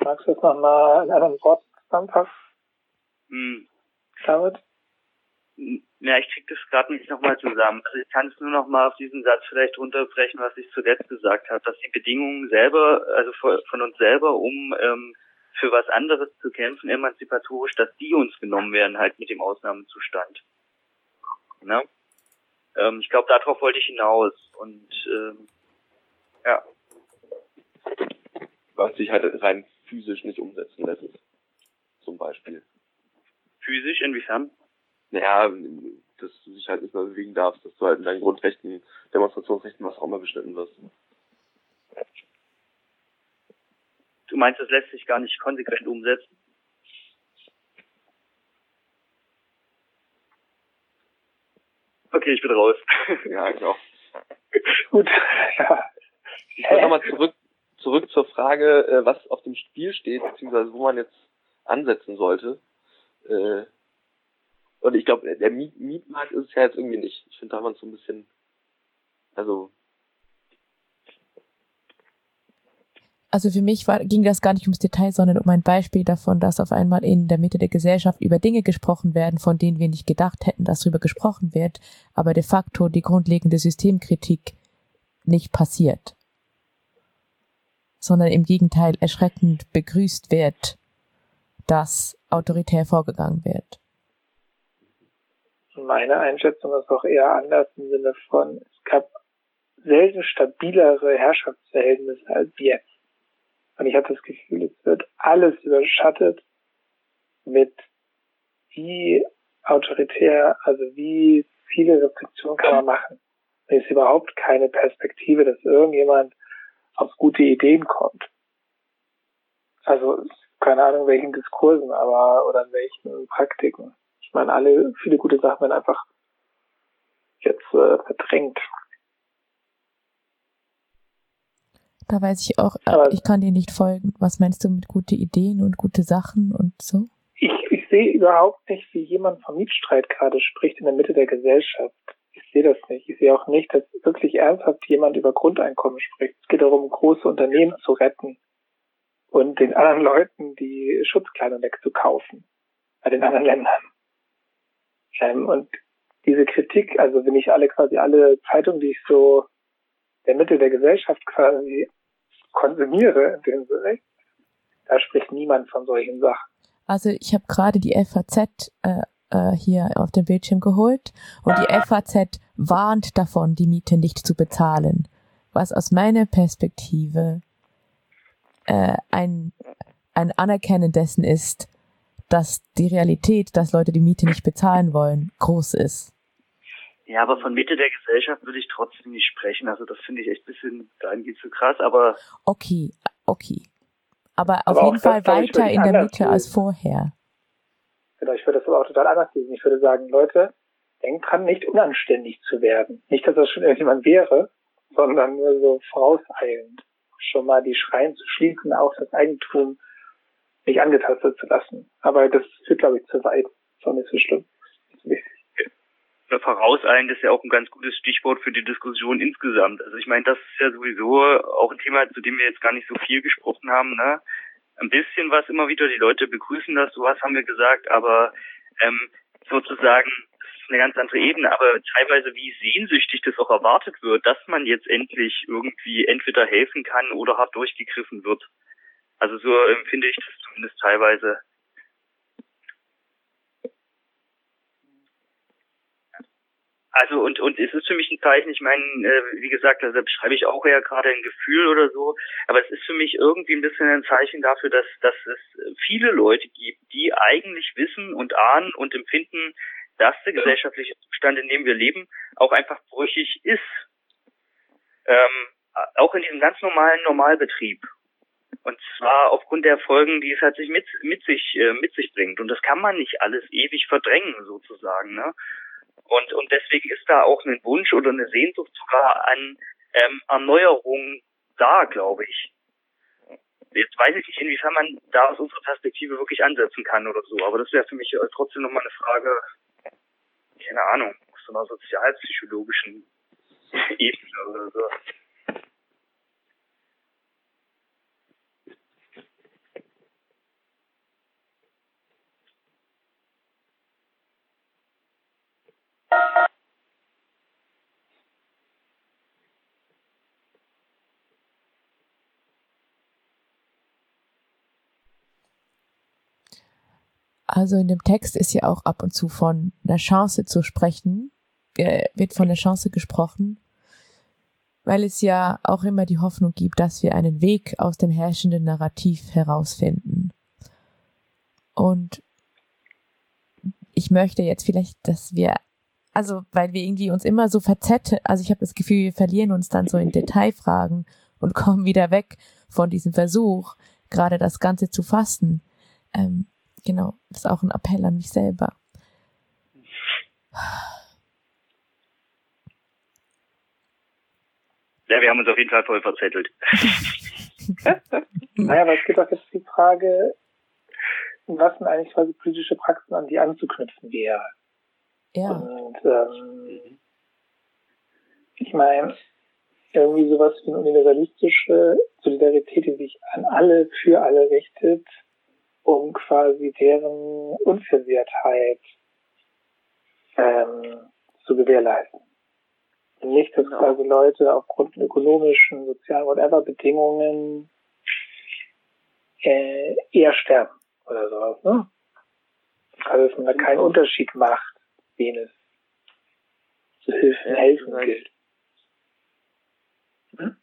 Magst du das nochmal in einem Wort zusammenfassen? Hm. David? Ja, ich krieg das gerade nicht nochmal zusammen. Also ich kann es nur nochmal auf diesen Satz vielleicht runterbrechen, was ich zuletzt gesagt habe, dass die Bedingungen selber, also von uns selber, um ähm, für was anderes zu kämpfen, emanzipatorisch, dass die uns genommen werden, halt mit dem Ausnahmezustand. Ne? Ähm, ich glaube, darauf wollte ich hinaus. Und ähm, ja. Was sich halt rein physisch nicht umsetzen lässt. Zum Beispiel. Physisch, inwiefern? Naja, dass du dich halt nicht mehr bewegen darfst, dass du halt in deinen Grundrechten, Demonstrationsrechten, was auch immer beschnitten wirst. Du meinst, es lässt sich gar nicht konsequent umsetzen? Okay, ich bin raus. ja, ich auch. <laughs> Gut, ja. Ich will nochmal zurück, zurück zur Frage, äh, was auf dem Spiel steht, beziehungsweise wo man jetzt ansetzen sollte. Äh, und ich glaube, der Mietmarkt ist es ja jetzt irgendwie nicht. Ich finde, da man so ein bisschen, also also für mich war, ging das gar nicht ums Detail, sondern um ein Beispiel davon, dass auf einmal in der Mitte der Gesellschaft über Dinge gesprochen werden, von denen wir nicht gedacht hätten, dass darüber gesprochen wird, aber de facto die grundlegende Systemkritik nicht passiert, sondern im Gegenteil erschreckend begrüßt wird, dass autoritär vorgegangen wird. Meine Einschätzung ist auch eher anders im Sinne von, es gab selten stabilere Herrschaftsverhältnisse als jetzt. Und ich habe das Gefühl, es wird alles überschattet mit wie autoritär, also wie viele Restriktionen kann man machen. Es ist überhaupt keine Perspektive, dass irgendjemand auf gute Ideen kommt. Also keine Ahnung welchen Diskursen, aber oder in welchen Praktiken. Ich meine, alle viele gute Sachen werden einfach jetzt äh, verdrängt. Da weiß ich auch, äh, ich kann dir nicht folgen. Was meinst du mit gute Ideen und gute Sachen und so? Ich, ich sehe überhaupt nicht, wie jemand vom Mietstreit gerade spricht in der Mitte der Gesellschaft. Sehe das nicht. Ich sehe auch nicht, dass wirklich ernsthaft jemand über Grundeinkommen spricht. Es geht darum, große Unternehmen zu retten und den anderen Leuten die Schutzkleidung wegzukaufen bei den anderen Ländern. Ähm, und diese Kritik, also wenn ich alle quasi alle Zeitungen, die ich so der Mitte der Gesellschaft quasi konsumiere in dem Sinne, da spricht niemand von solchen Sachen. Also ich habe gerade die FAZ äh, äh, hier auf dem Bildschirm geholt und die FAZ warnt davon, die Miete nicht zu bezahlen, was aus meiner Perspektive äh, ein, ein Anerkennen dessen ist, dass die Realität, dass Leute die Miete nicht bezahlen wollen, groß ist. Ja, aber von Mitte der Gesellschaft würde ich trotzdem nicht sprechen. Also das finde ich echt ein bisschen dahingehend zu krass, aber. Okay, okay. Aber, aber auf jeden Fall weiter in der Mitte als vorher. Genau, ich würde das aber auch total anders lesen. Ich würde sagen, Leute, denkt dran, nicht unanständig zu werden. Nicht, dass das schon irgendjemand wäre, sondern nur so vorauseilend. Schon mal die Schreien zu schließen, auch das Eigentum nicht angetastet zu lassen. Aber das führt, glaube ich, zu weit. Das ist nicht so schlimm. Vorauseilend ist ja auch ein ganz gutes Stichwort für die Diskussion insgesamt. Also ich meine, das ist ja sowieso auch ein Thema, zu dem wir jetzt gar nicht so viel gesprochen haben. Ne? Ein bisschen was immer wieder, die Leute begrüßen das, sowas haben wir gesagt, aber ähm, sozusagen, ist eine ganz andere Ebene, aber teilweise wie sehnsüchtig das auch erwartet wird, dass man jetzt endlich irgendwie entweder helfen kann oder hart durchgegriffen wird. Also so empfinde ich das zumindest teilweise. Also und und es ist für mich ein Zeichen, ich meine, äh, wie gesagt, da beschreibe ich auch ja gerade ein Gefühl oder so, aber es ist für mich irgendwie ein bisschen ein Zeichen dafür, dass dass es viele Leute gibt, die eigentlich wissen und ahnen und empfinden, dass der gesellschaftliche Zustand, in dem wir leben, auch einfach brüchig ist. Ähm, auch in diesem ganz normalen Normalbetrieb. Und zwar aufgrund der Folgen, die es halt sich mit, mit sich, äh, mit sich bringt. Und das kann man nicht alles ewig verdrängen, sozusagen, ne? Und, und deswegen ist da auch ein Wunsch oder eine Sehnsucht sogar an ähm, Erneuerung da, glaube ich. Jetzt weiß ich nicht, inwiefern man da aus unserer Perspektive wirklich ansetzen kann oder so, aber das wäre für mich trotzdem nochmal eine Frage, keine Ahnung, aus so einer sozialpsychologischen <laughs> Ebene oder so. Also in dem Text ist ja auch ab und zu von einer Chance zu sprechen, äh, wird von der Chance gesprochen, weil es ja auch immer die Hoffnung gibt, dass wir einen Weg aus dem herrschenden Narrativ herausfinden. Und ich möchte jetzt vielleicht, dass wir, also weil wir irgendwie uns immer so verzetteln, also ich habe das Gefühl, wir verlieren uns dann so in Detailfragen und <laughs> kommen wieder weg von diesem Versuch, gerade das Ganze zu fassen. Ähm, genau, ist auch ein Appell an mich selber. Ja, wir haben uns auf jeden Fall voll verzettelt. <laughs> naja, aber es gibt auch jetzt die Frage, was sind eigentlich quasi politische Praxen, an die anzuknüpfen wäre. Ja. Und ähm, ich meine, irgendwie sowas wie eine universalistische Solidarität, die sich an alle, für alle richtet, um quasi deren Unversehrtheit ähm, zu gewährleisten. Nicht, dass genau. quasi Leute aufgrund von ökonomischen, sozialen, whatever Bedingungen äh, eher sterben oder sowas, ne? Also dass man da keinen Unterschied macht, wen es zu helfen, ja, helfen gilt. Hm?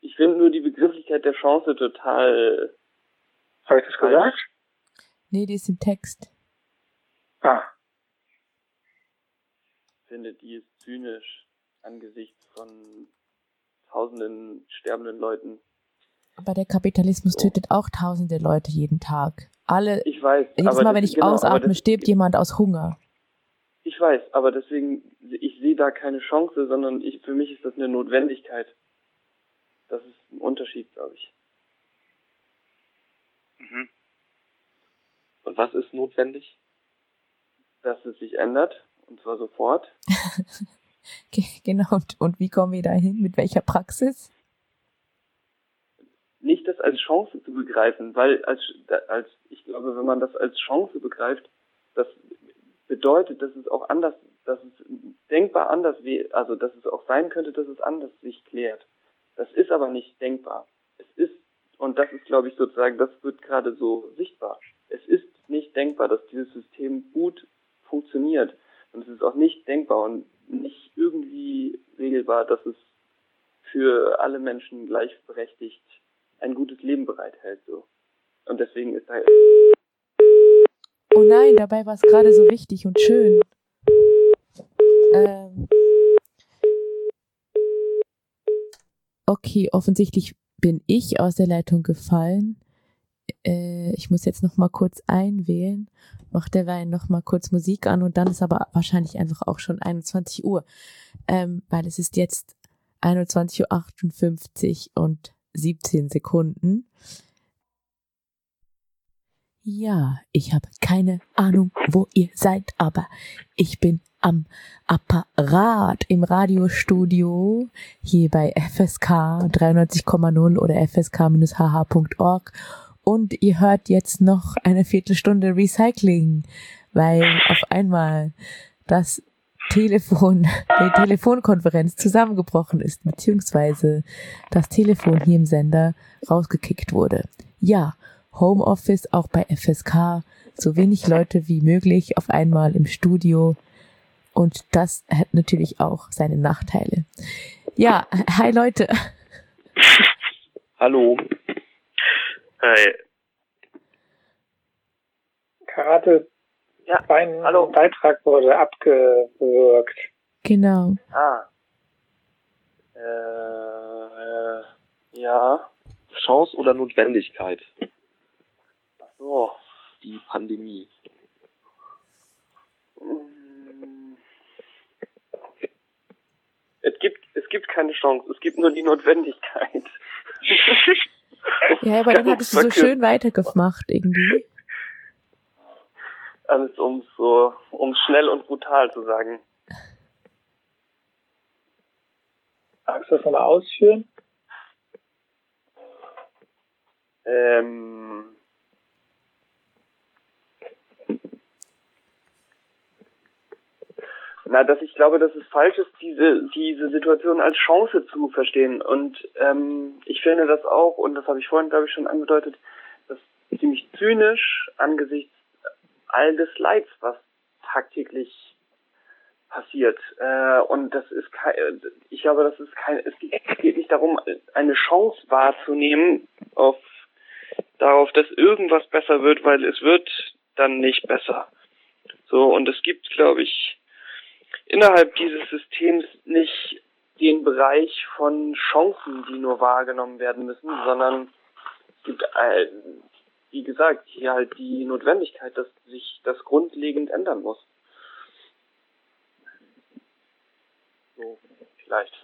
Ich finde nur die Begrifflichkeit der Chance total habe ich das gesagt? Nee, die ist im Text. Ah. Ich finde, die ist zynisch angesichts von tausenden sterbenden Leuten. Aber der Kapitalismus tötet auch tausende Leute jeden Tag. Alle. Ich weiß. Jedes Mal, wenn ich genau, ausatme, stirbt jemand aus Hunger. Ich weiß, aber deswegen, ich sehe da keine Chance, sondern ich, für mich ist das eine Notwendigkeit. Das ist ein Unterschied, glaube ich. Mhm. Und was ist notwendig? Dass es sich ändert, und zwar sofort. <laughs> genau, und, und wie kommen wir dahin? Mit welcher Praxis? Nicht das als Chance zu begreifen, weil als, als ich glaube, wenn man das als Chance begreift, das bedeutet, dass es auch anders, dass es denkbar anders, also dass es auch sein könnte, dass es anders sich klärt. Das ist aber nicht denkbar. Es ist und das ist, glaube ich, sozusagen, das wird gerade so sichtbar. Es ist nicht denkbar, dass dieses System gut funktioniert. Und es ist auch nicht denkbar. Und nicht irgendwie regelbar, dass es für alle Menschen gleichberechtigt ein gutes Leben bereithält. So. Und deswegen ist halt. Oh nein, dabei war es gerade so wichtig und schön. Ähm okay, offensichtlich bin ich aus der Leitung gefallen. Äh, ich muss jetzt noch mal kurz einwählen, mach derweil noch mal kurz Musik an und dann ist aber wahrscheinlich einfach auch schon 21 Uhr, ähm, weil es ist jetzt 21.58 Uhr und 17 Sekunden. Ja, ich habe keine Ahnung, wo ihr seid, aber ich bin am Apparat im Radiostudio hier bei FSK 93,0 oder fsk-hh.org und ihr hört jetzt noch eine Viertelstunde Recycling, weil auf einmal das Telefon, die Telefonkonferenz zusammengebrochen ist, beziehungsweise das Telefon hier im Sender rausgekickt wurde. Ja, Homeoffice auch bei FSK, so wenig Leute wie möglich auf einmal im Studio. Und das hat natürlich auch seine Nachteile. Ja, hi Leute. Hallo. Hi. Karate Ja, Mein hallo. Beitrag wurde abgewürgt. Genau. Ah. Äh, äh, ja. Chance oder Notwendigkeit? Ach so. Die Pandemie. Es gibt, es gibt keine Chance, es gibt nur die Notwendigkeit. Ja, aber dann hattest du so schön weitergemacht irgendwie. Alles um so, um schnell und brutal zu sagen. Magst du das nochmal ausführen? Ähm, na, dass ich glaube, dass es falsch ist, diese, diese Situation als Chance zu verstehen. Und ähm, ich finde das auch, und das habe ich vorhin, glaube ich, schon angedeutet, das ist ziemlich zynisch angesichts all des Leids, was tagtäglich passiert. Äh, und das ist kein, ich glaube, das ist kein, es geht, nicht darum, eine Chance wahrzunehmen auf darauf, dass irgendwas besser wird, weil es wird dann nicht besser. So, und es gibt, glaube ich, innerhalb dieses Systems nicht den Bereich von Chancen, die nur wahrgenommen werden müssen, sondern es gibt, wie gesagt, hier halt die Notwendigkeit, dass sich das grundlegend ändern muss. So, vielleicht.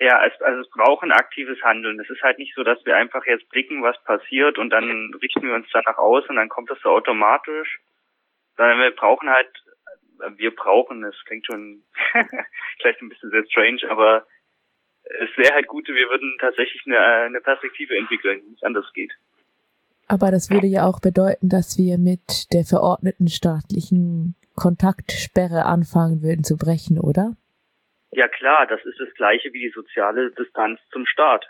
Ja, es, also es braucht ein aktives Handeln. Es ist halt nicht so, dass wir einfach jetzt blicken, was passiert und dann richten wir uns danach aus und dann kommt das so automatisch. Sondern wir brauchen halt, wir brauchen, es klingt schon <laughs> vielleicht ein bisschen sehr strange, aber es wäre halt gut, wir würden tatsächlich eine, eine Perspektive entwickeln, wie es anders geht. Aber das würde ja auch bedeuten, dass wir mit der verordneten staatlichen Kontaktsperre anfangen würden zu brechen, oder? Ja klar, das ist das gleiche wie die soziale Distanz zum Staat.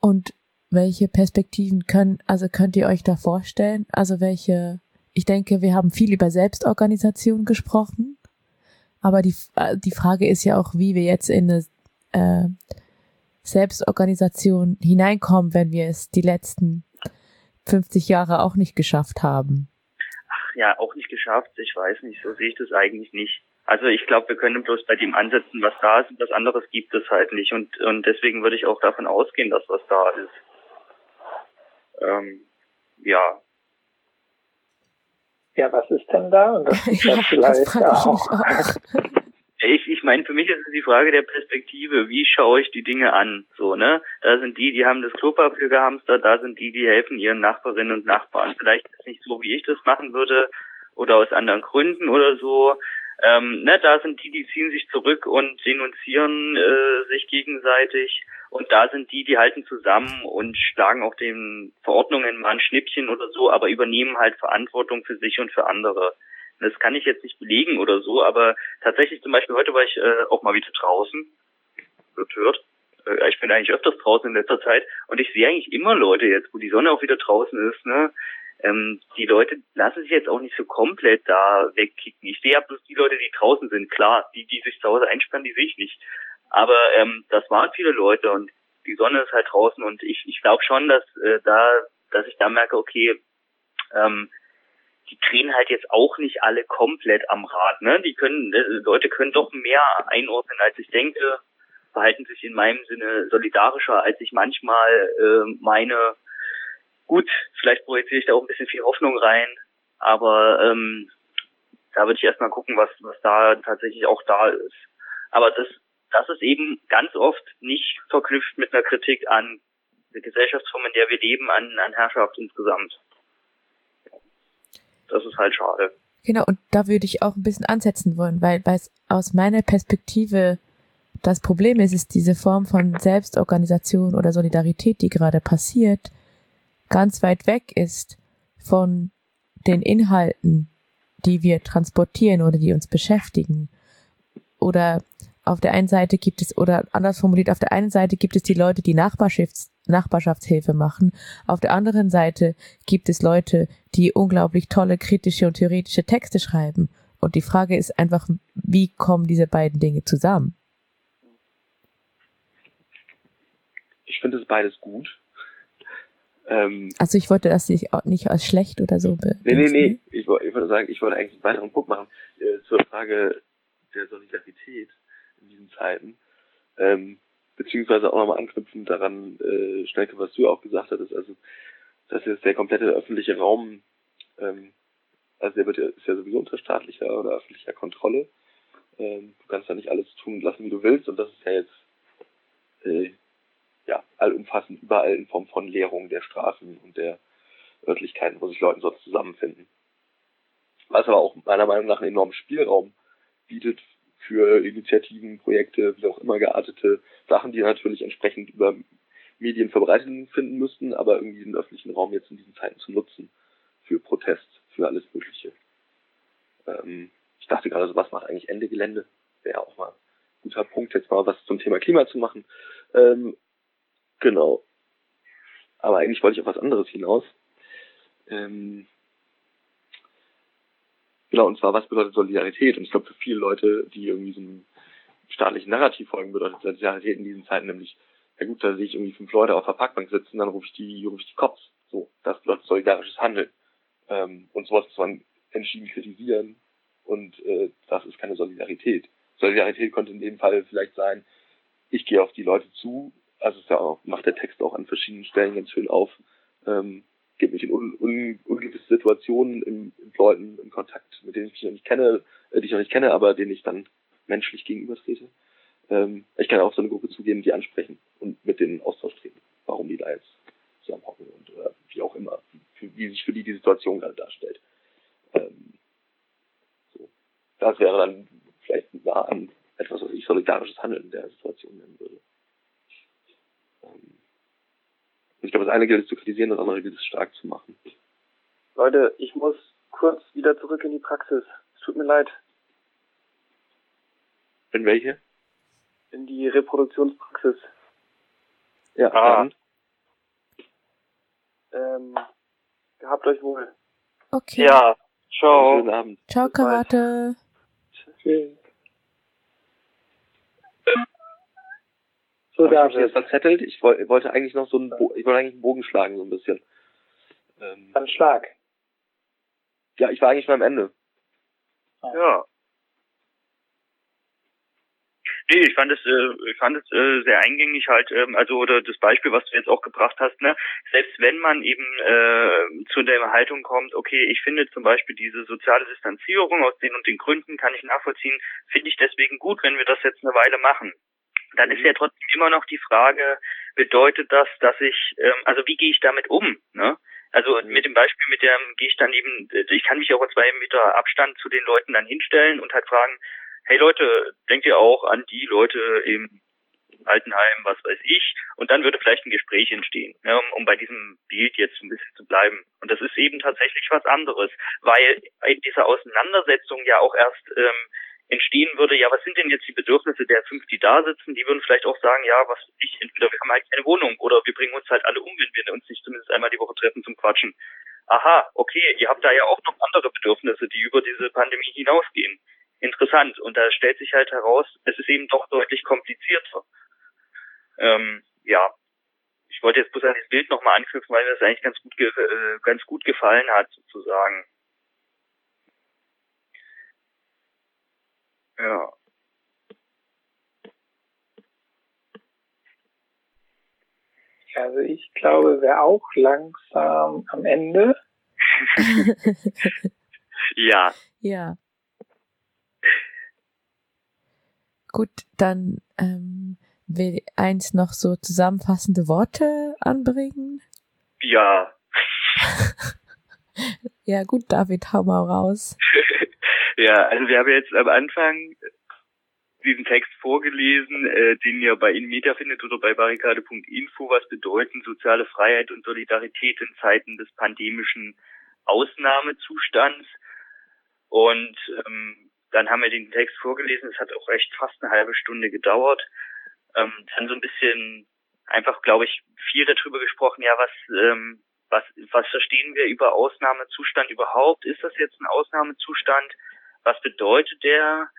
Und welche Perspektiven können, also könnt ihr euch da vorstellen? Also welche, ich denke, wir haben viel über Selbstorganisation gesprochen, aber die, äh, die Frage ist ja auch, wie wir jetzt in eine äh, Selbstorganisation hineinkommen, wenn wir es die letzten 50 Jahre auch nicht geschafft haben. Ach ja, auch nicht geschafft, ich weiß nicht, so sehe ich das eigentlich nicht. Also ich glaube, wir können bloß bei dem ansetzen, was da ist und was anderes gibt es halt nicht. Und, und deswegen würde ich auch davon ausgehen, dass was da ist. Ähm, ja, Ja, was ist denn da? Und das <laughs> ist ja, das vielleicht ich auch. mich auch. <laughs> <laughs> Ich, ich meine, für mich ist es die Frage der Perspektive. Wie schaue ich die Dinge an? So, ne? Da sind die, die haben das Klopapier gehamstert, da sind die, die helfen ihren Nachbarinnen und Nachbarn. Vielleicht ist es nicht so, wie ich das machen würde oder aus anderen Gründen oder so. Ähm, ne, da sind die, die ziehen sich zurück und denunzieren äh, sich gegenseitig. Und da sind die, die halten zusammen und schlagen auch den Verordnungen mal ein Schnippchen oder so, aber übernehmen halt Verantwortung für sich und für andere. Das kann ich jetzt nicht belegen oder so, aber tatsächlich zum Beispiel heute war ich äh, auch mal wieder draußen. Wird hört. Äh, ich bin eigentlich öfters draußen in letzter Zeit und ich sehe eigentlich immer Leute jetzt, wo die Sonne auch wieder draußen ist, ne? ähm, die Leute lassen sich jetzt auch nicht so komplett da wegkicken. Ich sehe ja bloß die Leute, die draußen sind, klar, die, die sich zu Hause einsperren, die sehe ich nicht. Aber ähm, das waren viele Leute und die Sonne ist halt draußen und ich, ich glaube schon, dass äh, da, dass ich da merke, okay, ähm, die drehen halt jetzt auch nicht alle komplett am Rad, ne? Die können, äh, Leute können doch mehr einordnen, als ich denke, verhalten sich in meinem Sinne solidarischer, als ich manchmal äh, meine. Gut, vielleicht projiziere ich da auch ein bisschen viel Hoffnung rein, aber ähm, da würde ich erstmal gucken, was, was da tatsächlich auch da ist. Aber das, das ist eben ganz oft nicht verknüpft mit einer Kritik an der Gesellschaftsform, in der wir leben, an, an Herrschaft insgesamt. Das ist halt schade. Genau, und da würde ich auch ein bisschen ansetzen wollen, weil, es aus meiner Perspektive das Problem ist, ist diese Form von Selbstorganisation oder Solidarität, die gerade passiert, ganz weit weg ist von den Inhalten, die wir transportieren oder die uns beschäftigen. Oder auf der einen Seite gibt es, oder anders formuliert, auf der einen Seite gibt es die Leute, die Nachbarschafts Nachbarschaftshilfe machen. Auf der anderen Seite gibt es Leute, die unglaublich tolle kritische und theoretische Texte schreiben. Und die Frage ist einfach, wie kommen diese beiden Dinge zusammen? Ich finde es beides gut. Ähm, also ich wollte das nicht, nicht als schlecht oder so Nee, nee, nee. Ich, wollte, ich wollte sagen, ich wollte eigentlich einen weiteren Punkt machen äh, zur Frage der Solidarität in diesen Zeiten. Ähm, beziehungsweise auch nochmal anknüpfend daran, äh, Schnelke, was du auch gesagt hattest, also dass jetzt der komplette öffentliche Raum, ähm, also der wird ja, ist ja sowieso unter staatlicher oder öffentlicher Kontrolle. Ähm, du kannst ja nicht alles tun lassen, wie du willst, und das ist ja jetzt äh, ja allumfassend überall in Form von Leerung der Straßen und der Örtlichkeiten, wo sich Leute sonst zusammenfinden. Was aber auch meiner Meinung nach einen enormen Spielraum bietet für Initiativen, Projekte, wie auch immer geartete Sachen, die natürlich entsprechend über Medien Verbreitung finden müssten, aber irgendwie den öffentlichen Raum jetzt in diesen Zeiten zu nutzen für Protest, für alles Mögliche. Ähm, ich dachte gerade, so was macht eigentlich Ende Gelände? Wäre auch mal ein guter Punkt, jetzt mal was zum Thema Klima zu machen. Ähm, genau. Aber eigentlich wollte ich auf was anderes hinaus. Ähm, Genau, und zwar, was bedeutet Solidarität? Und ich glaube, für viele Leute, die irgendwie einem staatlichen Narrativ folgen, bedeutet Solidarität in diesen Zeiten nämlich, ja gut, da sehe ich irgendwie fünf Leute auf der Parkbank sitzen, dann rufe ich die, rufe ich die Cops. So, das bedeutet solidarisches Handeln. Ähm, und sowas muss man entschieden kritisieren. Und äh, das ist keine Solidarität. Solidarität könnte in dem Fall vielleicht sein, ich gehe auf die Leute zu, also es ja auch, macht der Text auch an verschiedenen Stellen ganz schön auf, ähm, gebe mich in un, un, ungewisse Situationen in, in Leuten in Kontakt, mit denen ich mich noch nicht kenne, äh, die ich noch nicht kenne, aber denen ich dann menschlich gegenübertrete. Ähm, ich kann auch so eine Gruppe zugeben, die ansprechen und mit denen Austausch treten, warum die da jetzt zusammenhocken und oder wie auch immer, wie, wie sich für die die Situation gerade darstellt. Ähm, so. Das wäre dann vielleicht nah an etwas, was ich solidarisches Handeln in der Situation nennen würde. Ähm, ich glaube, das eine gilt es zu kritisieren, das andere gilt es stark zu machen. Leute, ich muss kurz wieder zurück in die Praxis. Es tut mir leid. In welche? In die Reproduktionspraxis. Ja, ah. Ähm, gehabt euch wohl. Okay. Ja, ciao. Schönen Abend. Ciao, Karate. Tschüss. So, da ich jetzt verzettelt. Ich wollte eigentlich noch so einen, Bo ich wollte eigentlich einen Bogen schlagen, so ein bisschen. Ähm, Dann Schlag. Ja, ich war eigentlich mal am Ende. Ah. Ja. Nee, ich fand es, äh, ich fand es äh, sehr eingängig halt, ähm, also oder das Beispiel, was du jetzt auch gebracht hast, ne, selbst wenn man eben äh, zu der Haltung kommt, okay, ich finde zum Beispiel diese soziale Distanzierung aus den und den Gründen kann ich nachvollziehen, finde ich deswegen gut, wenn wir das jetzt eine Weile machen dann ist ja trotzdem immer noch die Frage, bedeutet das, dass ich, ähm, also wie gehe ich damit um? Ne? Also mit dem Beispiel, mit dem gehe ich dann eben, ich kann mich auch in zwei Meter Abstand zu den Leuten dann hinstellen und halt fragen, hey Leute, denkt ihr auch an die Leute im Altenheim, was weiß ich, und dann würde vielleicht ein Gespräch entstehen, ne, um, um bei diesem Bild jetzt ein bisschen zu bleiben. Und das ist eben tatsächlich was anderes, weil in dieser Auseinandersetzung ja auch erst ähm, entstehen würde, ja, was sind denn jetzt die Bedürfnisse der fünf, die da sitzen? Die würden vielleicht auch sagen, ja, was ich, entweder wir haben halt keine Wohnung oder wir bringen uns halt alle um, wenn wir uns nicht zumindest einmal die Woche treffen zum Quatschen. aha, okay, ihr habt da ja auch noch andere Bedürfnisse, die über diese Pandemie hinausgehen. Interessant. Und da stellt sich halt heraus, es ist eben doch deutlich komplizierter. Ähm, ja, ich wollte jetzt bloß an das Bild nochmal anknüpfen, weil mir das eigentlich ganz gut, äh, ganz gut gefallen hat, sozusagen. Ja. Also ich glaube, wäre auch langsam am Ende. <laughs> ja. Ja. Gut, dann ähm, will eins noch so zusammenfassende Worte anbringen. Ja. <laughs> ja gut, David, hau mal raus. <laughs> ja, also wir haben jetzt am Anfang diesen Text vorgelesen, äh, den ihr bei Inmedia findet oder bei barrikade.info, was bedeuten soziale Freiheit und Solidarität in Zeiten des pandemischen Ausnahmezustands. Und ähm, dann haben wir den Text vorgelesen, es hat auch echt fast eine halbe Stunde gedauert. Ähm, dann so ein bisschen einfach, glaube ich, viel darüber gesprochen, ja, was, ähm, was, was verstehen wir über Ausnahmezustand überhaupt? Ist das jetzt ein Ausnahmezustand? Was bedeutet der?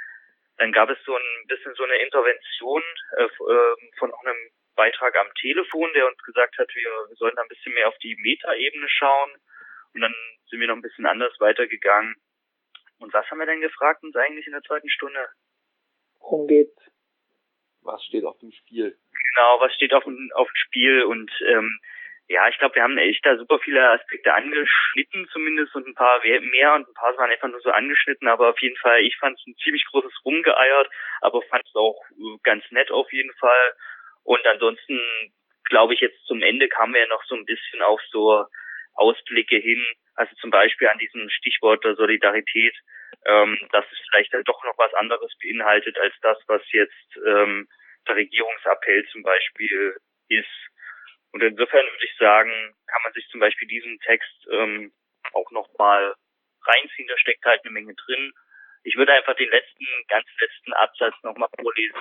Dann gab es so ein bisschen so eine Intervention äh, ähm, von einem Beitrag am Telefon, der uns gesagt hat, wir sollen da ein bisschen mehr auf die Metaebene schauen. Und dann sind wir noch ein bisschen anders weitergegangen. Und was haben wir denn gefragt uns eigentlich in der zweiten Stunde? Worum geht's? Was steht auf dem Spiel? Genau, was steht auf dem, auf dem Spiel und ähm, ja, ich glaube, wir haben echt da super viele Aspekte angeschnitten zumindest und ein paar mehr und ein paar waren einfach nur so angeschnitten, aber auf jeden Fall, ich fand es ein ziemlich großes Rumgeeiert, aber fand es auch äh, ganz nett auf jeden Fall. Und ansonsten glaube ich jetzt zum Ende kamen wir ja noch so ein bisschen auf so Ausblicke hin, also zum Beispiel an diesem Stichwort der Solidarität, ähm, dass es vielleicht dann doch noch was anderes beinhaltet als das, was jetzt ähm, der Regierungsappell zum Beispiel ist. Und insofern würde ich sagen, kann man sich zum Beispiel diesen Text ähm, auch nochmal reinziehen, da steckt halt eine Menge drin. Ich würde einfach den letzten, ganz letzten Absatz nochmal vorlesen.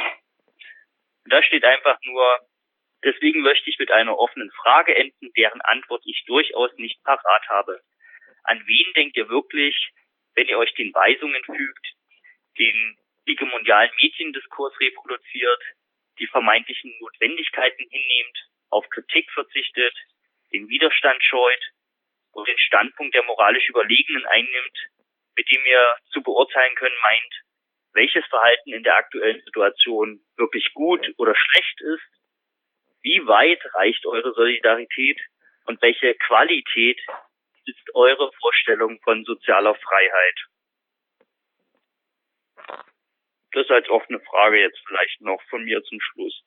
Da steht einfach nur, deswegen möchte ich mit einer offenen Frage enden, deren Antwort ich durchaus nicht parat habe. An wen denkt ihr wirklich, wenn ihr euch den Weisungen fügt, den hegemonialen Mediendiskurs reproduziert, die vermeintlichen Notwendigkeiten hinnehmt, auf Kritik verzichtet, den Widerstand scheut und den Standpunkt der moralisch Überlegenen einnimmt, mit dem ihr zu beurteilen können meint, welches Verhalten in der aktuellen Situation wirklich gut oder schlecht ist, wie weit reicht eure Solidarität und welche Qualität ist eure Vorstellung von sozialer Freiheit? Das als offene Frage jetzt vielleicht noch von mir zum Schluss.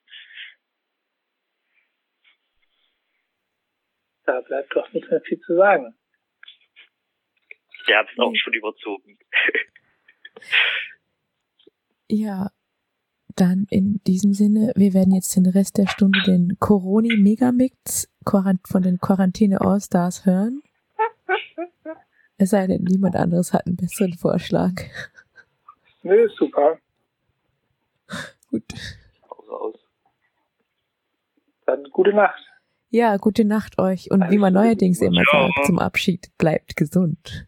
Da bleibt doch nicht mehr viel zu sagen. Der hat es auch schon überzogen. ja, dann in diesem Sinne, wir werden jetzt den Rest der Stunde den Coroni Megamix von den Quarantäne All-Stars hören. Es sei denn, niemand anderes hat einen besseren Vorschlag. Nö, super. Gut. Raus. Dann gute Nacht. Ja, gute Nacht euch. Und wie man neuerdings immer sagt, zum Abschied, bleibt gesund.